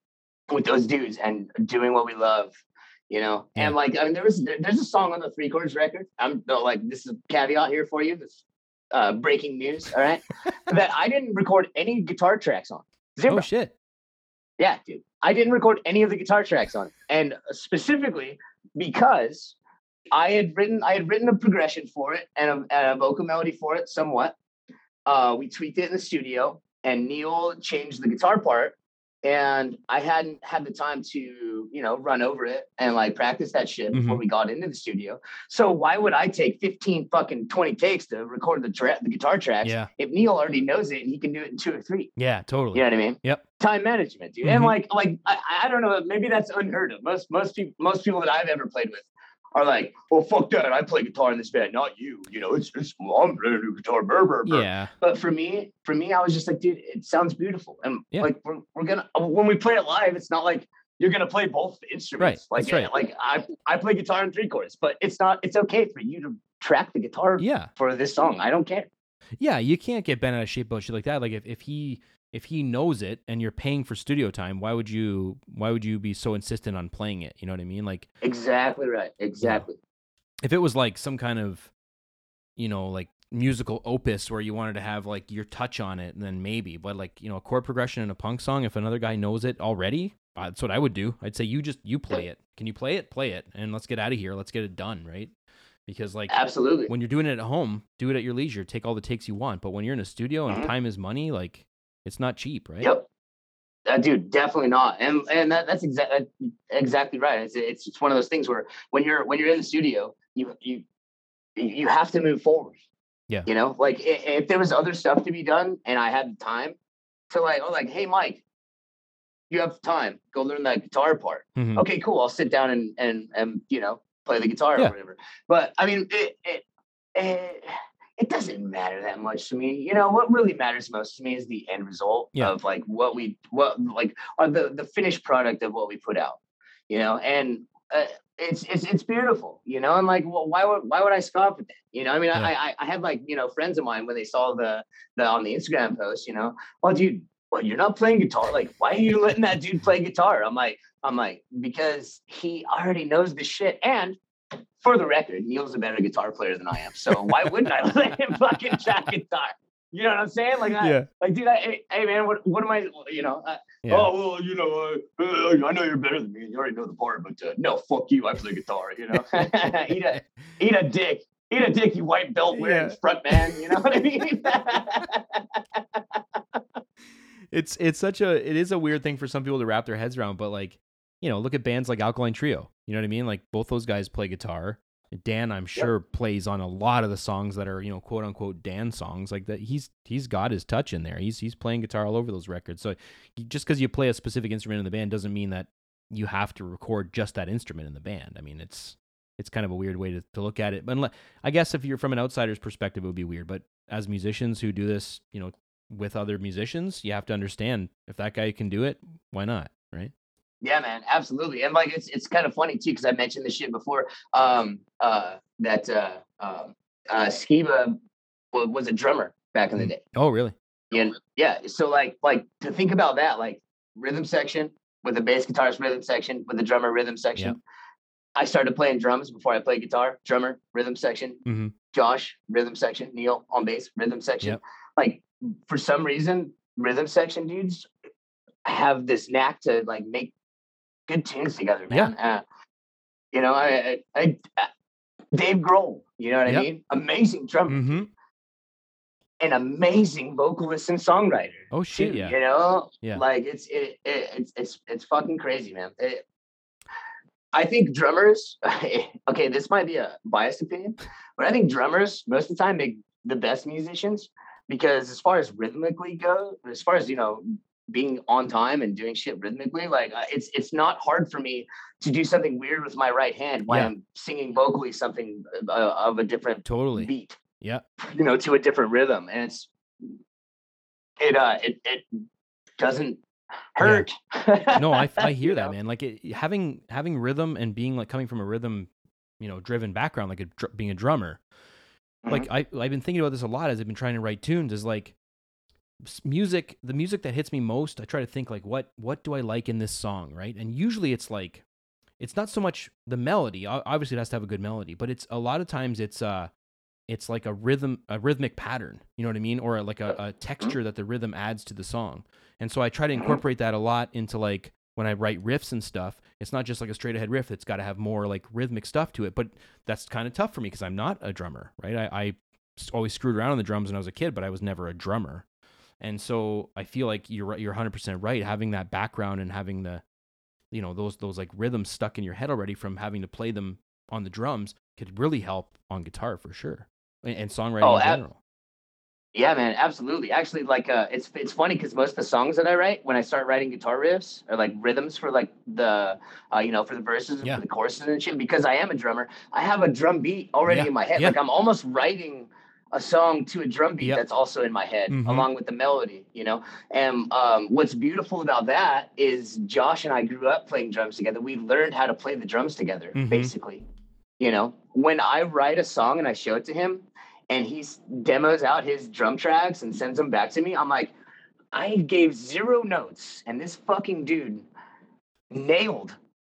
S2: with those dudes and doing what we love. You know,
S1: Yeah.
S2: and like I mean, there was there- there's a song on the Three Chords record. I'm like this is a caveat here for you. This uh, breaking news. All right, that I didn't record any guitar tracks on. Zero.
S1: Oh shit.
S2: Yeah, dude. I didn't record any of the guitar tracks on it. And specifically because I had written I had written a progression for it and a, and a vocal melody for it somewhat. Uh, we tweaked it in the studio and Neil changed the guitar part and I hadn't had the time to, you know, run over it and like practice that shit before we got into the studio. So why would I take 15 fucking 20 takes to record the tra- the guitar tracks
S1: Yeah.
S2: if Neil already knows it and he can do it in two or three?
S1: Yeah, totally.
S2: You know what I mean?
S1: Yep.
S2: Time management, dude.
S1: Mhm.
S2: And like, like I, I don't know, maybe that's unheard of. Most most people most people that I've ever played with are like, well, fuck that. I play guitar in this band, not you. You know, it's it's well, I'm playing a guitar, burr, burr, burr.
S1: Yeah.
S2: But for me, for me, I was just like, dude, it sounds beautiful. And
S1: Yeah.
S2: like we're, we're gonna when we play it live, it's not like you're gonna play both instruments.
S1: Right,
S2: Like
S1: right.
S2: Eh, like I I play guitar in three chords, but it's not it's okay for you to track the guitar
S1: Yeah.
S2: for this song. I don't care.
S1: Yeah, you can't get bent out of shape about shit like that. Like if, if he if he knows it and you're paying for studio time, why would you why would you be so insistent on playing it? You know what I mean? Like
S2: Exactly right. Exactly.
S1: if it was like some kind of you know like musical opus where you wanted to have like your touch on it then maybe but like you know a chord progression in a punk song if another guy knows it already uh, that's what i would do i'd say you just you play it can you play it play it and let's get out of here let's get it done right because like
S2: Absolutely.
S1: when you're doing it at home do it at your leisure take all the takes you want but when you're in a studio and
S2: Mhm.
S1: time is money like it's not cheap right
S2: Yep. Uh, dude, definitely not. And and that, that's exactly exactly right. It's it's one of those things where when you're when you're in the studio, you you you have to move forward.
S1: Yeah.
S2: You know, like i- if there was other stuff to be done and I had the time to like, oh, like, hey, Mike, you have time, go learn that guitar part.
S1: Mhm.
S2: Okay, cool. I'll sit down and and and you know play the guitar
S1: Yeah.
S2: or whatever. But I mean, it it, it it doesn't matter that much to me. You know, what really matters most to me is the end result
S1: Yeah.
S2: of like what we what like or the the finished product of what we put out. You know, and uh, it's it's it's beautiful. You know, and like, well, why would why would I scoff at that? You know, I mean,
S1: Yeah.
S2: I, I I had like you know friends of mine when they saw the the on the Instagram post. You know, well, dude. Well, you're not playing guitar. Like, why are you letting that dude play guitar? I'm like, I'm like, because he already knows the shit. And for the record, Neil's a better guitar player than I am. So why wouldn't I let him fucking track guitar? You know what I'm saying? Like, I,
S1: yeah
S2: like, dude, I, hey, hey, man, what, what am I? You know, I,
S1: yeah
S2: oh well, you know, uh, uh, I know you're better than me. and You already know the part, but uh, no, fuck you. I play guitar. You know, eat a eat a dick. Eat a dick, you white belt wearing
S1: Yeah.
S2: front man. You know what I mean?
S1: it's it's such a it is a weird thing for some people to wrap their heads around but like you know look at bands like alkaline trio you know what i mean? Like both those guys play guitar. Dan i'm sure plays on a lot of the songs that are you know quote unquote dan songs. Like that he's he's got his touch in there. He's he's playing guitar all over those records. So just because you play a specific instrument in the band doesn't mean that you have to record just that instrument in the band. I mean it's it's kind of a weird way to, to look at it. But i guess if you're from an outsider's perspective it would be weird. But as musicians who do this you know with other musicians, you have to understand if that guy can do it, why not? Right?
S2: Yeah, man, absolutely. And like it's it's kind of funny too because I mentioned this shit before. Um, uh, that uh, um, uh, Skiba was a drummer back in the
S1: Mm.
S2: day.
S1: Oh, really?
S2: And yeah, so like like to think about that, like rhythm section with the bass guitarist rhythm section with the drummer rhythm section. I started playing drums before I played guitar. Drummer rhythm section.
S1: Mm-hmm.
S2: Josh rhythm section. Neil on bass rhythm section.
S1: Yep.
S2: Like for some reason, rhythm section dudes have this knack to like make good tunes together, man. Uh, you know, I, I, I, Dave Grohl. You know what
S1: Yep.
S2: I mean? Amazing drummer,
S1: Mm-hmm.
S2: an amazing vocalist and songwriter.
S1: Oh shit,
S2: too,
S1: yeah.
S2: You know,
S1: Yeah.
S2: like it's it, it it's it's it's fucking crazy, man. It- I think drummers. okay, this might be a biased opinion, but I think drummers most of the time make the best musicians because as far as rhythmically go, as far as you know, being on time and doing shit rhythmically, like uh, it's it's not hard for me to do something weird with my right hand while
S1: Yeah.
S2: I'm singing vocally something uh, of a different
S1: Totally.
S2: beat
S1: Yeah.
S2: you know, to a different rhythm, and it's it uh it it doesn't hurt.
S1: No, I, I hear that, man. Like it, having having rhythm and being like coming from a rhythm, you know, driven background, like a, being a drummer. like I I've been thinking about this a lot as I've been trying to write tunes. Is like music, the music that hits me most. I try to think like what what do I like in this song, right? And usually it's like it's not so much the melody. Obviously, it has to have a good melody, but it's a lot of times it's uh it's like a rhythm a rhythmic pattern you know what i mean or like a, a texture that the rhythm adds to the song and so i try to incorporate that a lot into like when i write riffs and stuff it's not just like a straight ahead riff it's got to have more like rhythmic stuff to it but that's kind of tough for me because i'm not a drummer right I always screwed around on the drums when i was a kid but i was never a drummer and so i feel like you're you're 100% right having that background and having the you know those those like rhythms stuck in your head already from having to play them on the drums could really help on guitar for sure and, and songwriting
S2: Oh,
S1: in
S2: ab-
S1: general
S2: Yeah, man, absolutely. Actually, like, uh, it's it's funny because most of the songs that I write, when I start writing guitar riffs or like rhythms for like the, uh, you know, for the verses and
S1: Yeah.
S2: for the choruses and shit, because I am a drummer, I have a drum beat already
S1: Yeah,
S2: in my head.
S1: yeah.
S2: Like, I'm almost writing a song to a drum beat
S1: Yep.
S2: that's also in my head,
S1: Mhm.
S2: along with the melody. You know, and um, what's beautiful about that is Josh and I grew up playing drums together. We learned how to play the drums together,
S1: Mhm.
S2: basically. You know, when I write a song and I show it to him, and he demos out his drum tracks and sends them back to me, I'm like, I gave zero notes, and this fucking dude nailed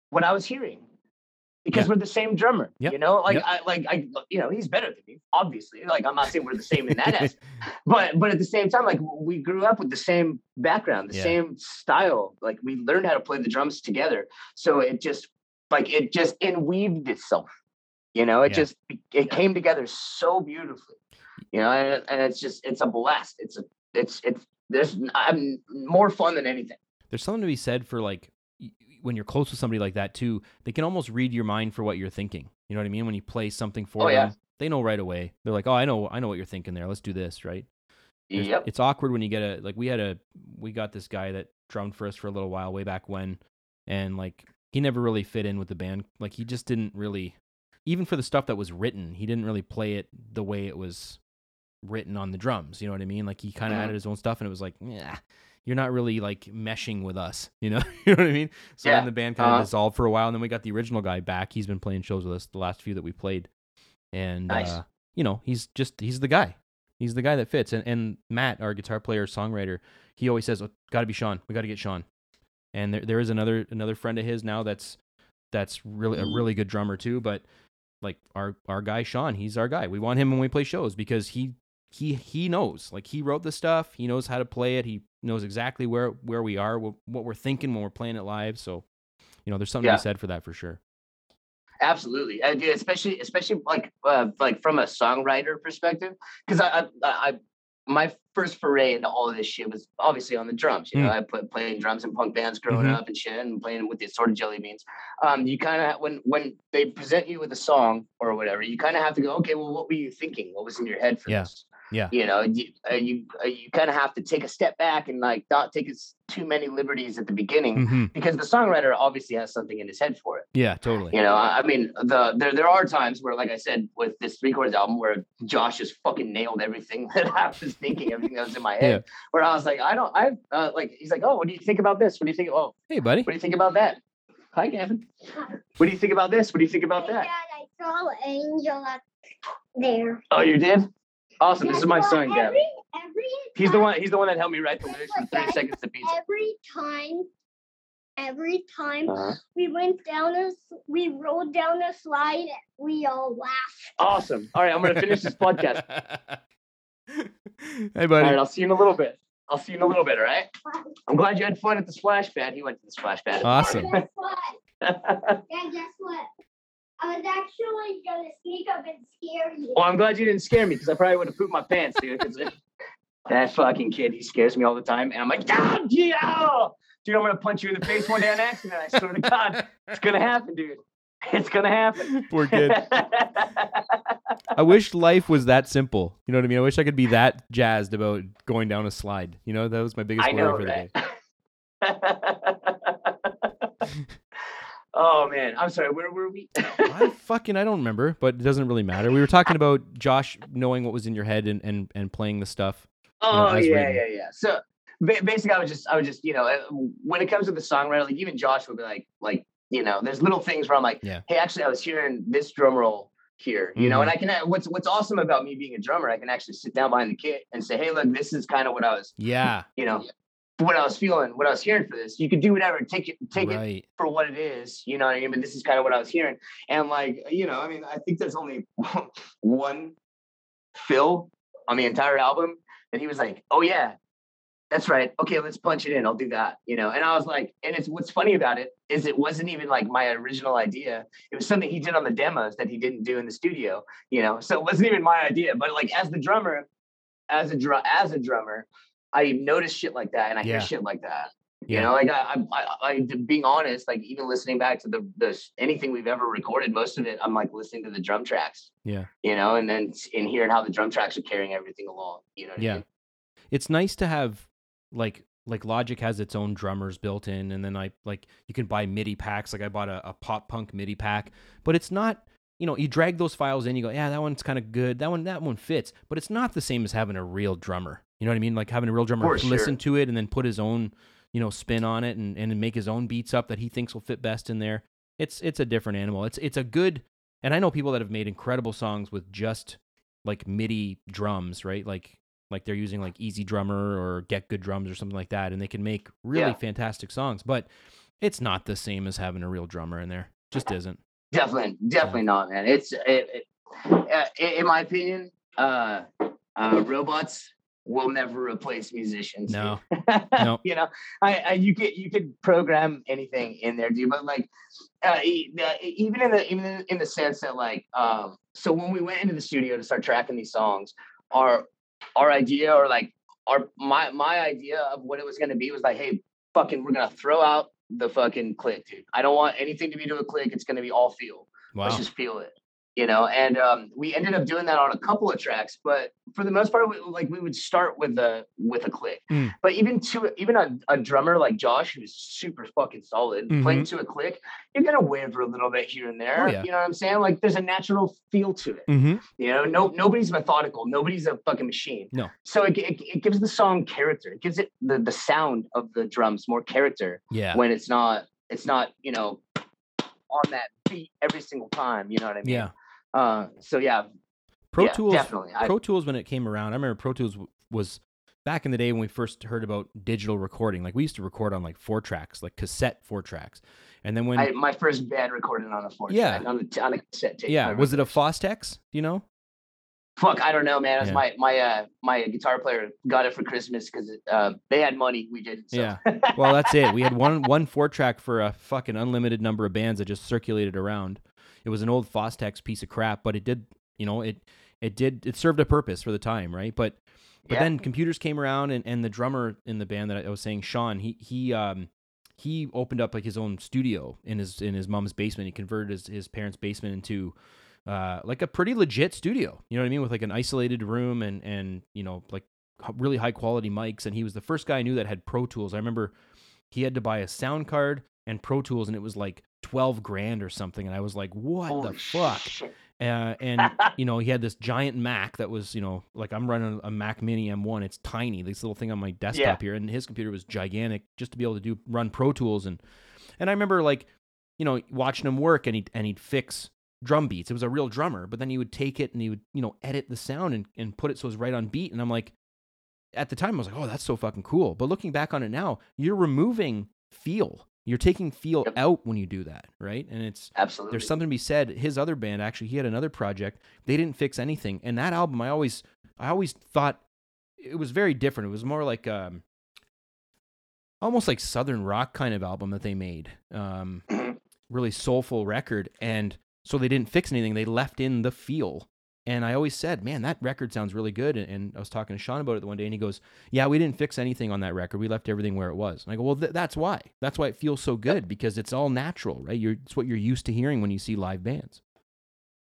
S2: what I was hearing because
S1: Yeah.
S2: we're the same drummer.
S1: Yep.
S2: You know, like
S1: Yep.
S2: I like I you know he's better than me, obviously. Like I'm not saying we're the same in that aspect, but but at the same time, like we grew up with the same background, the
S1: Yeah.
S2: same style. Like we learned how to play the drums together, so it just like it just inweaved itself. You know, it
S1: Yeah.
S2: just it came together so beautifully. You know, and, and it's just it's a blast. It's a it's it's there's I'm more fun than anything.
S1: there's something to be said for like when you're close with somebody like that too they can almost read your mind for what you're thinking. You know what i mean? When you play something for
S2: Oh, yeah.
S1: them they know right away. They're like oh i know i know what you're thinking there. Let's do this right? There's-
S2: Yep.
S1: it's awkward when you get a like we had a we got this guy that drummed for us for a little while way back when and like he never really fit in with the band. Like he just didn't really even for the stuff that was written he didn't really play it the way it was written on the drums you know what i mean? Like he kind of
S2: Mhm.
S1: added his own stuff and it was like yeah you're not really like meshing with us you know you know what i mean so
S2: Yeah,
S1: then the band kind of
S2: uh-huh.
S1: dissolved for a while and then we got the original guy back he's been playing shows with us the last few that we played and
S2: Nice.
S1: uh you know he's just he's the guy He's the guy that fits. And and Matt, our guitar player songwriter, he always says, oh, "Got to be Sean. We got to get Sean." And there there is another another friend of his now that's that's really a really good drummer too. But like our our guy Sean, he's our guy. We want him when we play shows because he he he knows. Like he wrote the stuff. He knows how to play it. He knows exactly where where we are, what, what we're thinking when we're playing it live. So you know, there's something to be said for that for sure.
S2: Absolutely, I do, especially especially like uh, like from a songwriter perspective, because I, I I my first foray into all of this shit was obviously on the drums. You know, I put playing drums in punk bands growing
S1: Mhm.
S2: up and shit, and playing with the assorted jelly beans. Um, you kind of when when they present you with a song or whatever, you kind of have to go, okay, well, what were you thinking? What was in your head for
S1: Yeah.
S2: this?
S1: Yeah.
S2: You know, you you, uh, you kind of have to take a step back and like not take as too many liberties at the beginning
S1: Mm-hmm.
S2: because the songwriter obviously has something in his head for it.
S1: Yeah, totally.
S2: You know, I I mean, the there there are times where, like I said, with this three chords album, where Josh just fucking nailed everything that I was thinking, everything that was in my head. Where I was like, I don't, I uh, like, he's like, oh, what do you think about this? What do you think? Oh,
S1: Hey, buddy.
S2: what do you think about that? Hi, Gavin. What do you think about this? What do you think about that?
S3: Dad, I saw an angel up there.
S2: Oh, you did? Awesome. This is my son, Gavin.
S3: Every, every
S2: He's the one. He's the one that helped me write the lyrics for Thirty Seconds to Pizza.
S3: Every time, every time
S2: Uh-huh.
S3: we went down a, s- we rolled down a slide, we all laughed.
S2: Awesome. All right, I'm gonna finish this podcast.
S1: hey,
S2: All
S1: buddy.
S2: right, I'll see you in a little bit. I'll see you in a little bit. All right. I'm glad you had fun at the splash pad. He went to the splash pad.
S1: Awesome.
S3: Guess what? Yeah, guess what? I was actually gonna sneak up and scare you.
S2: Well, I'm glad you didn't scare me because I probably would have pooped my pants, dude. 'cause it- that fucking kid, he scares me all the time. And I'm like, God, yeah. Dude, I'm going to punch you in the face one day on accident. I swear to God, it's going to happen, dude. It's going to happen.
S1: Poor kid. I wish life was that simple. You know what I mean? I wish I could be that jazzed about going down a slide. You know, that was my biggest
S2: I
S1: worry
S2: know,
S1: for the day.
S2: oh, man. I'm sorry. Where were we?
S1: I fucking I don't remember, but it doesn't really matter. We were talking about Josh knowing what was in your head and and, and playing the stuff.
S2: Oh
S1: as
S2: yeah,
S1: written.
S2: yeah, yeah. So ba- basically, I was just, I was just, you know, uh, when it comes to the songwriter, like even Josh would be like, like, you know, there's little things where I'm like,
S1: Yeah.
S2: hey, actually, I was hearing this drum roll here, you know.
S1: Mhm.
S2: And I can what's what's awesome about me being a drummer, I can actually sit down behind the kit and say, hey, look, this is kind of what I was,
S1: Yeah.
S2: you know, what I was feeling, what I was hearing for this. You could do whatever, take it, take it for what it is, you know what I mean? But this is kind of what I was hearing. And like, you know, I mean, I think there's only one fill on the entire album that he was like, oh yeah, that's right. Okay, let's punch it in. I'll do that, you know? And I was like, and it's what's funny about it is it wasn't even like my original idea. It was something he did on the demos that he didn't do in the studio, you know? So it wasn't even my idea, but like as the drummer, as a drum, as a drummer, I notice shit like that and I
S1: Yeah.
S2: hear shit like that. You know, like I, I, I, being honest, like even listening back to the, the anything we've ever recorded, most of it, I'm like listening to the drum tracks.
S1: Yeah.
S2: You know, and then in hearing how the drum tracks are carrying everything along. You know. What I
S1: Yeah.
S2: mean?
S1: It's nice to have like like Logic has its own drummers built in, and then I like you can buy MIDI packs. Like I bought a, a pop punk MIDI pack, but it's not. You know, you drag those files in, you go, yeah, that one's kind of good. That one, that one fits, but it's not the same as having a real drummer. You know what I mean? Like having a real drummer
S2: For
S1: listen
S2: sure.
S1: to it and then put his own, you know, spin on it and, and make his own beats up that he thinks will fit best in there. It's it's a different animal. It's it's a good, and I know people that have made incredible songs with just like MIDI drums, right? Like like they're using like EZdrummer or Get Good Drums or something like that, and they can make really
S2: Yeah.
S1: fantastic songs. But it's not the same as having a real drummer in there. Just isn't.
S2: Definitely, definitely not, man. It's it, it, uh, in my opinion, uh, uh, robots will never replace musicians.
S1: No. No.
S2: you know, I, I you could you could program anything in there, dude. But like, uh, even in the even in- in the sense that like, um, so when we went into the studio to start tracking these songs, our our idea or like our my my idea of what it was going to be was like, hey, fucking, we're gonna throw out the fucking click, dude. I don't want anything to be to a click. It's gonna be all feel
S1: Wow.
S2: let's just feel it you know and um, we ended up doing that on a couple of tracks but for the most part we, like we would start with a with a click
S1: Mm.
S2: but even to even a, a drummer like josh who's super fucking solid playing to a click you're gonna waver a little bit here and there
S1: Oh, yeah.
S2: you know what i'm saying like there's a natural feel to it
S1: Mm-hmm.
S2: you know no nobody's methodical nobody's a fucking machine
S1: No.
S2: so it, it, it gives the song character it gives it the, the sound of the drums more character
S1: Yeah.
S2: when it's not it's not you know on that beat every single time you know what i mean
S1: Yeah.
S2: Uh so yeah
S1: Pro
S2: yeah,
S1: Tools.
S2: definitely I,
S1: Pro Tools when it came around, I remember Pro Tools was back in the day when we first heard about digital recording. Like we used to record on like four tracks, like cassette four tracks, and then when
S2: I my first band recorded on a four
S1: Yeah.
S2: track, on a, on a cassette tape
S1: yeah, was it a. Fostex? Do you know?
S2: fuck i don't know man it was
S1: Yeah.
S2: my my uh my guitar player got it for christmas because uh they had money we didn't so.
S1: Yeah. Well, that's it. We had one one four track for a fucking unlimited number of bands that just circulated around. It was an old Fostex piece of crap, but it did, you know, it it did it served a purpose for the time, right? But but
S2: Yeah.
S1: then computers came around and, and the drummer in the band that I was saying, Sean, he he um he opened up like his own studio in his in his mom's basement. He converted his, his parents' basement into uh like a pretty legit studio. You know what I mean? With like an isolated room and and you know like really high quality mics. And he was the first guy I knew that had Pro Tools. I remember he had to buy a sound card and Pro Tools, and it was like twelve grand or something. And I was like, what
S2: Holy
S1: the fuck?
S2: shit.
S1: Uh, and you know, he had this giant Mac that was, you know, like I'm running a Mac Mini M1. It's tiny, this little thing on my desktop here, and his computer was gigantic, just to be able to do run Pro Tools. And and I remember like, you know, watching him work, and he and he'd fix drum beats. It was a real drummer, but then he would take it and he would, you know, edit the sound and and put it so it was right on beat. And I'm like, at the time, I was like, oh, that's so fucking cool. But looking back on it now, you're removing feel. You're taking feel
S2: Yep.
S1: out when you do that, right? And it's
S2: absolutely
S1: there's something to be said. His other band actually, he had another project. They didn't fix anything, and that album, I always, I always thought it was very different. It was more like um, almost like southern rock kind of album that they made. Um, really soulful record, and so they didn't fix anything. They left in the feel. And I always said, man, that record sounds really good. And, and I was talking to Sean about it the one day, and he goes, yeah, we didn't fix anything on that record. We left everything where it was. And I go, well, th- that's why. That's why it feels so good because it's all natural, right? You're, it's what you're used to hearing when you see live bands.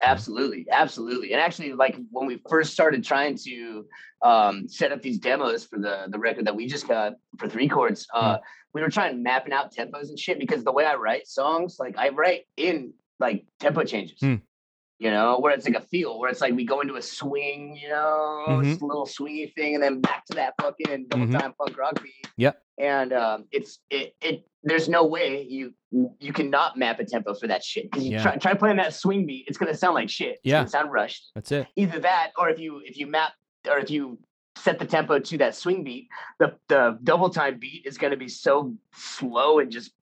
S2: Absolutely, absolutely. And actually, like when we first started trying to um, set up these demos for the the record that we just got for three chords, uh, we were trying mapping out tempos and shit because the way I write songs, like I write in like tempo changes.
S1: Hmm.
S2: You know, where it's like a feel, where it's like we go into a swing, you know,
S1: Mhm.
S2: it's a little swingy thing, and then back to that fucking double time punk rock beat.
S1: Yep.
S2: And um, it's it it there's no way you you cannot map a tempo for that shit because you
S1: Yeah.
S2: try, try playing that swing beat, it's gonna sound like shit. It's
S1: Yeah.
S2: gonna sound rushed.
S1: That's it.
S2: Either that, or if you if you map or if you set the tempo to that swing beat, the the double time beat is gonna be so slow and just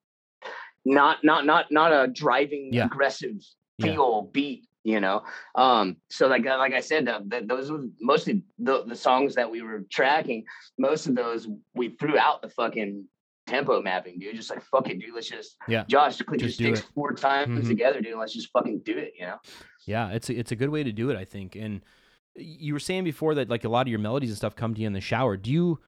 S2: not not not not a driving
S1: Yeah.
S2: aggressive
S1: Yeah.
S2: feel beat you know um so like uh, like i said uh, th- those were mostly the, the songs that we were tracking most of those we threw out the fucking tempo mapping dude just like fuck it dude let's just
S1: Yeah.
S2: josh click
S1: Just
S2: your sticks four times
S1: Mhm.
S2: together dude let's just fucking do it you know
S1: Yeah, it's a, it's a good way to do it, I think. And you were saying before that like a lot of your melodies and stuff come to you in the shower. Do you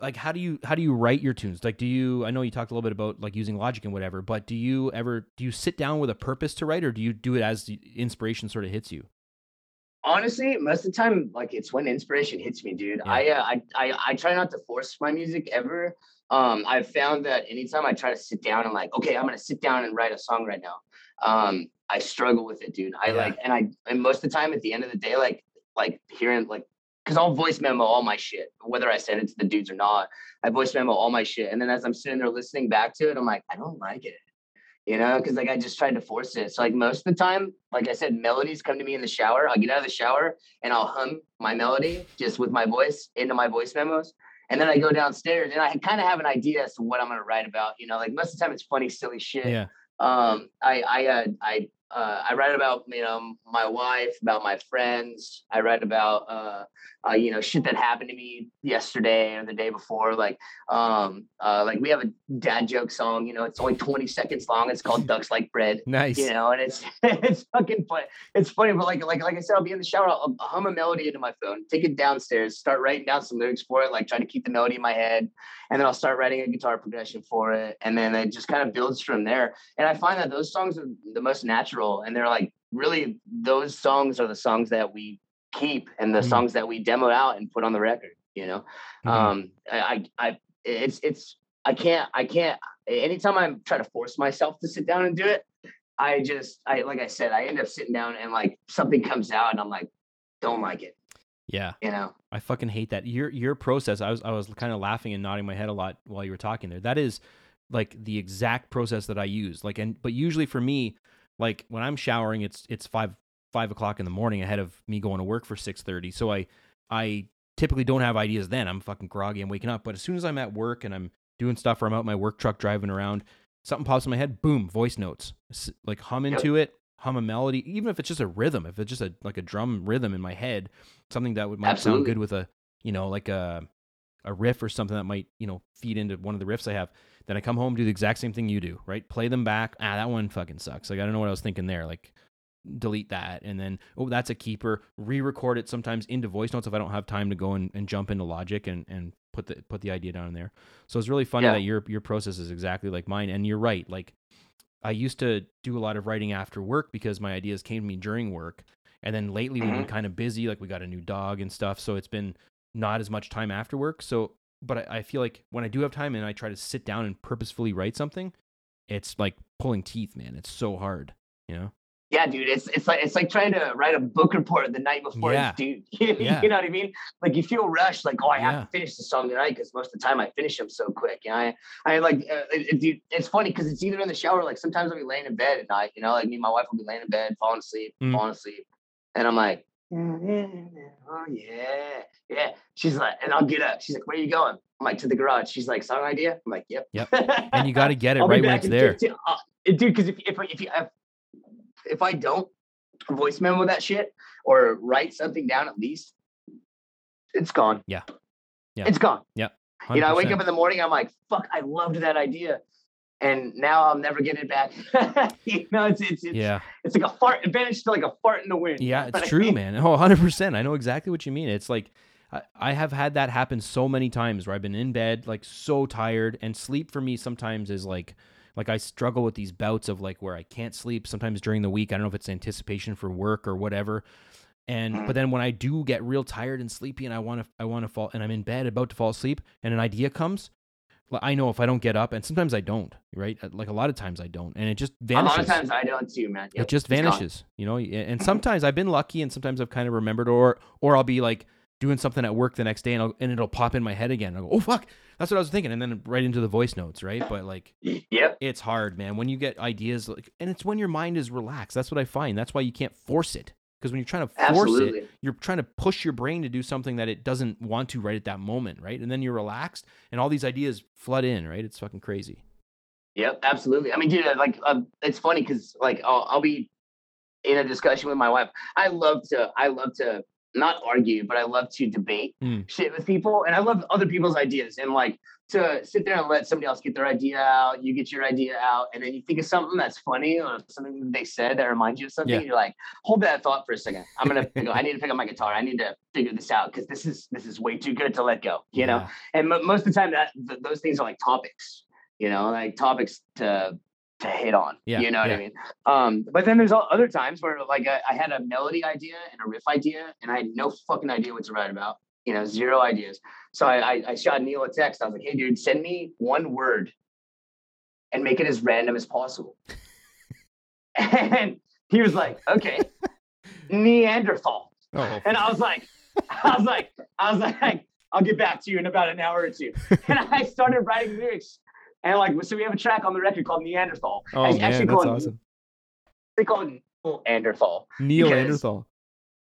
S1: like how do you how do you write your tunes? Like do you I know you talked a little bit about like using Logic and whatever, but do you ever do you sit down with a purpose to write or do you do it as the inspiration sort of hits you?
S2: honestly most of the time like it's when inspiration hits me dude
S1: Yeah.
S2: I, uh, I i i try not to force my music ever um i've found that anytime i try to sit down and like okay i'm gonna sit down and write a song right now um i struggle with it dude i
S1: Yeah.
S2: like and i and most of the time at the end of the day like like hearing like because I'll voice memo all my shit, whether I send it to the dudes or not. I voice memo all my shit, and then as I'm sitting there listening back to it, I'm like, I don't like it, you know, because like I just tried to force it. So like most of the time, like I said, melodies come to me in the shower. I'll get out of the shower and I'll hum my melody just with my voice into my voice memos. And then I go downstairs and I kind of have an idea as to what I'm gonna write about. You know, like most of the time it's funny, silly shit.
S1: Yeah.
S2: Um, I I uh, I uh, I write about you know my wife, about my friends. I write about uh, uh, you know shit that happened to me yesterday or the day before. Like um, uh, like we have a dad joke song. You know, it's only 20 seconds long. It's called Ducks Like Bread
S1: Nice.
S2: you know, and it's it's fucking fun. It's funny, but like like like I said, I'll be in the shower, I'll, I'll hum a melody into my phone, take it downstairs, start writing down some lyrics for it, like try to keep the melody in my head, and then I'll start writing a guitar progression for it, and then it just kind of builds from there. And I find that those songs are the most natural, and they're like really those songs are the songs that we keep and the
S1: Mhm.
S2: songs that we demo out and put on the record. You know,
S1: Mhm.
S2: um, I, I I it's it's I can't I can't anytime I'm trying to force myself to sit down and do it, I just I like I said, I end up sitting down and like something comes out and I'm like, don't like it,
S1: yeah.
S2: you know.
S1: I fucking hate that. Your your process. I was I was kind of laughing and nodding my head a lot while you were talking there. That is like the exact process that I use. Like and but usually for me, like when I'm showering, it's it's five five o'clock in the morning ahead of me going to work for six thirty. So I I typically don't have ideas then. I'm fucking groggy. I'm waking up. But as soon as I'm at work and I'm doing stuff or I'm out in my work truck driving around, something pops in my head. Boom, voice notes. Like hum into it. Hum a melody, even if it's just a rhythm, if it's just a like a drum rhythm in my head, something that would might sound good with a you know like a a riff or something that might you know feed into one of the riffs I have. Then I come home do the exact same thing you do, right? Play them back. Ah, that one fucking sucks. Like I don't know what I was thinking there. Like delete that and then oh that's a keeper. Re-record it sometimes into voice notes if I don't have time to go and, and jump into Logic and and put the put the idea down in there. So it's really funny
S2: Yeah.
S1: that your your process is exactly like mine. And you're right. Like I used to do a lot of writing after work because my ideas came to me during work. And then lately we've been
S2: Mhm.
S1: kind of busy, like we got a new dog and stuff. So it's been not as much time after work. So, but I, I feel like when I do have time and I try to sit down and purposefully write something, it's like pulling teeth, man. It's so hard, you know?
S2: Yeah, dude, it's it's like it's like trying to write a book report the night before
S1: Yeah.
S2: it's due.
S1: Yeah.
S2: you know what I mean? Like you feel rushed, like oh, I have
S1: Yeah.
S2: to finish the song tonight because most of the time I finish them so quick. You know, I I like uh, it, it- it's funny because it's either in the shower, like sometimes I'll be laying in bed at night. You know, like me and my wife will be laying in bed, falling asleep,
S1: Mm.
S2: falling asleep, and I'm like, oh yeah, yeah. She's like, and I'll get up. She's like, where are you going? I'm like to the garage. She's like, song idea. I'm like, yep.
S1: Yep. And you got to get it right when
S2: back
S1: it's there.
S2: 15 uh, dude. Because if if if you if, if I don't voice memo that shit or write something down at least, it's gone.
S1: Yeah. Yeah.
S2: it's gone. Yeah. You know, I wake up in the morning. I'm like, fuck, I loved that idea. And now I'll never get it back. you know, it's it's it's,
S1: Yeah.
S2: it's like a fart advantage to like a fart in the wind.
S1: Yeah, it's
S2: I
S1: true,
S2: mean?
S1: man. Oh, 100%. I know exactly what you mean. It's like I, I have had that happen so many times where I've been in bed like so tired and sleep for me sometimes is like like I struggle with these bouts of like where I can't sleep sometimes during the week. I don't know if it's anticipation for work or whatever. And
S2: Mhm.
S1: but then when I do get real tired and sleepy and I want to I want to fall and I'm in bed about to fall asleep and an idea comes, I know if I don't get up and sometimes I don't, right? Uh, like a lot of times I don't and it just vanishes.
S2: A lot of times I don't too, man. Yep,
S1: it just vanishes you know and mm-hmm. sometimes i've been lucky and sometimes i've kind of remembered or or i'll be like doing something at work the next day and, I'll, and it'll pop in my head again. I'll go, oh fuck, that's what I was thinking, and then right into the voice notes, right? But like,
S2: Yep.
S1: it's hard, man. When you get ideas, like, and it's when your mind is relaxed. That's what I find. That's why you can't force it. Because when you're trying to force
S2: Absolutely.
S1: it, you're trying to push your brain to do something that it doesn't want to right at that moment, right? And then you're relaxed, and all these ideas flood in, right? It's fucking crazy.
S2: Yep, absolutely. I mean, dude, like, um, it's funny because like I'll, I'll be in a discussion with my wife. I love to, I love to not argue, but I love to debate
S1: Mm.
S2: shit with people, and I love other people's ideas. And like to sit there and let somebody else get their idea out, you get your idea out, and then you think of something that's funny or something that they said that reminds you of something.
S1: Yeah.
S2: You're like, hold that thought for a second. I'm gonna, up- I need to pick up my guitar. I need to figure this out because this is this is way too good to let go. You know
S1: Yeah.
S2: and mo- most of the time that th- those things are like topics you know like topics to to hit on
S1: Yeah,
S2: you know what
S1: yeah.
S2: i mean um but then there's all other times where like I, I had a melody idea and a riff idea and i had no fucking idea what to write about you know zero ideas so i i, I shot neil a text i was like hey dude send me one word and make it as random as possible and he was like okay neanderthal
S1: Oh,
S2: and I was like, I was like, I was like, I'll get back to you in about an hour or two. And I started writing lyrics. And like, so we have a track on the record called Neanderthal.
S1: oh man,
S2: actually
S1: that's
S2: call it-
S1: awesome.
S2: They call it Neanderthal.
S1: Neanderthal.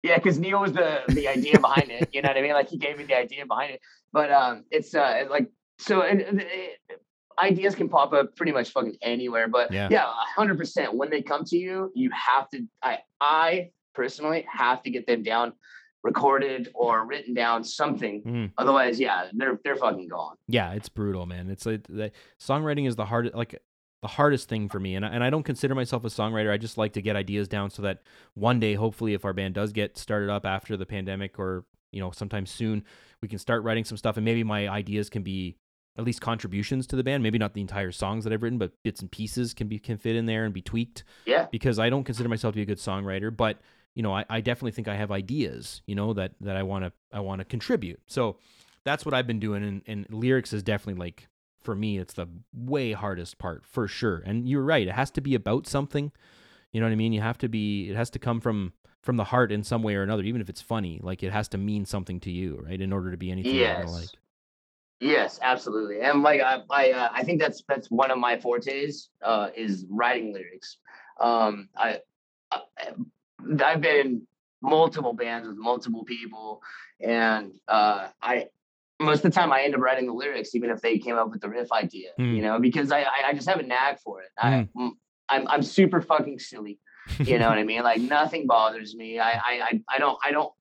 S2: Yeah, because Neil was the the idea behind it. You know what I mean? Like he gave me the idea behind it. But um, it's uh like so and, and it, ideas can pop up pretty much fucking anywhere. But
S1: Yeah.
S2: yeah, hundred percent. When they come to you, you have to. I I personally have to get them down, recorded or written down something.
S1: Mm.
S2: Otherwise, yeah, they're they're fucking gone.
S1: Yeah, it's brutal, man. It's like the songwriting is the hardest, like the hardest thing for me, and I, and I don't consider myself a songwriter. I just like to get ideas down so that one day, hopefully, if our band does get started up after the pandemic or you know sometime soon, we can start writing some stuff, and maybe my ideas can be at least contributions to the band. Maybe not the entire songs that I've written, but bits and pieces can be can fit in there and be tweaked.
S2: Yeah,
S1: because I don't consider myself to be a good songwriter, but you know, I, I definitely think I have ideas, you know, that that I want to I want to contribute. So that's what I've been doing, and, and lyrics is definitely like for me, it's the way hardest part for sure. And you're right, it has to be about something. You know what I mean? You have to be. It has to come from from the heart in some way or another, even if it's funny. Like it has to mean something to you, right? In order to be anything
S2: Yes.
S1: like.
S2: Yes, absolutely. And like I I, uh, I think that's that's one of my fortes uh, is writing lyrics. Um, I, I I've been in multiple bands with multiple people, and uh, I most of the time I end up writing the lyrics, even if they came up with the riff idea.
S1: Mm.
S2: You know, because I I, just have a knack for it. I mm, I'm I'm super fucking silly. You know what I mean? Like nothing bothers me. I I I, don't I don't.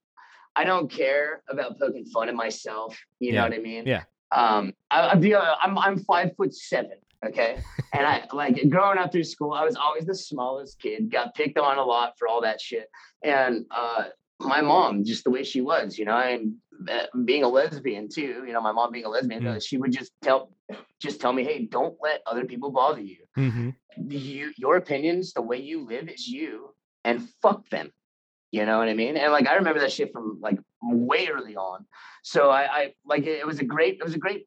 S2: I don't care about poking fun at myself. You
S1: Yeah,
S2: know what I mean?
S1: yeah.
S2: Um, I, I'm, I'm I'm five foot seven. Okay, and I like growing up through school, I was always the smallest kid. Got picked on a lot for all that shit. And uh, my mom, just the way she was, you know, and being a lesbian too. You know, my mom being a lesbian,
S1: Mm.
S2: uh, she would just tell, just tell me, hey, don't let other people bother you.
S1: Mm-hmm.
S2: You, your opinions, the way you live is you, and fuck them. You know what I mean? And like I remember that shit from like way early on. So I, I like it, it was a great, it was a great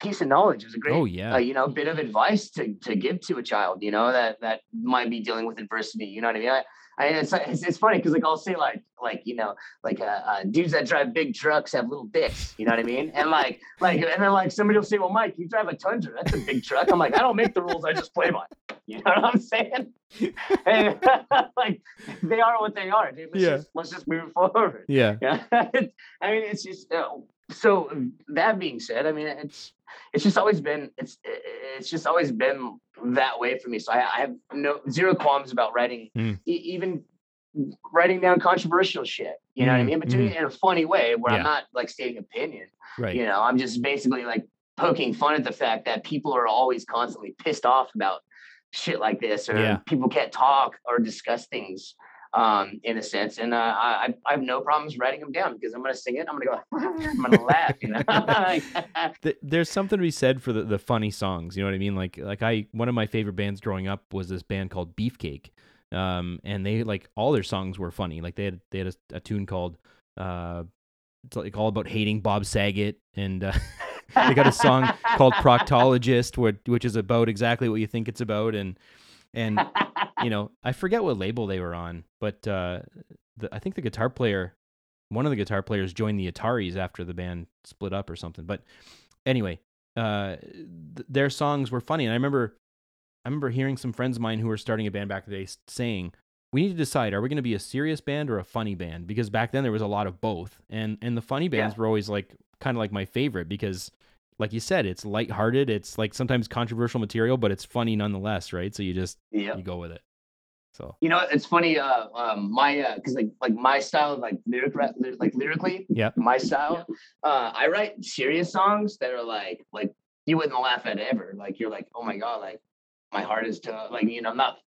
S2: piece of knowledge. It was a great,
S1: Oh yeah.
S2: uh, you know, bit of advice to to give to a child. You know that that might be dealing with adversity. You know what I mean? I, I it's it's, it's funny because like I'll say like like you know like uh, uh, dudes that drive big trucks have little dicks. You know what I mean? And like like and then like somebody will say, well, Mike, you drive a Tundra. That's a big truck. I'm like, I don't make the rules. I just play by. You know what I'm saying? And, like they are what they are, dude. Let's
S1: Yeah.
S2: just let's just move forward.
S1: yeah.
S2: Yeah, I mean, it's just uh, so. That being said, I mean, it's it's just always been it's it's just always been that way for me. So I, I have no zero qualms about writing,
S1: Mm.
S2: e- even writing down controversial shit. You know what I
S1: Mm,
S2: mean? But doing it in a funny way where
S1: Yeah.
S2: I'm not like stating opinion.
S1: Right.
S2: You know, I'm just basically like poking fun at the fact that people are always constantly pissed off about shit like this, or
S1: Yeah.
S2: people can't talk or discuss things um, in a sense. And uh, I, I have no problems writing them down because I'm gonna sing it. I'm gonna go. I'm gonna laugh. You know.
S1: There's something to be said for the, the funny songs. You know what I mean? Like like I one of my favorite bands growing up was this band called Beefcake, um, and they like all their songs were funny. Like they had they had a, a tune called uh, it's like all about hating Bob Saget, and uh, they got a song called Proctologist, which which is about exactly what you think it's about, and and you know I forget what label they were on, but uh, the, I think the guitar player one of the guitar players joined the Ataris after the band split up or something. But anyway, uh, th- their songs were funny, and I remember, I remember hearing some friends of mine who were starting a band back in the day saying, "We need to decide: are we going to be a serious band or a funny band?" Because back then there was a lot of both, and and the funny bands were always like kind of like my favorite because. Like you said, it's lighthearted. It's like sometimes controversial material, but it's funny nonetheless, right? So you just
S2: Yeah.
S1: you go with it. So
S2: You know, it's funny. Uh, um, my uh, because like like my style, of, like lyric, like lyrically,
S1: yeah,
S2: my style. Uh, I write serious songs that are like like you wouldn't laugh at ever. Like you're like, oh my god, like my heart is to like you know not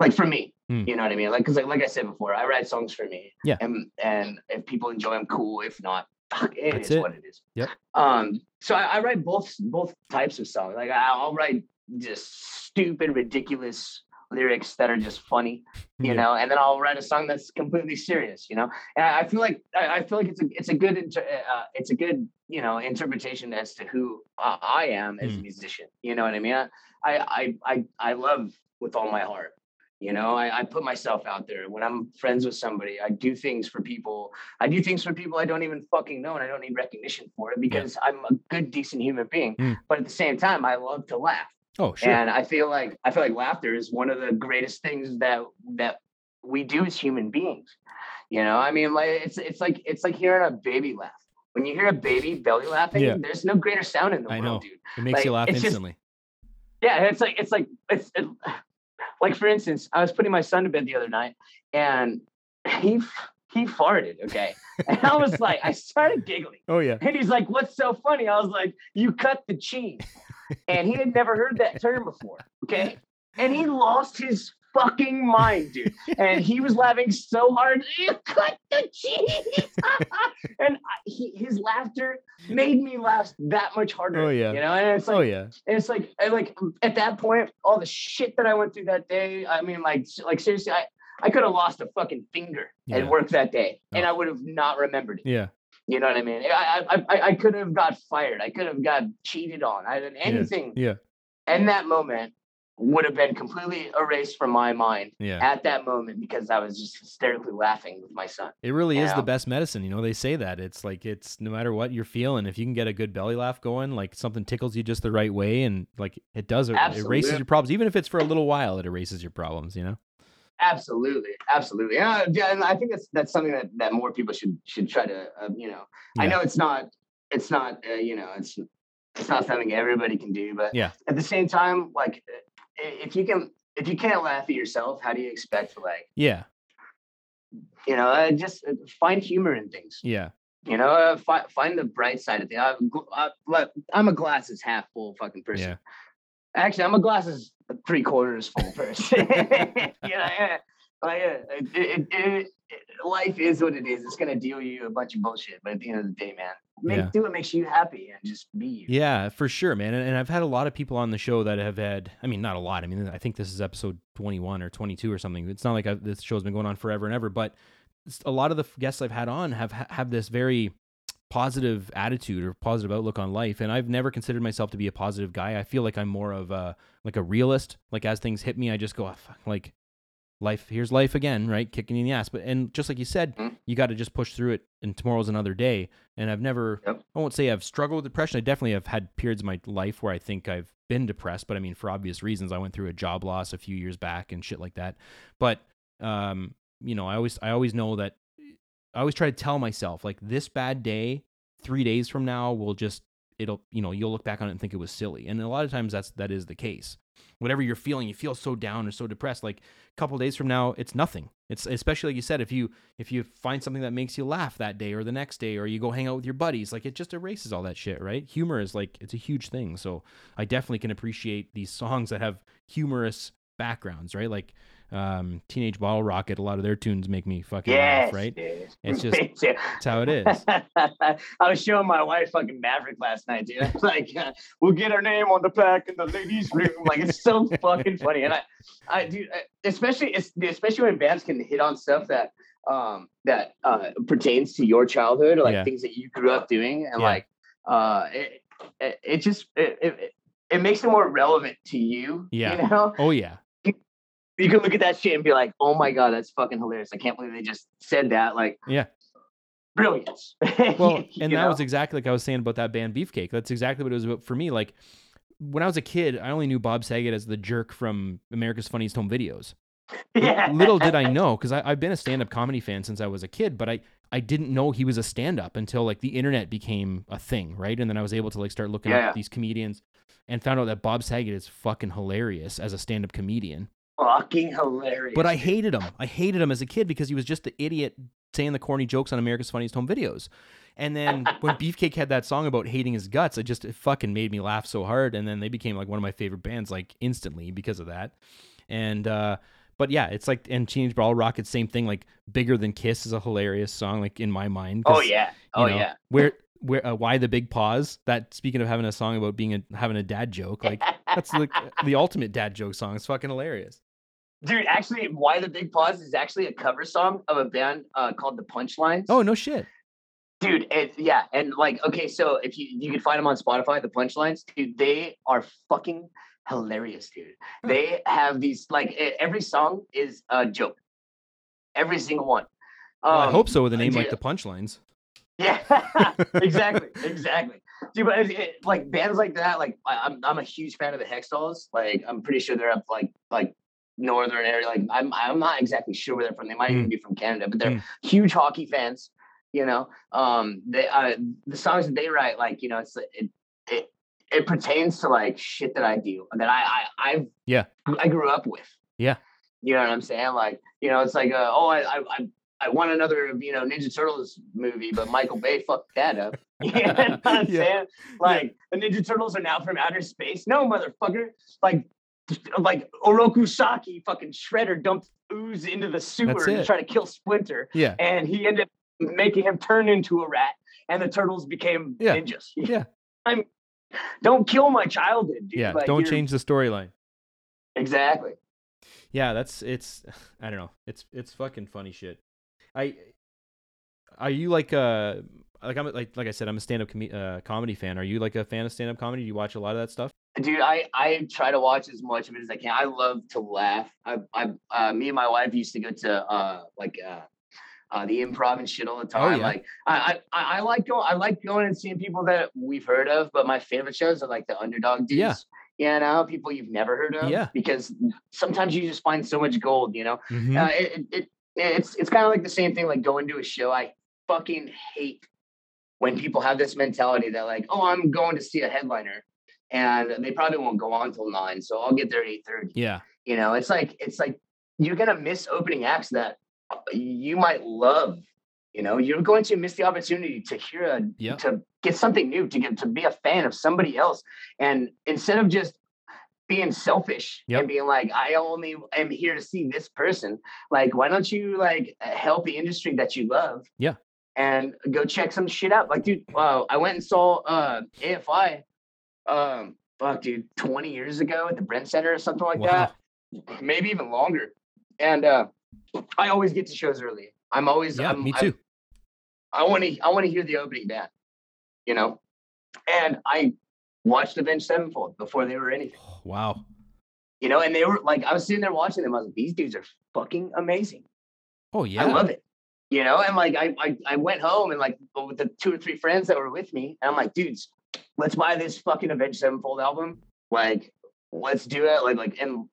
S2: like for me.
S1: Hmm.
S2: You know what I mean? Like because like like I said before, I write songs for me.
S1: Yeah.
S2: And and if people enjoy them, cool. If not, fuck, it
S1: That's
S2: is
S1: it.
S2: what it is.
S1: Yep.
S2: Um. So I, I write both both types of songs. Like I, I'll write just stupid, ridiculous lyrics that are just funny you
S1: Yeah.
S2: know and then i'll write a song that's completely serious you know and i I feel like i I feel like it's a it's a good inter- uh, it's a good you know interpretation as to who uh, i am as a
S1: Mm.
S2: musician you know what i mean I, I i i love with all my heart you know I, I put myself out there when i'm friends with somebody i do things for people i do things for people i don't even fucking know and i don't need recognition for it because i'm a good decent human being
S1: Mm.
S2: but at the same time i love to laugh
S1: Oh, sure.
S2: and I feel like I feel like laughter is one of the greatest things that that we do as human beings. You know, I mean, like it's it's like it's like hearing a baby laugh. When you hear a baby belly laughing,
S1: Yeah.
S2: there's no greater sound in the
S1: I
S2: world,
S1: know.
S2: dude.
S1: it makes you laugh
S2: it's just-
S1: instantly.
S2: Yeah, it's like it's like it's it, like for instance, I was putting my son to bed the other night, and he he farted. Okay, and I was like, I started giggling.
S1: oh yeah.
S2: And he's like, What's so funny? I was like, You cut the cheese. And he had never heard that term before. Okay. And he lost his fucking mind, dude. And he was laughing so hard. You cut the cheese. and I, he, his laughter made me laugh that much harder.
S1: Oh, yeah.
S2: You know, and it's oh, like,
S1: Oh yeah.
S2: and it's like, and like at that point, all the shit that I went through that day. I mean, like, like seriously, I, I could have lost a fucking finger
S1: Yeah.
S2: at work that day, and
S1: Oh.
S2: I would have not remembered it.
S1: Yeah.
S2: You know what I mean? I I I, I could have got fired. I could have got cheated on. I did anything
S1: Yeah.
S2: in that moment would have been completely erased from my mind
S1: Yeah.
S2: at that moment because I was just hysterically laughing with my son.
S1: It really is
S2: Yeah.
S1: the best medicine. You know, they say that. It's like it's no matter what you're feeling, if you can get a good belly laugh going, like something tickles you just the right way and like it does er, it erases your problems. Even if it's for a little while, it erases your problems, you know?
S2: Absolutely, absolutely. Yeah, yeah, and I think that's that's something that, that more people should should try to uh, you know. I know it's not it's not uh, you know it's it's not something everybody can do, but
S1: Yeah.
S2: at the same time, like if you can if you can't laugh at yourself, how do you expect to like
S1: Yeah.
S2: you know uh, just uh, find humor in things
S1: Yeah.
S2: you know uh, fi- find the bright side of things I'm, gl- I, I'm a glasses half full fucking person
S1: Yeah.
S2: Actually i'm a glasses three quarters full person know yeah. like it, it, it, life is what it is it's gonna deal you a bunch of bullshit but at the end of the day man make,
S1: Yeah.
S2: do what makes you happy and just be you
S1: Yeah, for sure, man. And, and I've had a lot of people on the show that have had, I mean, not a lot. I mean, I think this is episode 21 or 22 or something. It's not like I've, this show's been going on forever and ever, but a lot of the guests I've had on have ha- have this very positive attitude or positive outlook on life. And I've never considered myself to be a positive guy. I feel like I'm more of a, like a realist. Like as things hit me, I just go, "Ah, fuck, like life, here's life again, right? Kicking in the ass. But, and just like you said,
S2: Mhm.
S1: you got to just push through it and tomorrow's another day. And I've never,
S2: Yep.
S1: I won't say I've struggled with depression. I definitely have had periods in my life where I think I've been depressed, but I mean, for obvious reasons, I went through a job loss a few years back and shit like that. But, um, you know, I always, I always know that I always try to tell myself like this bad day, three days from now will just, it'll, you know, you'll look back on it and think it was silly. And a lot of times that's, that is the case. Whatever you're feeling, you feel so down or so depressed, like a couple days from now, it's nothing. It's especially like you said, if you, if you find something that makes you laugh that day or the next day, or you go hang out with your buddies, like it just erases all that shit, right? Humor is like, it's a huge thing. So I definitely can appreciate these songs that have humorous backgrounds, right? Like, um, Teenage Bottle Rocket, a lot of their tunes make me fucking
S2: yes
S1: laugh, right?
S2: dude.
S1: It's just-. That's how it is.
S2: I was showing my wife fucking Maverick last night, dude. like, uh, we'll get her name on the pack in the ladies' room. Like, it's so fucking funny. And I, I do, especially, especially when bands can hit on stuff that, um, that uh, pertains to your childhood, or like
S1: Yeah.
S2: things that you grew up doing, and
S1: Yeah.
S2: like, uh, it, it, it just, it, it, it makes it more relevant to you.
S1: Yeah.
S2: You know,
S1: Oh yeah.
S2: You can look at that shit and be like, oh my god, that's fucking hilarious. I can't believe they just said that. Like,
S1: Yeah.
S2: brilliance.
S1: Well, and that
S2: know?
S1: was exactly like I was saying about that band Beefcake. That's exactly what it was about for me. Like when I was a kid, I only knew Bob Saget as the jerk from America's Funniest Home Videos.
S2: Yeah.
S1: Little did I know, because I've been a stand-up comedy fan since I was a kid, but I I didn't know he was a stand-up until like the internet became a thing, right? And then I was able to like start looking
S2: Yeah.
S1: up these comedians and found out that Bob Saget is fucking hilarious as a stand-up comedian.
S2: Fucking hilarious.
S1: But I hated him. I hated him as a kid because he was just the idiot saying the corny jokes on America's Funniest Home Videos. And then when Beefcake had that song about hating his guts, it just it fucking made me laugh so hard. And then they became like one of my favorite bands like instantly because of that. And uh but yeah, it's like and Teenage Bottle Rocket, same thing. Like Bigger Than Kiss is a hilarious song, like in my mind.
S2: Oh yeah.
S1: you
S2: Oh
S1: know,
S2: yeah.
S1: Where where uh, why the big pause? That speaking of having a song about being a having a dad joke, like that's like the ultimate dad joke song. It's fucking hilarious.
S2: Dude, actually, Why the Big Pause is actually a cover song of a band uh, called The Punchlines.
S1: Oh no shit.
S2: dude, it, yeah, and like, okay, so if you you can find them on Spotify, The Punchlines, dude, they are fucking hilarious, dude. They have these like every song is a joke, every single one.
S1: Well, I
S2: Um,
S1: hope so with a name like the punchlines.
S2: Yeah, exactly, exactly. Dude, but it, it- like bands like that, like I, I'm I'm a huge fan of the Hextalls. Like I'm pretty sure they're up like like northern area. Like I'm I'm not exactly sure where they're from. They might even
S1: Mm.
S2: be from Canada, but they're
S1: Mm.
S2: huge hockey fans. You know, um, they uh, the songs that they write, like you know, it's it it it pertains to like shit that I do that I I I've
S1: Yeah.
S2: I grew up with.
S1: Yeah.
S2: You know what I'm saying? Like, you know, it's like, uh, oh, I, I, I, I want another, you know, Ninja Turtles movie, but Michael Bay fucked that up. you know what I'm
S1: Yeah.
S2: saying? Like, the Ninja Turtles are now from outer space. No, motherfucker. Like, like Oroku Saki, fucking Shredder dumped ooze into the sewer to try to kill Splinter,
S1: Yeah.
S2: and he ended up making him turn into a rat, and the turtles became
S1: Yeah.
S2: ninjas.
S1: Yeah.
S2: I'm. Don't kill my childhood, dude.
S1: Yeah.
S2: Like,
S1: don't change the storyline.
S2: Exactly.
S1: Yeah, that's it's I don't know. It's it's fucking funny shit. I are you like uh like I'm like like I said I'm a stand-up com- uh, comedy fan. Are you like a fan of stand-up comedy? Do you watch a lot of that stuff?
S2: Dude, I, I try to watch as much of it as I can. I love to laugh. I, I uh, me and my wife used to go to uh like uh, uh the improv and shit all the time.
S1: Oh, yeah.
S2: Like I, I I like going I like going and seeing people that we've heard of, but my favorite shows are like the underdog dudes.
S1: Yeah.
S2: You know, people you've never heard of.
S1: Yeah.
S2: Because sometimes you just find so much gold, you know.
S1: Mhm.
S2: Uh, it, it, it it's it's kind of like the same thing like going to a show. I fucking hate when people have this mentality that like, oh, I'm going to see a headliner, and they probably won't go on till nine, so I'll get there at eight thirty.
S1: yeah.
S2: You know, it's like it's like you're gonna miss opening acts that uh, you might love. You know, you're going to miss the opportunity to hear a
S1: Yeah.
S2: to get something new, to get to be a fan of somebody else, and instead of just being selfish
S1: Yep.
S2: and being like, I only am here to see this person. Like, why don't you like help the industry that you love?
S1: Yeah.
S2: And go check some shit out. Like, dude, uh, I went and saw uh, AFI. Um, fuck, dude, 20 years ago at the Bren Center or something like
S1: Wow.
S2: that. Maybe even longer. And uh, I always get to shows early. I'm always,
S1: Yeah,
S2: I'm,
S1: me too.
S2: I want to I want to hear the opening band, you know. And I watched Avenged Sevenfold before they were anything,
S1: Wow.
S2: you know. And they were like, I was sitting there watching them. I was like, these dudes are fucking amazing.
S1: Oh yeah.
S2: I love it, you know. And like, I, I I went home and like with the two or three friends that were with me, and I'm like, dudes, let's buy this fucking Avenged Sevenfold album. Like, let's do it. Like like and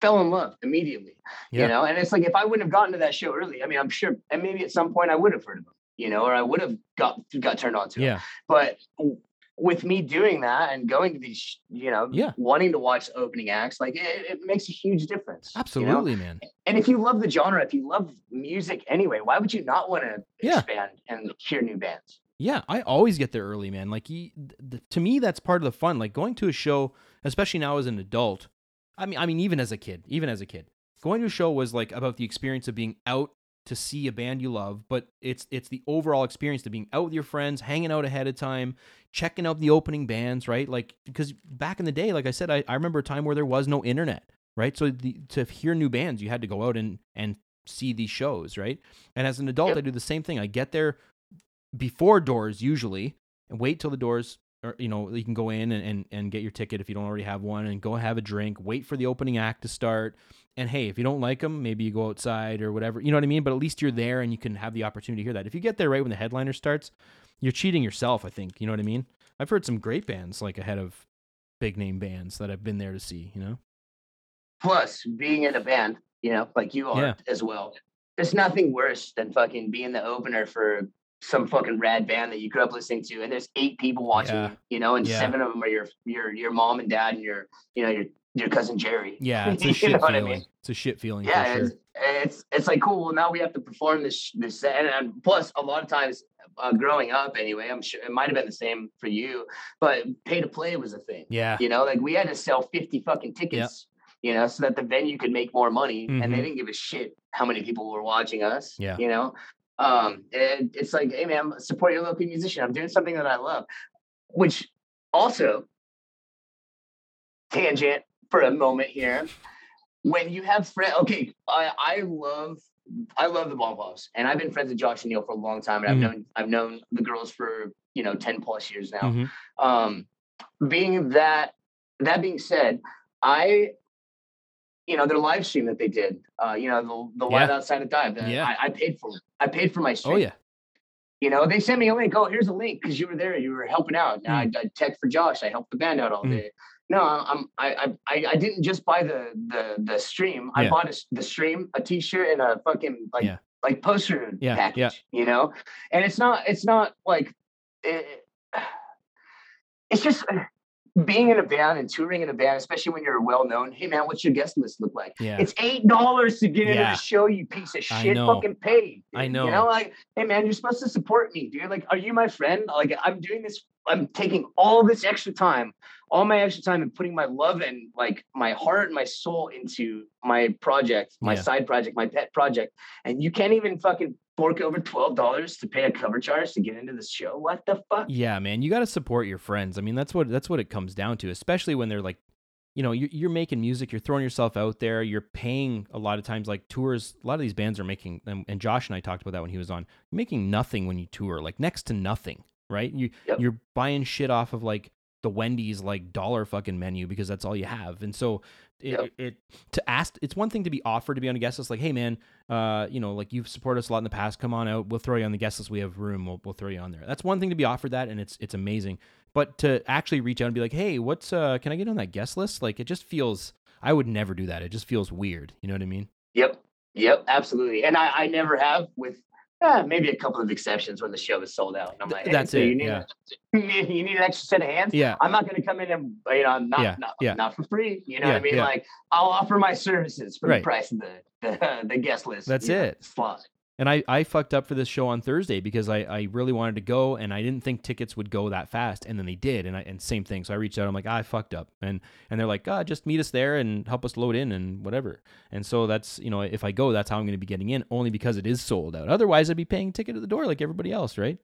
S2: fell in love immediately
S1: Yeah.
S2: you know and it's like if i wouldn't have gotten to that show early i mean i'm sure and maybe at some point i would have heard of them you know or i would have got got turned on to it
S1: Yeah.
S2: but with me doing that and going to these you know
S1: Yeah.
S2: wanting to watch opening acts like it, it makes a huge difference you know?
S1: Absolutely, man.
S2: and if you love the genre if you love music anyway why would you not want to
S1: Yeah.
S2: expand and hear new bands
S1: Yeah, I always get there early, man. Like, he, th- th- to me, that's part of the fun. Like going to a show, especially now as an adult. I mean, I mean, even as a kid, even as a kid, going to a show was like about the experience of being out to see a band you love. But it's it's the overall experience of being out with your friends, hanging out ahead of time, checking out the opening bands, right? Like because back in the day, like I said, I, I remember a time where there was no internet, right? So the, to hear new bands, you had to go out and and see these shows, right? And as an adult,
S2: Yep.
S1: I do the same thing. I get there before doors usually and wait till the doors or you know you can go in and, and and get your ticket if you don't already have one and go have a drink wait for the opening act to start. And hey if you don't like them maybe you go outside or whatever you know what i mean? But at least you're there and you can have the opportunity to hear that. If you get there right when the headliner starts you're cheating yourself i think you know what i mean? I've heard some great bands like ahead of big name bands that i've been there to see you know?
S2: Plus, being in a band, you know, like you are
S1: Yeah.
S2: as well. There's nothing worse than fucking being the opener for some fucking rad band that you grew up listening to, and there's eight people watching,
S1: Yeah.
S2: you, you know, and
S1: Yeah.
S2: seven of them are your your your mom and dad and your you know your your cousin Jerry.
S1: yeah it's a
S2: You
S1: shit
S2: know what I
S1: feeling
S2: mean?
S1: it's a shit feeling
S2: yeah,
S1: sure
S2: it's, it's it's like cool. Well, now we have to perform this this set, and, and plus a lot of times. Uh, growing up, anyway, I'm sure it might have been the same for you, but pay to play was a thing.
S1: yeah
S2: You know, like we had to sell 50 fucking tickets, you know, so that the venue could make more money. And
S1: Mhm.
S2: they didn't give a shit how many people were watching us.
S1: Yeah.
S2: You know, um, and it's like, hey, man, support your local musician. I'm doing something that I love, which also, tangent for a moment here. When you have friends, okay, I, I love I love the Bomb Pops, and I've been friends with Josh and Neil for a long time, and
S1: Mhm.
S2: I've known I've known the girls for you know ten plus years now
S1: Mhm.
S2: um being that that being said i you know their live stream that they did uh you know the, the live outside of dive that
S1: Yeah.
S2: I, I paid for I paid for my stream.
S1: oh yeah.
S2: You know they sent me a link. Oh here's a link because you were there you were helping out and I, I text for josh i helped the band out all
S1: Mm.
S2: day. No i'm I, I i didn't just buy the the the stream. I bought a, the stream a t-shirt and a fucking like
S1: Yeah.
S2: like poster
S1: Yeah,
S2: package
S1: yeah.
S2: you know? And it's not it's not like it, it's just being in a band and touring in a band, especially when you're well known. Hey man, what's your guest list look like?
S1: yeah
S2: It's eight dollars to get into
S1: Yeah.
S2: the show, you piece of shit. Fucking paid.
S1: I know.
S2: You know, like, hey man, you're supposed to support me, dude. Like, are you my friend? Like, I'm doing this. I'm taking all this extra time, all my extra time, and putting my love and like my heart and my soul into my project, my
S1: Yeah.
S2: side project, my pet project, and you can't even fucking fork over twelve dollars to pay a cover charge to get into this show. What the fuck?
S1: Yeah, man, you got to support your friends. I mean, that's what that's what it comes down to, especially when they're like, you know, you're, you're making music, you're throwing yourself out there, you're paying a lot of times like tours. A lot of these bands are making, and, and Josh and I talked about that when he was on, making nothing when you tour, like next to nothing, right? You
S2: Yep.
S1: you're buying shit off of like the Wendy's like dollar fucking menu because that's all you have, and so it,
S2: Yep.
S1: it to ask it's one thing to be offered to be on a guest list like hey man uh you know like you've supported us a lot in the past. Come on out. We'll throw you on the guest list. We have room. We'll, we'll throw you on there. That's one thing to be offered that and it's it's amazing. But to actually reach out and be like hey what's uh can i get on that guest list? Like it just feels i would never do that. It just feels weird. You know what i mean?
S2: Yep. Yep. Absolutely. And I, I never have with eh, maybe a couple of exceptions when the show is sold out. And I'm like, hey,
S1: that's
S2: so
S1: it,
S2: You need,
S1: yeah.
S2: you need an extra set of hands.
S1: yeah
S2: I'm not going to come in and you know not
S1: Yeah,
S2: not,
S1: yeah.
S2: not for free. You know
S1: Yeah,
S2: what I mean?
S1: yeah.
S2: Like I'll offer my services for
S1: Right.
S2: the price of the the, the guest list.
S1: That's
S2: you know,
S1: it.
S2: slot.
S1: And I, I fucked up for this show on Thursday because I, I really wanted to go and I didn't think tickets would go that fast. And then they did. And I and same thing. So I reached out. I'm like ah, I fucked up. And and they're like ah just meet us there and help us load in and whatever. And so that's you know if I go that's how I'm going to be getting in only because it is sold out. Otherwise I'd be paying ticket at the door like everybody else right?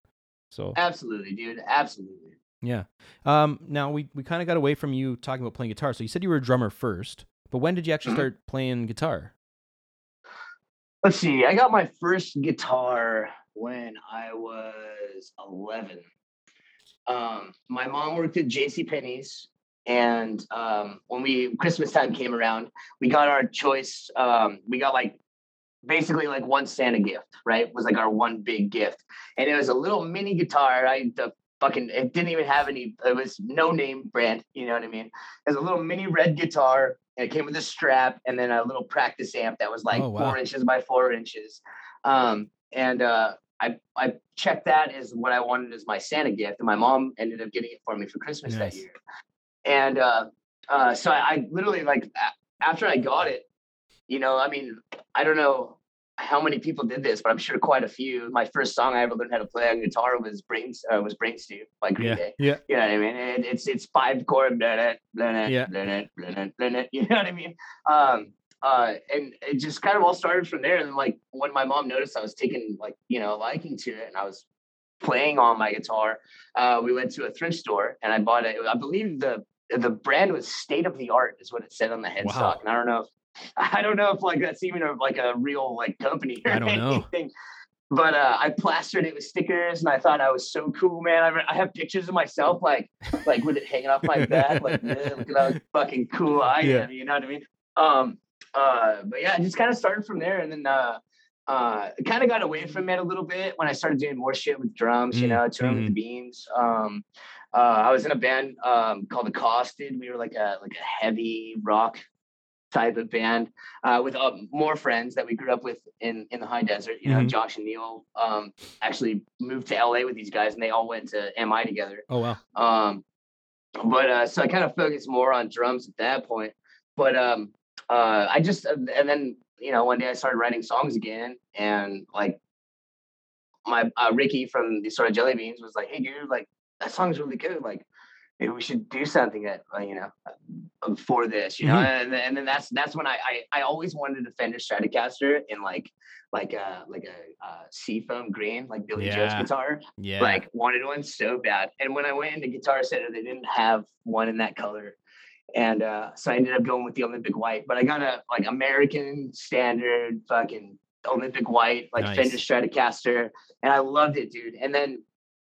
S1: So
S2: Absolutely, dude. Absolutely.
S1: yeah. Um now we we kind of got away from you talking about playing guitar. So you said you were a drummer first but when did you actually
S2: Mhm.
S1: start playing guitar
S2: Let's see. I got my first guitar when I was 11. Um, my mom worked at J.C. Penney's, and um, when we Christmas time came around, we got our choice. Um, we got like basically like one Santa gift, right? Was like our one big gift, and it was a little mini guitar. I the fucking it didn't even have any. It was no name brand. You know what I mean? It was a little mini red guitar, and it came with a strap and then a little practice amp that was like
S1: Oh, wow.
S2: four inches by four inches. Um, and uh, I I checked that as what I wanted as my Santa gift, and my mom ended up getting it for me for Christmas
S1: Nice.
S2: that year. And uh, uh, so I, I literally like after I got it, you know, I mean, I don't know how many people did this, but I'm sure quite a few. My first song I ever learned how to play on guitar was Brains uh, was Brain Stew by Green
S1: yeah
S2: Day.
S1: yeah
S2: You know what I mean? And it's it's five chord, blah, blah, blah,
S1: Yeah.
S2: you know what I mean? Um, uh, and it just kind of all started from there. And like when my mom noticed I was taking like you know a liking to it, and I was playing on my guitar, uh, we went to a thrift store and I bought it. I believe the the brand was state of the art, is what it said on the headstock.
S1: Wow.
S2: And I don't know if I don't know if like that's even a, like a real like company or
S1: I don't know.
S2: anything. but uh, I plastered it with stickers, and I thought I was so cool, man. I, re- I have pictures of myself, like like with it hanging off my back, like man, look at how fucking cool I
S1: Yeah.
S2: am. You know what I mean? Um, uh, but yeah, just kind of started from there, and then uh, uh, kind of got away from it a little bit when I started doing more shit with drums. You
S1: Mm,
S2: know, touring with the Beans. Um, uh, I was in a band um, called Accosted. We were like a like a heavy rock type of band uh, with uh, more friends that we grew up with in in the high desert. You know,
S1: Mhm.
S2: Josh and Neil um, actually moved to LA with these guys, and they all went to MI together.
S1: Oh wow.
S2: Um, but uh, so I kind of focused more on drums at that point. But um, uh, I just and then you know one day I started writing songs again, and like my uh, Ricky from the Assorted Jelly Beans was like, "Hey, dude, like that song's really good. Like maybe we should do something that uh, you know uh, for this, you know."
S1: Mhm.
S2: And, then- and then that's that's when I, I I always wanted a Fender Stratocaster in like like a like a uh, seafoam green, like Billie Joe's guitar
S1: Yeah.
S2: like wanted one so bad. And when I went into Guitar Center, they didn't have one in that color. And uh, so I ended up going with the Olympic white, but I got a like American standard fucking Olympic white, like
S1: Nice.
S2: Fender Stratocaster, and I loved it, dude. And then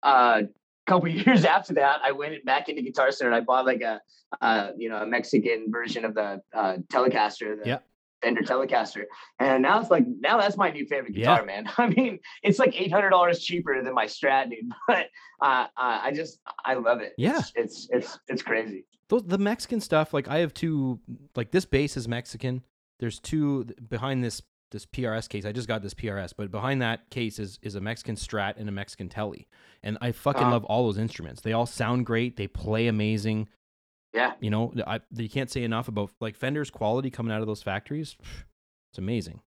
S2: uh, couple years after that, I went back into Guitar Center and I bought like a uh, you know a Mexican version of the uh, Telecaster, the
S1: Yeah.
S2: Fender Telecaster, and now it's like now that's my new favorite
S1: Yeah.
S2: guitar, man. I mean, it's like eight hundred dollars cheaper than my Strat, dude. But uh, uh, I just I love it.
S1: Yeah.
S2: it's it's it's, it's crazy.
S1: Those, the Mexican stuff, like I have two, like this bass is Mexican. There's two behind this this PRS case. I just got this PRS, but behind that case is is a Mexican Strat and a Mexican Telly, and I fucking
S2: Uh-huh.
S1: love all those instruments. They all sound great. They play amazing.
S2: Yeah,
S1: You know, I you can't say enough about like Fender's quality coming out of those factories. It's amazing.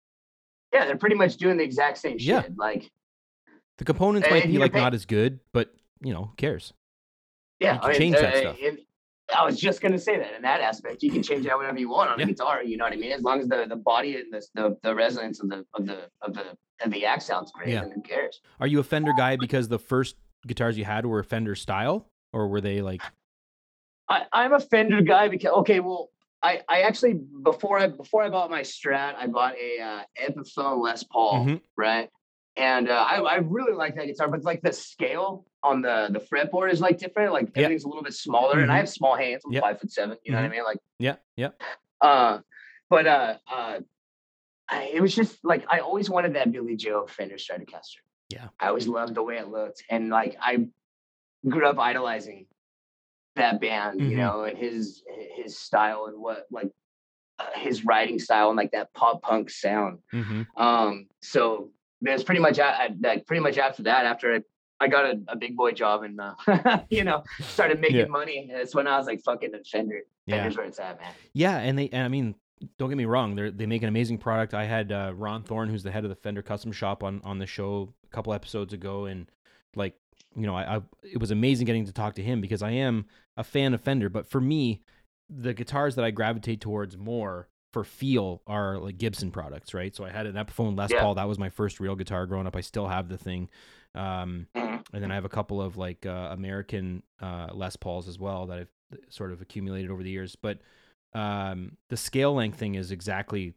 S2: yeah, they're pretty much doing the exact same shit.
S1: Yeah.
S2: Like
S1: The components might be like
S2: paying-
S1: not as good, but you know, who cares?
S2: yeah,
S1: You can change that stuff.
S2: and I was just gonna say that in that aspect, you can change out whatever you want on
S1: Yeah.
S2: a guitar. You know what I mean? As long as the, the body and the, the the resonance of the of the of the of the act sounds great,
S1: Yeah.
S2: then who cares?
S1: Are you a Fender guy because the first guitars you had were Fender style, or were they like?
S2: I, I'm a Fender guy because okay, well, I, I actually before I before I bought my Strat, I bought a uh, Epiphone Les Paul,
S1: Mhm.
S2: right? And uh, I I really like that guitar, but like the scale on the the fretboard is like different. Like everything's a little bit smaller, and I
S1: Mhm.
S2: have small hands. I'm
S1: Yep.
S2: five foot seven. You know what I mean? Like
S1: Yeah, yeah.
S2: uh, but uh, uh, I, it was just like I always wanted that Billie Joe Fender Stratocaster.
S1: Yeah.
S2: I always loved the way it looked, and like I grew up idolizing that band,
S1: Mhm.
S2: you know, and his his style and what like uh, his writing style and like that pop punk sound.
S1: Mm-hmm.
S2: Um, so it was pretty much like pretty much after that, after I, I got a, a big boy job and uh, you know started making
S1: Yeah.
S2: money. That's when I was like, fucking Fender.
S1: Yeah.
S2: Fender's where it's at, man.
S1: Yeah, and they and I mean, don't get me wrong, they they make an amazing product. I had uh, Ron Thorn, who's the head of the Fender Custom Shop, on on the show a couple episodes ago, and like you know, I, I it was amazing getting to talk to him because I am a fan of Fender, but for me, the guitars that I gravitate towards more for feel are like Gibson products, right? So I had an Epiphone Les
S2: Yeah.
S1: Paul. That was my first real guitar growing up. I still have the thing. Um,
S2: Mhm.
S1: and then I have a couple of like uh, American uh, Les Pauls as well that I've sort of accumulated over the years. But um, the scale length thing is exactly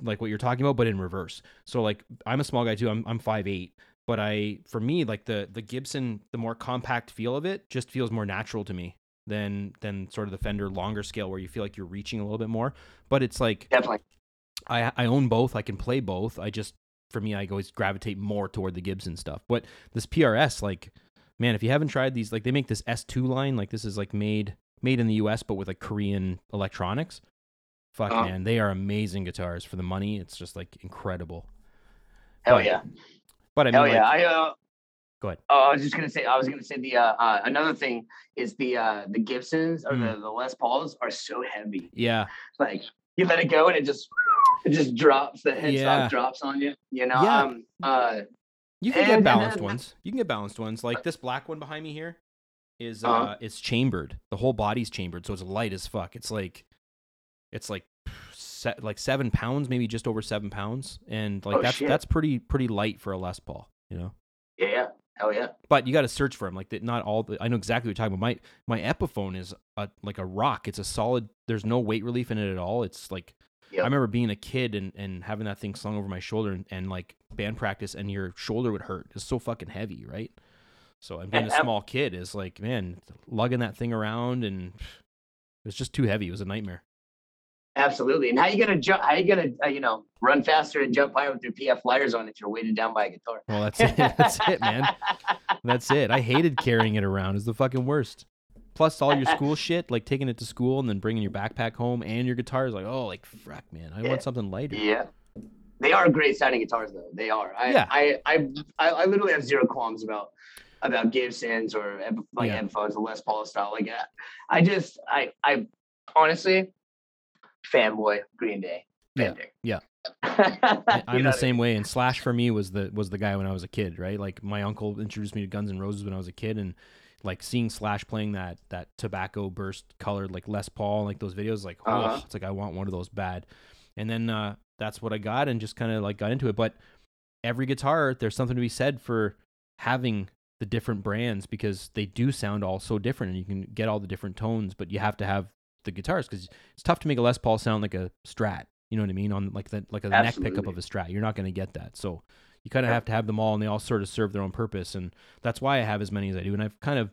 S1: like what you're talking about, but in reverse. So like I'm a small guy too. I'm I'm five eight, but I for me like the the Gibson the more compact feel of it just feels more natural to me than than sort of the Fender longer scale where you feel like you're reaching a little bit more. But it's like
S2: Definitely.
S1: I I own both. I can play both. I just for me I always gravitate more toward the Gibson stuff. But this PRS like man, if you haven't tried these like they make this S2 line like this is like made made in the US but with like Korean electronics. Fuck
S2: Uh-huh.
S1: man, they are amazing guitars for the money. It's just like incredible.
S2: Hell
S1: But-
S2: yeah.
S1: But I mean
S2: Hell
S1: like,
S2: yeah. I uh
S1: Go ahead.
S2: Oh, I was just gonna say. I was gonna say the uh, uh another thing is the uh the Gibsons or
S1: Mm.
S2: the the Les Pauls are so heavy.
S1: yeah.
S2: Like you let it go and it just it just drops. The headstock
S1: Yeah.
S2: drops on you. You know.
S1: Yeah.
S2: Um. Uh.
S1: You can
S2: And-
S1: get balanced
S2: then-
S1: ones. You can get balanced ones. Like this black one behind me here is uh
S2: Uh-huh.
S1: it's chambered. The whole body's chambered, so it's light as fuck. It's like it's like se- like seven pounds, maybe just over seven pounds, and like
S2: Oh,
S1: that's
S2: shit.
S1: that's pretty pretty light for a Les Paul, you know.
S2: Yeah. Hell yeah.
S1: But you got to search for them. Like not all. The, I know exactly what you're talking about. My my Epiphone is a, like a rock. It's a solid. There's no weight relief in it at all. It's like
S2: Yep.
S1: I remember being a kid and, and having that thing slung over my shoulder and, and like band practice and your shoulder would hurt. It's so fucking heavy, right? So and being a small kid is like, man, lugging that thing around and it was just too heavy. It was a nightmare.
S2: Absolutely. And how you gonna jump? How you gonna uh, you know run faster and jump higher with your PF flyers on if you're weighted down by a guitar?
S1: Well, that's it. That's it, man. That's it. I hated carrying it around. It's the fucking worst. Plus all your school shit, like taking it to school and then bringing your backpack home and your guitar is like, oh, like frack, man. I
S2: Yeah.
S1: want something lighter.
S2: Yeah. They are great sounding guitars though. They are. I
S1: Yeah.
S2: I, I I I literally have zero qualms about about Gibsons or like
S1: Yeah.
S2: Epiphones, the Les Paul style. Like uh, I just I I honestly fanboy Green Day.
S1: Yeah, yeah. I'm the same way. And Slash for me was the was the guy when I was a kid, right? Like my uncle introduced me to Guns N' Roses when I was a kid, and like seeing Slash playing that that tobacco burst colored like Les Paul, like those videos, like oh,
S2: Uh-huh.
S1: it's like I want one of those bad. And then uh, that's what I got, and just kind of like got into it. But every guitar, there's something to be said for having the different brands because they do sound all so different, and you can get all the different tones. But you have to have the guitars because it's tough to make a Les Paul sound like a Strat. You know what I mean? On like the like a neck pickup of a Strat, you're not going to get that. So you kind of have to have them all, and they all sort of serve their own purpose, and that's why I have as many as I do. And I've kind of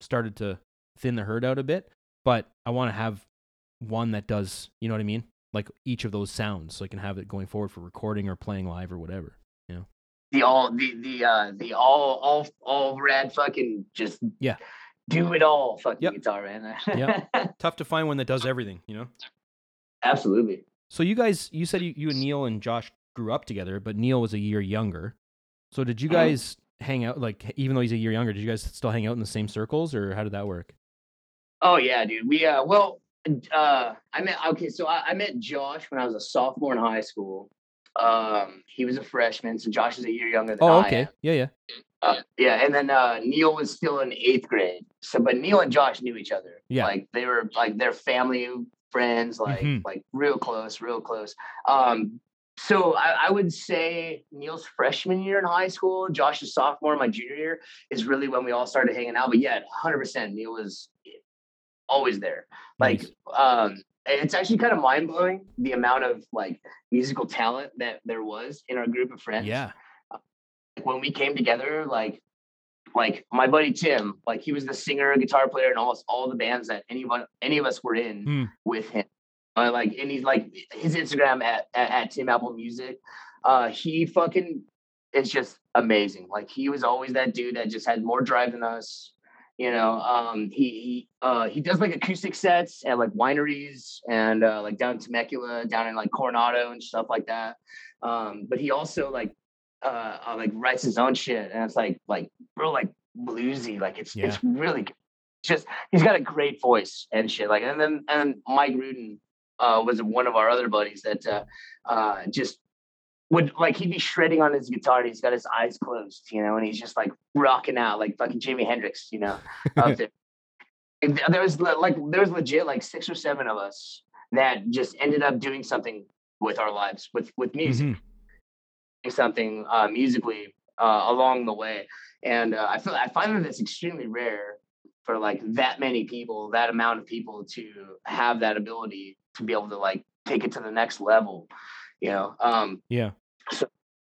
S1: started to thin the herd out a bit, but I want to have one that does, you know what I mean? Like each of those sounds, so I can have it going forward for recording or playing live or whatever. Yeah.
S2: The all the the uh the all all all rad fucking just
S1: Yeah.
S2: Do it all fucking
S1: Yep.
S2: guitar man.
S1: Yep. Tough to find one that does everything, you know.
S2: Absolutely.
S1: So you guys, you said you, you and Neil and Josh grew up together, but Neil was a year younger. So did you
S2: Mhm.
S1: guys hang out like even though he's a year younger? Did you guys still hang out in the same circles, or how did that work?
S2: Oh yeah, dude. We uh well uh I met okay, so I, I met Josh when I was a sophomore in high school. Um he was a freshman, so Josh is a year younger than
S1: Oh,
S2: I
S1: okay,
S2: am.
S1: yeah, yeah,
S2: Uh, yeah, and then uh Neil was still in eighth grade. So but Neil and Josh knew each other.
S1: Yeah.
S2: Like they were like they're family friends, like
S1: Mhm.
S2: like real close, real close. Um so I, I would say Neil's freshman year in high school, Josh's sophomore, my junior year, is really when we all started hanging out. But yeah, hundred percent, Neil was always there. Like,
S1: Nice.
S2: um, it's actually kind of mind blowing the amount of like musical talent that there was in our group of friends.
S1: yeah,
S2: when we came together, like, like my buddy Tim, like he was the singer, guitar player, and almost all the bands that anyone, any of us were in
S1: Hmm.
S2: with him. Uh, like, and he's like his Instagram at, at, at Tim Apple Music. Uh, he fucking is just amazing. Like he was always that dude that just had more drive than us. You know, um, he he uh, he does like acoustic sets at like wineries and uh, like down in Temecula, down in like Coronado and stuff like that. Um, but he also like uh, uh like writes his own shit, and it's like like real like bluesy. Like it's
S1: Yeah.
S2: it's really just he's got a great voice and shit. Like and then and Mike Rudin uh, was one of our other buddies that uh, uh, just would like he'd be shredding on his guitar and he's got his eyes closed, you know, and he's just like rocking out like fucking Jimi Hendrix, you know. up there. And there was like there was legit like six or seven of us that just ended up doing something with our lives with with music
S1: Mhm.
S2: Something uh, musically uh, along the way. And uh, I feel I find that it's extremely rare for like that many people, that amount of people to have that ability to be able to like take it to the next level. You know, um,
S1: yeah,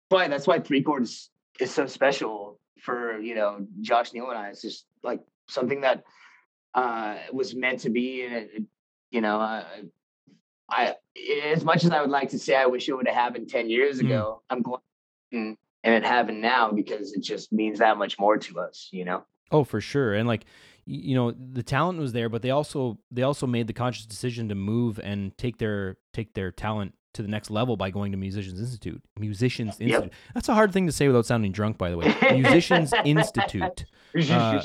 S2: why that's why three chords is so special for you know Josh Neil and I. It's just like something that uh, was meant to be, and it, you know, I, I as much as I would like to say I wish it would have happened ten years
S1: Mm.
S2: ago, I'm glad and, it happened now because it just means that much more to us. You know.
S1: Oh, for sure. And like you know, the talent was there, but they also they also made the conscious decision to move and take their take their talent to the next level by going to Musicians Institute. Musicians
S2: Yep.
S1: Institute. That's a hard thing to say without sounding drunk, by the way. Musicians Institute. Uh,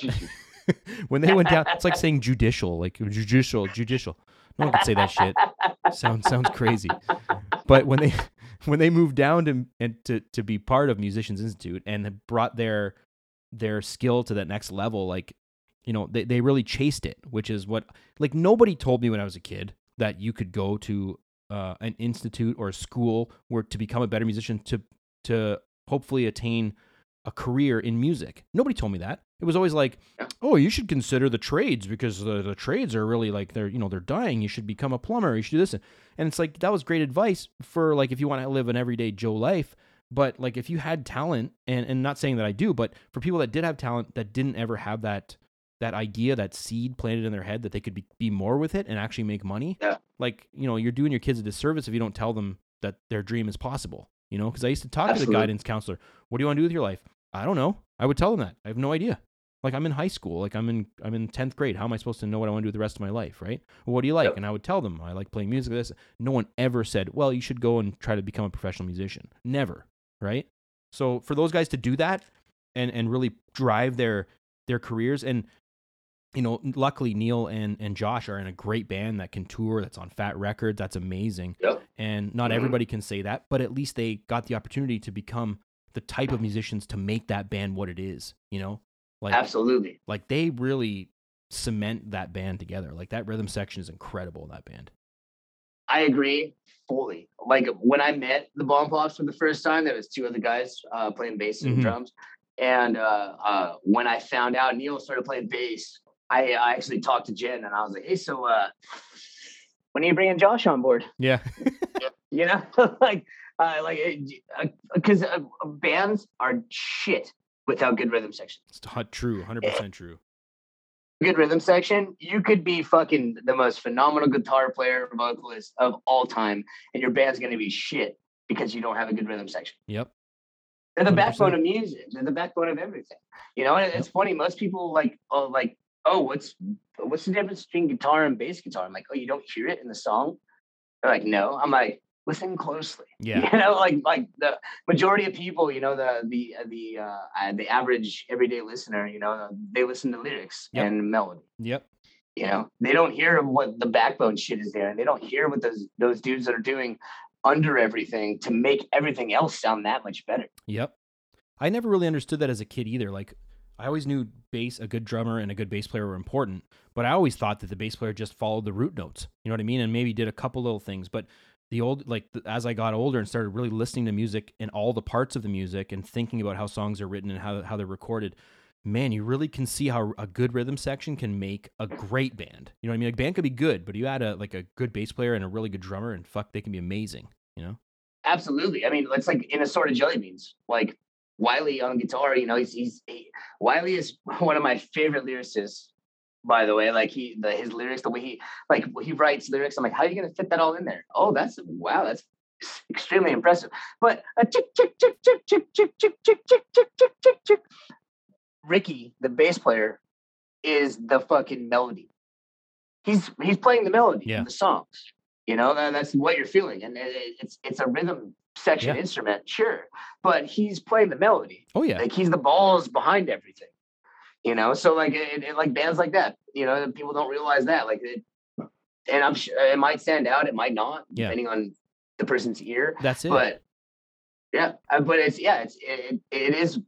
S1: when they went down, it's like saying judicial, like judicial, judicial. No one could say that shit. Sounds sounds crazy. But when they when they moved down to and to to be part of Musicians Institute and brought their their skill to that next level, like you know, they they really chased it, which is what like nobody told me when I was a kid that you could go to uh, an institute or a school where to become a better musician to to hopefully attain a career in music. Nobody told me that. It was always like,
S2: Yeah.
S1: oh, you should consider the trades because the, the trades are really like they're you know they're dying. You should become a plumber. You should do this, and it's like that was great advice for like if you want to live an everyday Joe life. But like if you had talent, and and not saying that I do, but for people that did have talent that didn't ever have that that idea, that seed planted in their head that they could be, be more with it and actually make money.
S2: Yeah.
S1: Like you know, you're doing your kids a disservice if you don't tell them that their dream is possible. You know, because I used to talk to the guidance counselor. What do you want to do with your life? I don't know. I would tell them that. I have no idea. Like I'm in high school. Like I'm in I'm in tenth grade. How am I supposed to know what I want to do the rest of my life, right? Well, what do you like?
S2: Yep.
S1: And I would tell them I like playing music. This. No one ever said, well, you should go and try to become a professional musician. Never, right? So for those guys to do that and and really drive their their careers and you know, luckily Neil and and Josh are in a great band that can tour. That's on Fat Wreck Chords. That's amazing.
S2: Yep.
S1: And not
S2: Mhm.
S1: everybody can say that, but at least they got the opportunity to become the type of musicians to make that band what it is. You know, like
S2: Absolutely.
S1: like they really cement that band together. Like that rhythm section is incredible in that band.
S2: I agree fully. Like when I met the Bomb Pops for the first time, there was two other guys uh, playing bass and
S1: Mhm.
S2: drums. And uh, uh, when I found out Neil started playing bass, I, I actually talked to Jen and I was like, "Hey, so uh, when are you bringing Josh on board?"
S1: Yeah.
S2: You know, like, uh, like, because uh, bands are shit without good rhythm section.
S1: it's hot, true, 100% eh. true.
S2: Good rhythm section, you could be fucking the most phenomenal guitar player, vocalist of all time, and your band's gonna be shit because you don't have a good rhythm section.
S1: Yep.
S2: They're the
S1: 100%.
S2: backbone of music. They're the backbone of everything. You know, and it's funny. Most people like, oh, like, oh, what's what's the difference between guitar and bass guitar? I'm like, oh, you don't hear it in the song. They're like, no. I'm like, listen closely.
S1: Yeah.
S2: You know, like like the majority of people, you know, the the the uh, uh, the average everyday listener, you know, they listen to lyrics
S1: Yep.
S2: and melody.
S1: Yep.
S2: You know, they don't hear what the backbone shit is there, and they don't hear what those those dudes that are doing under everything to make everything else sound that much better.
S1: Yep. I never really understood that as a kid either. Like I always knew bass, a good drummer and a good bass player were important, but I always thought that the bass player just followed the root notes. You know what I mean? And maybe did a couple little things, but the old like as I got older and started really listening to music and all the parts of the music and thinking about how songs are written and how how they're recorded, man, you really can see how a good rhythm section can make a great band. You know what I mean? A band could be good, but you add a like a good bass player and a really good drummer and fuck, they can be amazing, you know?
S2: Absolutely. I mean, it's like in Assorted Jelly Beans. Like Wiley on guitar, you know, he's he's he, Wiley is one of my favorite lyricists. By the way, like he the his lyrics, the way he like he writes lyrics, I'm like, how are you gonna fit that all in there? Oh, that's wow, that's extremely impressive. But a chick chick chick chick chick chick chick chick chick chick chick chick chick. Ricky, the bass player, is the fucking melody. He's he's playing the melody
S1: Yeah.
S2: of the songs. You know, that, that's what you're feeling, and it- it's it's a rhythm section
S1: Yeah.
S2: instrument, sure, but he's playing the melody.
S1: Oh yeah.
S2: Like he's the balls behind everything. You know, so like it, it- like bands like that, you know, people don't realize that. Like, it, and I'm sure it might stand out, it might not,
S1: Yeah.
S2: depending on the person's ear.
S1: That's it.
S2: But yeah, uh, but it's yeah, it's it, it is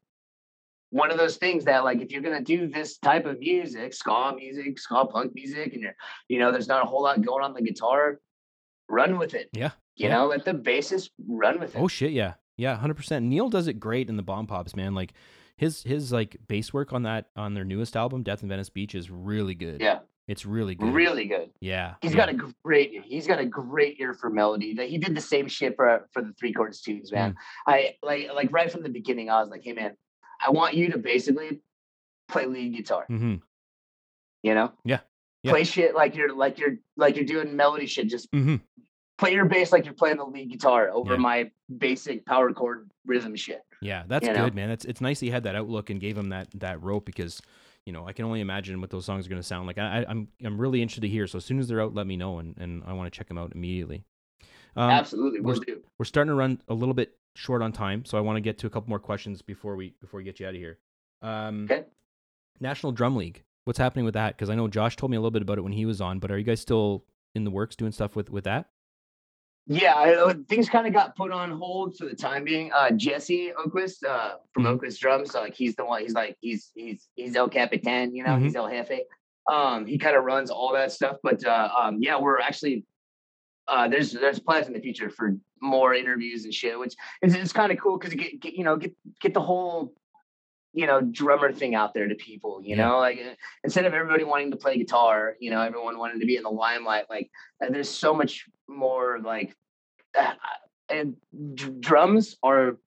S2: one of those things that like if you're gonna do this type of music, ska music, ska punk music, and you're you know there's not a whole lot going on the guitar, run with it.
S1: Yeah,
S2: You
S1: yeah.
S2: know, let the bassist run with it.
S1: Oh shit, yeah, yeah, hundred percent. Neil does it great in the Bomb Pops, man. Like his his like bass work on that on their newest album, Death in Venice Beach, is really good.
S2: yeah,
S1: it's really good.
S2: really good.
S1: Yeah,
S2: He's got a great he's got a great ear for melody. That he did the same shit for for the three chords tunes,
S1: Mm.
S2: man. I like like right from the beginning, I was like, hey man, I want you to basically play lead guitar.
S1: hmm
S2: You know?
S1: Yeah, yeah.
S2: Play shit like you're like you're like you're doing melody shit. Just
S1: hmm
S2: play your bass like you're playing the lead guitar over
S1: Yeah.
S2: my basic power chord rhythm shit.
S1: Yeah, that's
S2: You know?
S1: good, man. It's it's nice he had that outlook and gave him that that rope because you know I can only imagine what those songs are going to sound like. I, I, I'm I'm really interested to hear. So as soon as they're out, let me know, and and I want to check them out immediately. Um,
S2: Absolutely,
S1: we're-
S2: do.
S1: we're starting to run a little bit short on time, so I want to get to a couple more questions before we before we get you out of here. Um,
S2: Okay.
S1: National Drum League. What's happening with that? Because I know Josh told me a little bit about it when he was on, but are you guys still in the works doing stuff with with that?
S2: Yeah, I, uh, things kind of got put on hold for the time being. Uh, Jesse Oquist uh, from
S1: Mhm.
S2: Oquist Drums, like he's the one. He's like he's he's he's El Capitan, you know,
S1: Mhm.
S2: he's El Jefe. Um, he kind of runs all that stuff. But uh, um, yeah, we're actually uh, there's there's plans in the future for more interviews and shit, which is it's kind of cool because get, get you know get get the whole you know drummer thing out there to people. You know, like uh, instead of everybody wanting to play guitar, you know, everyone wanted to be in the limelight. Like uh, there's so much more like uh, and d- drums are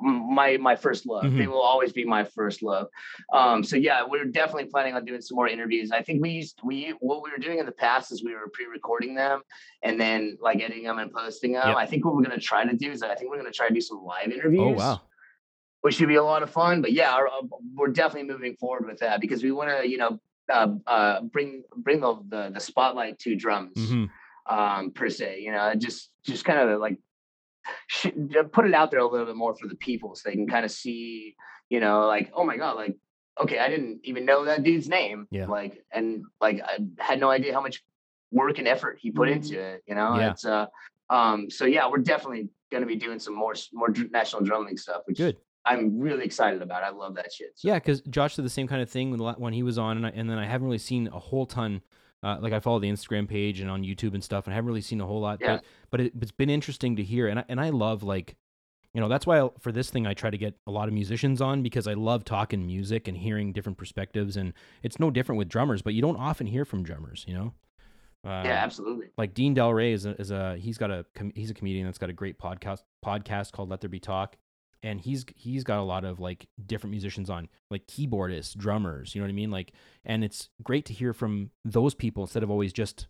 S2: my my first love.
S1: Mhm.
S2: They will always be my first love. Um, so yeah, we're definitely planning on doing some more interviews. I think we used we what we were doing in the past is we were pre-recording them and then like editing them and posting them.
S1: Yep.
S2: I think what we're gonna try to do is I think we're gonna try to do some live interviews.
S1: Oh wow.
S2: Which should be a lot of fun. But yeah, our, uh, we're definitely moving forward with that because we want to, you know, uh, uh, bring bring the, the the spotlight to drums
S1: hmm
S2: um, per se. You know, just just kind of like sh- put it out there a little bit more for the people so they can kind of see, you know, like oh my god, like okay, I didn't even know that dude's name.
S1: Yeah.
S2: Like and like I had no idea how much work and effort he put into it. You know,
S1: Yeah.
S2: it's uh, um, so yeah, we're definitely going to be doing some more more national drum league stuff, which
S1: Good.
S2: I'm really excited about. I love that shit. So,
S1: Yeah, because Josh did the same kind of thing when, the la- when he was on, and, I, and then I haven't really seen a whole ton. Uh, like I follow the Instagram page and on YouTube and stuff, and I haven't really seen a whole lot.
S2: Yeah.
S1: But but it, it's been interesting to hear, and I, and I love like, you know, that's why I, for this thing I try to get a lot of musicians on because I love talking music and hearing different perspectives, and it's no different with drummers, but you don't often hear from drummers, you know. Uh,
S2: yeah, absolutely.
S1: like Dean Delray is a, is a he's got a com- he's a comedian that's got a great podcast podcast called Let There Be Talk, and he's he's got a lot of like different musicians on like keyboardists, drummers, you know what I mean? Like, and it's great to hear from those people instead of always just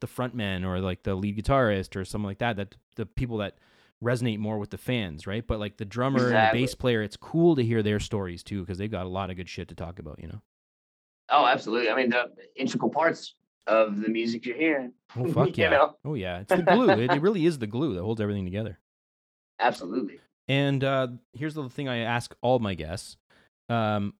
S1: the frontman or like the lead guitarist or something like that. That the people that resonate more with the fans, right? But like the drummer and the bass player, it's cool to hear their stories too because they've got a lot of good shit to talk about, you know.
S2: Oh, absolutely. I mean, the integral parts of the music you're hearing.
S1: Oh fuck
S2: You
S1: yeah!
S2: know?
S1: Oh yeah, it's the glue. it, it really is the glue that holds everything together.
S2: Absolutely.
S1: And uh, here's the thing I ask all my guests. Um,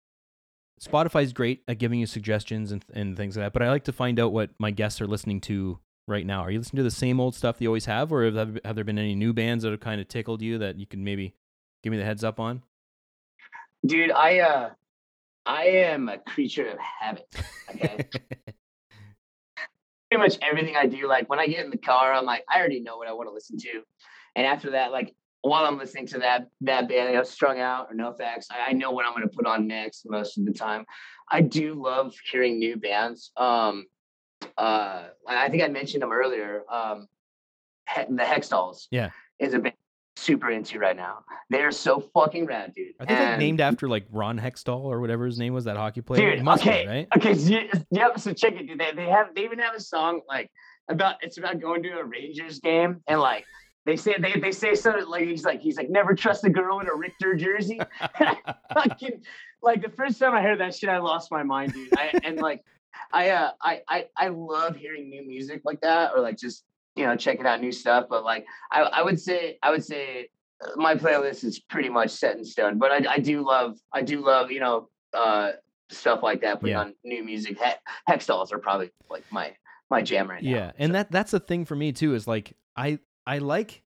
S1: Spotify's great at giving you suggestions and, and things like that, but I like to find out what my guests are listening to right now. Are you listening to the same old stuff they always have, or have, there- have there been any new bands that have kind of tickled you that you can maybe give me the heads up on?
S2: Dude, I uh I am a creature of habit. Okay. Pretty much everything I do, like when I get in the car, I'm like, I already know what I want to listen to. And after that, like while I'm listening to that that band, you know, strung out or NOFX, I, I know what I'm gonna put on next most of the time. I do love hearing new bands. Um uh I think I mentioned them earlier. Um he- the Hextalls
S1: Yeah.
S2: is a band I'm super into right now. They're so fucking rad, dude.
S1: Are they like named after like Ron Hextall or whatever his name was, that hockey player?
S2: Dude,
S1: be,
S2: okay,
S1: right?
S2: okay, so, yep. So check it, dude. They, they have they even have a song like about it's about going to a Rangers game and like they say they they say something like he's like he's like never trust a girl in a Richter jersey. Fucking like the first time I heard that shit, I lost my mind, dude. I, and like I uh I, I I love hearing new music like that or like just you know checking out new stuff. But like I I would say I would say uh, my playlist is pretty much set in stone. But I I do love I do love you know uh stuff like that. Putting
S1: Yeah.
S2: on new music. He- dolls are probably like my my jam right now.
S1: Yeah, and
S2: So,
S1: that that's the thing for me too. Is like I I like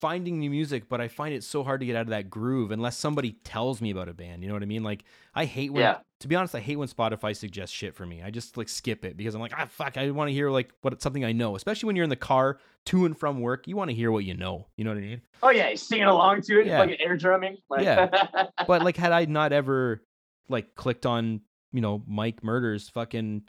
S1: finding new music, but I find it so hard to get out of that groove unless somebody tells me about a band. You know what I mean? Like I hate when,
S2: Yeah.
S1: to be honest, I hate when Spotify suggests shit for me. I just like skip it because I'm like, ah, fuck, I want to hear like what something I know. Especially when you're in the car to and from work, you want to hear what you know. You know what I mean?
S2: oh yeah, singing along to it,
S1: Yeah.
S2: fucking air drumming. Like,
S1: Yeah. But like, had I not ever like clicked on you know Mike Murder's fucking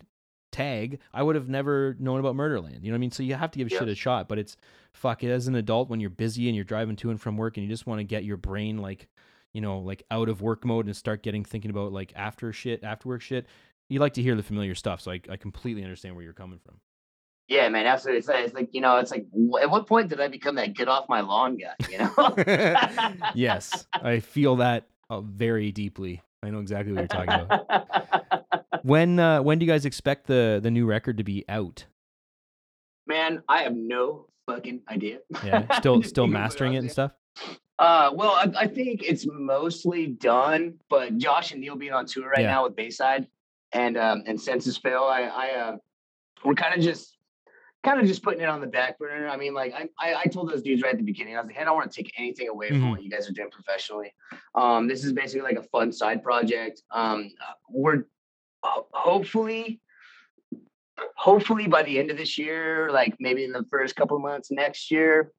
S1: tag, I would have never known about Murderland. You know what I mean? So you have to give shit a shot. But it's fuck it as an adult when you're busy and you're driving to and from work and you just want to get your brain like you know like out of work mode and start getting thinking about like after shit, after work shit. You like to hear the familiar stuff, so I, I completely understand where you're coming from.
S2: Yeah, man, absolutely. It's, like- it's like you know, it's like at what point did I become that get off my lawn guy? You know?
S1: yes, I feel that uh, very deeply. I know exactly what you're talking about. When uh, when do you guys expect the the new record to be out?
S2: man, I have no fucking idea.
S1: Yeah, still still mastering it and stuff.
S2: Uh, well, I, I think it's mostly done, but Josh and Neil being on tour right
S1: Yeah.
S2: now with Bayside and um and Senses Fail, I I uh, we're kind of just kind of just putting it on the back burner. I mean, like I, I I told those dudes right at the beginning, I was like, hey, I don't want to take anything away from what you guys are doing professionally. Um, this is basically like a fun side project. Um, we're ho- hopefully hopefully by the end of this year, like maybe in the first couple of months next year,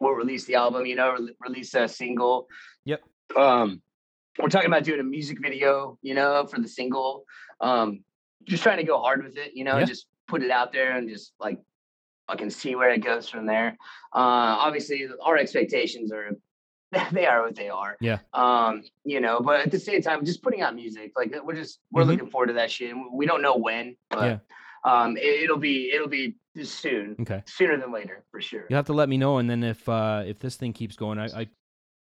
S2: we'll release the album, you know, re- release a single.
S1: Yep.
S2: Um, we're talking about doing a music video, you know, for the single. Um, just trying to go hard with it, you know,
S1: Yeah.
S2: just put it out there and just like I can see where it goes from there. Uh, obviously, our expectations are they are what they are.
S1: Yeah.
S2: Um, you know, but at the same time, just putting out music, like we're just we're
S1: Mhm.
S2: looking forward to that shit. We don't know when, but
S1: Yeah.
S2: um, it, it'll be it'll be soon,
S1: Okay.
S2: sooner than later for sure.
S1: You'll have to let me know, and then if uh, if this thing keeps going, I, I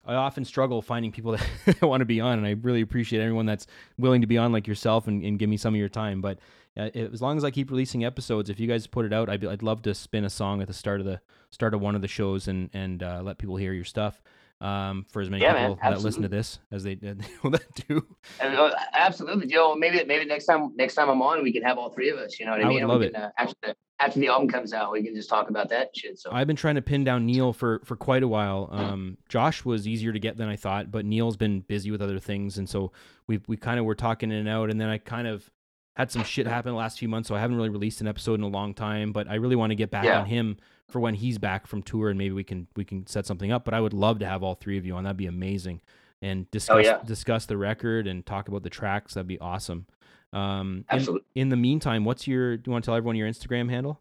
S1: I often struggle finding people that want to be on, and I really appreciate everyone that's willing to be on, like yourself, and, and give me some of your time. But uh, it- as long as I keep releasing episodes, if you guys put it out, I'd, be- I'd love to spin a song at the start of the start of one of the shows and and uh, let people hear your stuff. Um, for as many
S2: Yeah, man,
S1: people that listen to this as they, they that do.
S2: Uh, absolutely, Joe. Maybe maybe next time next time I'm on, we can have all three of us. You know what I,
S1: I
S2: mean?
S1: would love
S2: we
S1: it.
S2: uh, after the after the album comes out, we can just talk about that shit. So
S1: I've been trying to pin down Neil for for quite a while. Um, Josh was easier to get than I thought, but Neil's been busy with other things, and so we we kind of were talking in and out, and then I kind of had some shit happen the last few months, so I haven't really released an episode in a long time. But I really want to get back
S2: Yeah.
S1: on him for when he's back from tour, and maybe we can we can set something up. But I would love to have all three of you on. That'd be amazing, and discuss
S2: yeah.
S1: discuss the record and talk about the tracks. That'd be awesome. Um, in,
S2: absolutely.
S1: in the meantime, what's your? Do you want to tell everyone your Instagram handle?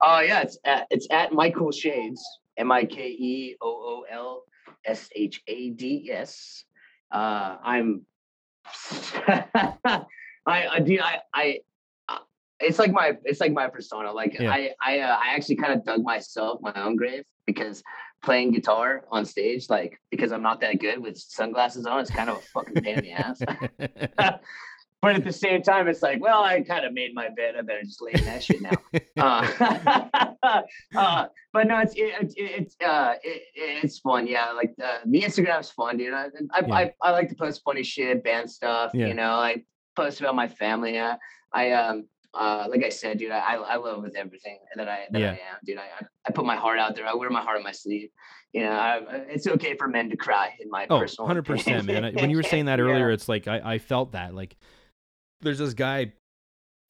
S2: Oh yeah, it's at, it's at Michael Shades, M I K E O O L S H A D S. Uh, I'm, I, I, I, I, uh, it's like my, it's like my persona. Like
S1: Yeah.
S2: I, I, uh, I actually kind of dug myself my own grave because playing guitar on stage, like because I'm not that good with sunglasses on, it's kind of a fucking pain in the ass. but at the same time, it's like, well, I kind of made my bed. I better just lay in that shit now. Uh, uh, but no, it's it, it, it's uh, it, it's fun. Yeah, like the, the Instagram's fun, dude. I, I,
S1: Yeah.
S2: I I like to post funny shit, band stuff.
S1: Yeah.
S2: You know, I post about my family. I, I um uh like I said, dude, I I love with everything that I that
S1: Yeah.
S2: I am, dude. I I- put my heart out there. I wear my heart on my sleeve. You know, I, it's okay for men to cry in my
S1: Oh,
S2: personal
S1: 100%, man. When you were saying that earlier, it's like I, I felt that. Like, there's this guy, I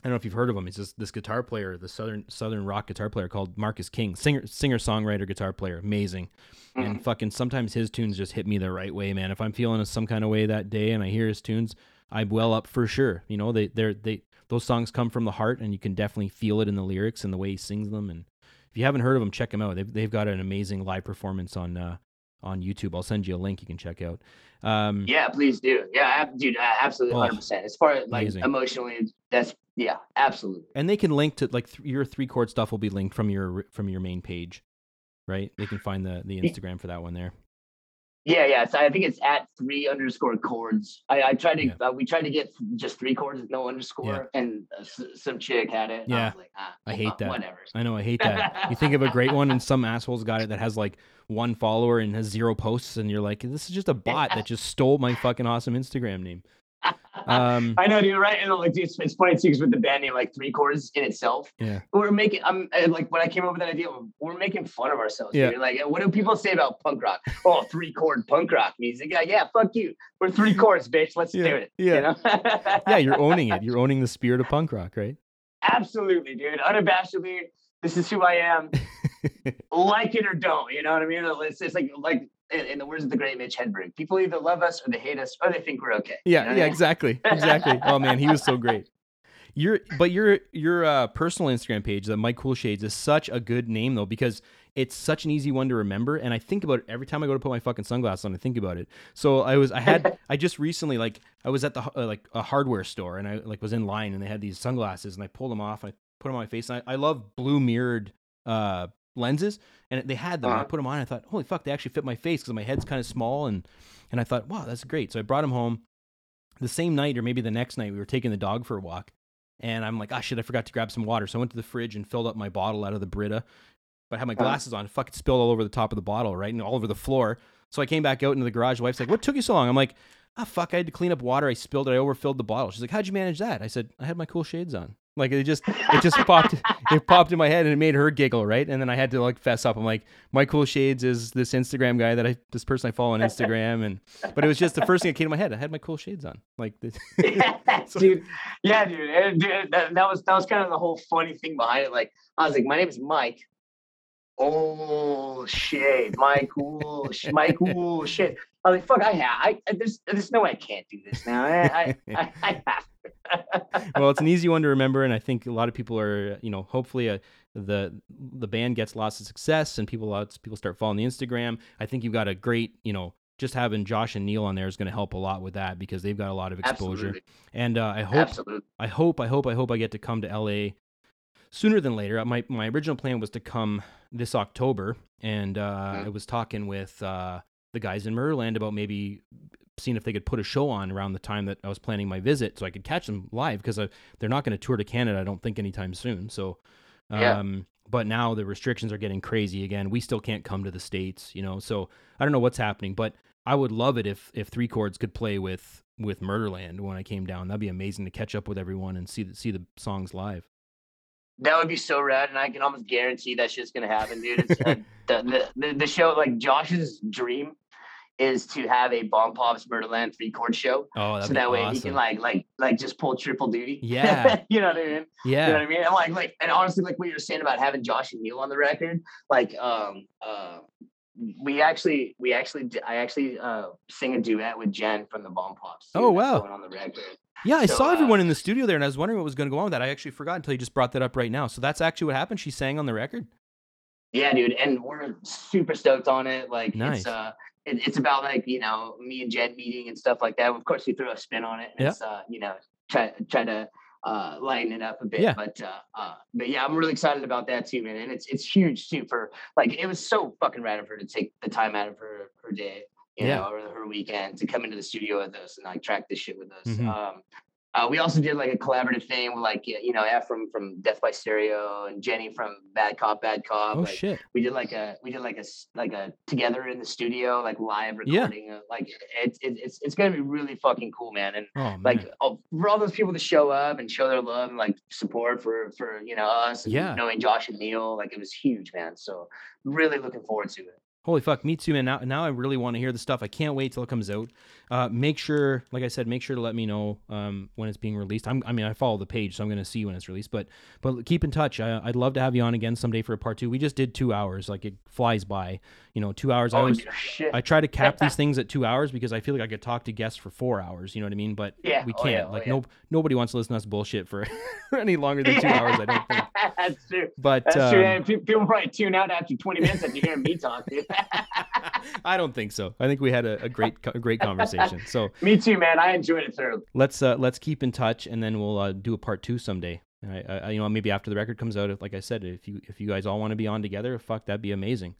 S1: don't know if you've heard of him. He's just this guitar player, the southern southern rock guitar player called Marcus King, singer singer songwriter guitar player, amazing.
S2: Mhm.
S1: And fucking sometimes his tunes just hit me the right way, man. If I'm feeling some kind of way that day and I hear his tunes, I well up for sure. You know, they they're they those songs come from the heart, and you can definitely feel it in the lyrics and the way he sings them. And if you haven't heard of him, check him out. They've they've got an amazing live performance on uh, on YouTube. I'll send you a link you can check out. Um,
S2: Yeah, please do. Yeah, dude, absolutely,
S1: Oh,
S2: hundred percent. As far as like
S1: amazing.
S2: emotionally, that's yeah, absolutely.
S1: and they can link to like th- your three chord stuff will be linked from your from your main page, right? They can find the the Instagram for that one there.
S2: Yeah, yeah. So I think it's at three underscore chords. I, I tried to,
S1: Yeah.
S2: uh, we tried to get just three chords with no underscore, and uh, s- some chick had it. I
S1: Yeah.
S2: was like, ah,
S1: I hate
S2: uh,
S1: that.
S2: Whatever.
S1: I know I hate that. you think of a great one, and some assholes got it that has like one follower and has zero posts, and you're like, this is just a bot that just stole my fucking awesome Instagram name. Um,
S2: I know, dude. Right? And like, it's, it's funny too, because with the band name, like three chords in itself,
S1: yeah,
S2: we're making. I'm like, when I came up with that idea, we're making fun of ourselves.
S1: Yeah.
S2: dude. Like, what do people say about punk rock? Oh, three chord punk rock music. Yeah, yeah. Fuck you. We're three chords, bitch. Let's
S1: Yeah,
S2: do it.
S1: yeah.
S2: You know?
S1: yeah, you're owning it. You're owning the spirit of punk rock, right?
S2: Absolutely, dude. Unabashedly, this is who I am. like it or don't. You know what I mean? It's, it's like like in, in the words of the great Mitch Hedberg, people either love us or they hate us or they think we're okay. You know
S1: Yeah,
S2: I
S1: yeah,
S2: mean?
S1: exactly, exactly. Oh man, he was so great. Your but your your uh, personal Instagram page, the Mike Cool Shades, is such a good name though because it's such an easy one to remember, and I think about it every time I go to put my fucking sunglasses on. I think about it. So I was I had I just recently like I was at the uh, like a hardware store and I like was in line and they had these sunglasses and I pulled them off and I put them on my face and I, I love blue mirrored uh lenses and they had them. and I
S2: Uh-huh.
S1: put them on. And I thought, holy fuck, they actually fit my face because my head's kind of small and and I thought, wow, that's great. So I brought them home the same night or maybe the next night we were taking the dog for a walk and i'm like ah shit i forgot to grab some water so i went to the fridge and filled up my bottle out of the brita but i had my
S2: Uh-huh.
S1: glasses on fucking spilled all over the top of the bottle right and all over the floor so i came back out into the garage the wife's like what took you so long i'm like ah fuck i had to clean up water i spilled it i overfilled the bottle she's like how'd you manage that i said i had my cool shades on like it just it just popped it popped in my head and it made her giggle right and then i had to like fess up i'm like my cool shades is this instagram guy that i this person i follow on instagram and but it was just the first thing that came to my head i had my cool shades on like this So-
S2: dude. Yeah, dude. Dude that, that was that was kind of the whole funny thing behind it. Like, I was like, my name is Mike. Oh shit, my cool, sh- my cool shit. I was like, fuck, I have. I, I there's there's no way I can't do this now. I I, I, I have.
S1: well, it's an easy one to remember, and I think a lot of people are, you know, hopefully uh, the the band gets lots of success and people lots people start following the Instagram. I think you've got a great, you know, just having Josh and Neil on there is going to help a lot with that because they've got a lot of exposure.
S2: Absolutely.
S1: And uh, I hope,
S2: Absolutely.
S1: I hope, I hope, I hope I get to come to LA sooner than later. My my original plan was to come this October, and uh,
S2: Mhm.
S1: I was talking with uh, the guys in Murderland about maybe seeing if they could put a show on around the time that I was planning my visit, so I could catch them live because they're not going to tour to Canada. I don't think anytime soon. So,
S2: Yeah.
S1: um, but now the restrictions are getting crazy again. We still can't come to the states, you know. So I don't know what's happening, but I would love it if if Three Chords could play with with Murderland when I came down. That'd be amazing to catch up with everyone and see the, see the songs live.
S2: That would be so rad, and I can almost guarantee that shit's gonna happen, dude. It's, uh, the, the, the show, like Josh's dream, is to have a Bomb Pops Murderland three chord show,
S1: Oh,
S2: so that way
S1: awesome.
S2: he can like like like just pull triple duty.
S1: Yeah.
S2: you know what I mean.
S1: yeah,
S2: You know what I mean? And like like and honestly, like what you were saying about having Josh and Neil on the record, like um uh we actually we actually I actually uh sing a duet with Jen from the Bomb Pops.
S1: Oh, wow.
S2: on the record.
S1: Yeah. I
S2: so,
S1: saw
S2: uh,
S1: everyone in the studio there, and I was wondering what was going to go on with that. I actually forgot until you just brought that up right now. So that's actually what happened. She sang on the record.
S2: Yeah, dude, and we're super stoked on it. Like
S1: Nice.
S2: it's uh it, it's about like, you know, me and Jen meeting and stuff like that. Of course we throw a spin on it and
S1: Yeah.
S2: it's uh, you know, try try to uh lighten it up a bit.
S1: Yeah.
S2: But uh uh but yeah, I'm really excited about that too, man. And it's it's huge too for like it was so fucking rad of her to take the time out of her her day, you
S1: Yeah.
S2: know, or her weekend to come into the studio with us and like track this shit with us.
S1: Mhm.
S2: Um uh, we also did like a collaborative thing with like you know Efrem from Death by Stereo and Jenny from Bad Cop Bad Cop.
S1: Oh
S2: like,
S1: shit.
S2: we did like a we did like a like a together in the studio like live recording of, like it's it, it's it's gonna be really fucking cool man and
S1: Oh man.
S2: like oh, for all those people to show up and show their love and like support for for you know us
S1: Yeah.
S2: knowing Josh and Neil like it was huge man so really looking forward to it
S1: Holy fuck, me too, man. Now, now I really want to hear the stuff. I can't wait till it comes out. Uh, make sure, like I said, make sure to let me know um, when it's being released. I'm, I mean, I follow the page, so I'm going to see when it's released. But, but keep in touch. I, I'd love to have you on again someday for a part two. We just did two hours, like it flies by. You know, two hours. I
S2: oh
S1: always,
S2: shit
S1: I try to cap these things at two hours because I feel like I could talk to guests for four hours. You know what I mean? But
S2: Yeah.
S1: we
S2: Oh,
S1: can't.
S2: yeah. Oh,
S1: like
S2: yeah.
S1: no, nobody wants to listen to us bullshit for any longer than two hours. I don't think.
S2: that's true
S1: But
S2: that's
S1: um,
S2: true and people probably tune out after 20 minutes after hearing me talk dude
S1: I don't think so. I think we had a, a great, a great conversation. So
S2: me too man I enjoyed it thoroughly
S1: let's uh, let's keep in touch, and then we'll uh, do a part two someday. I, I, you know, maybe after the record comes out. If, like I said, if you if you guys all want to be on together, fuck, that'd be amazing.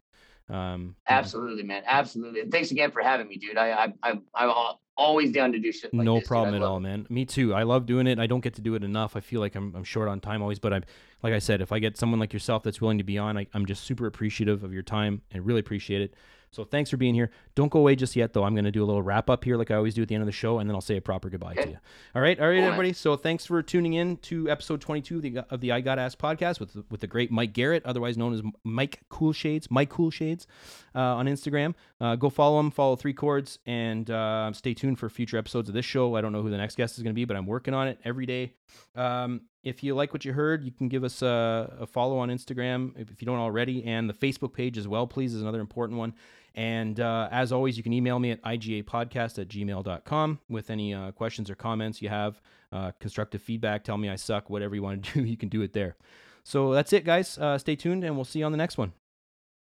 S1: Um,
S2: Absolutely, man. Absolutely. And thanks again for having me, dude. I, I, I I'm always down to do shit. Like
S1: no
S2: this,
S1: problem at all,
S2: it.
S1: man. Me too. I love doing it. I don't get to do it enough. I feel like I'm, I'm short on time always, but I'm like I said, if I get someone like yourself that's willing to be on, I, I'm just super appreciative of your time and really appreciate it. So thanks for being here. Don't go away just yet, though. I'm going to do a little wrap up here, like I always do at the end of the show, and then I'll say a proper goodbye to you. All right, all right,
S2: Cool, man.
S1: everybody. So thanks for tuning in to episode 22 of the, of the I Got Ass podcast with with the great Mike Garrett, otherwise known as Mike Coolshades, Mike Coolshades, uh, on Instagram. Uh, go follow him, follow Three Chords, and uh, stay tuned for future episodes of this show. I don't know who the next guest is going to be, but I'm working on it every day. Um, if you like what you heard, you can give us a, a follow on Instagram if, if you don't already, and the Facebook page as well, please, is another important one. And uh, as always, you can email me at igapodcast at gmail.com with any uh, questions or comments you have, uh, constructive feedback, tell me I suck, whatever you want to do, you can do it there. So that's it, guys. Uh, stay tuned, and we'll see you on the next one.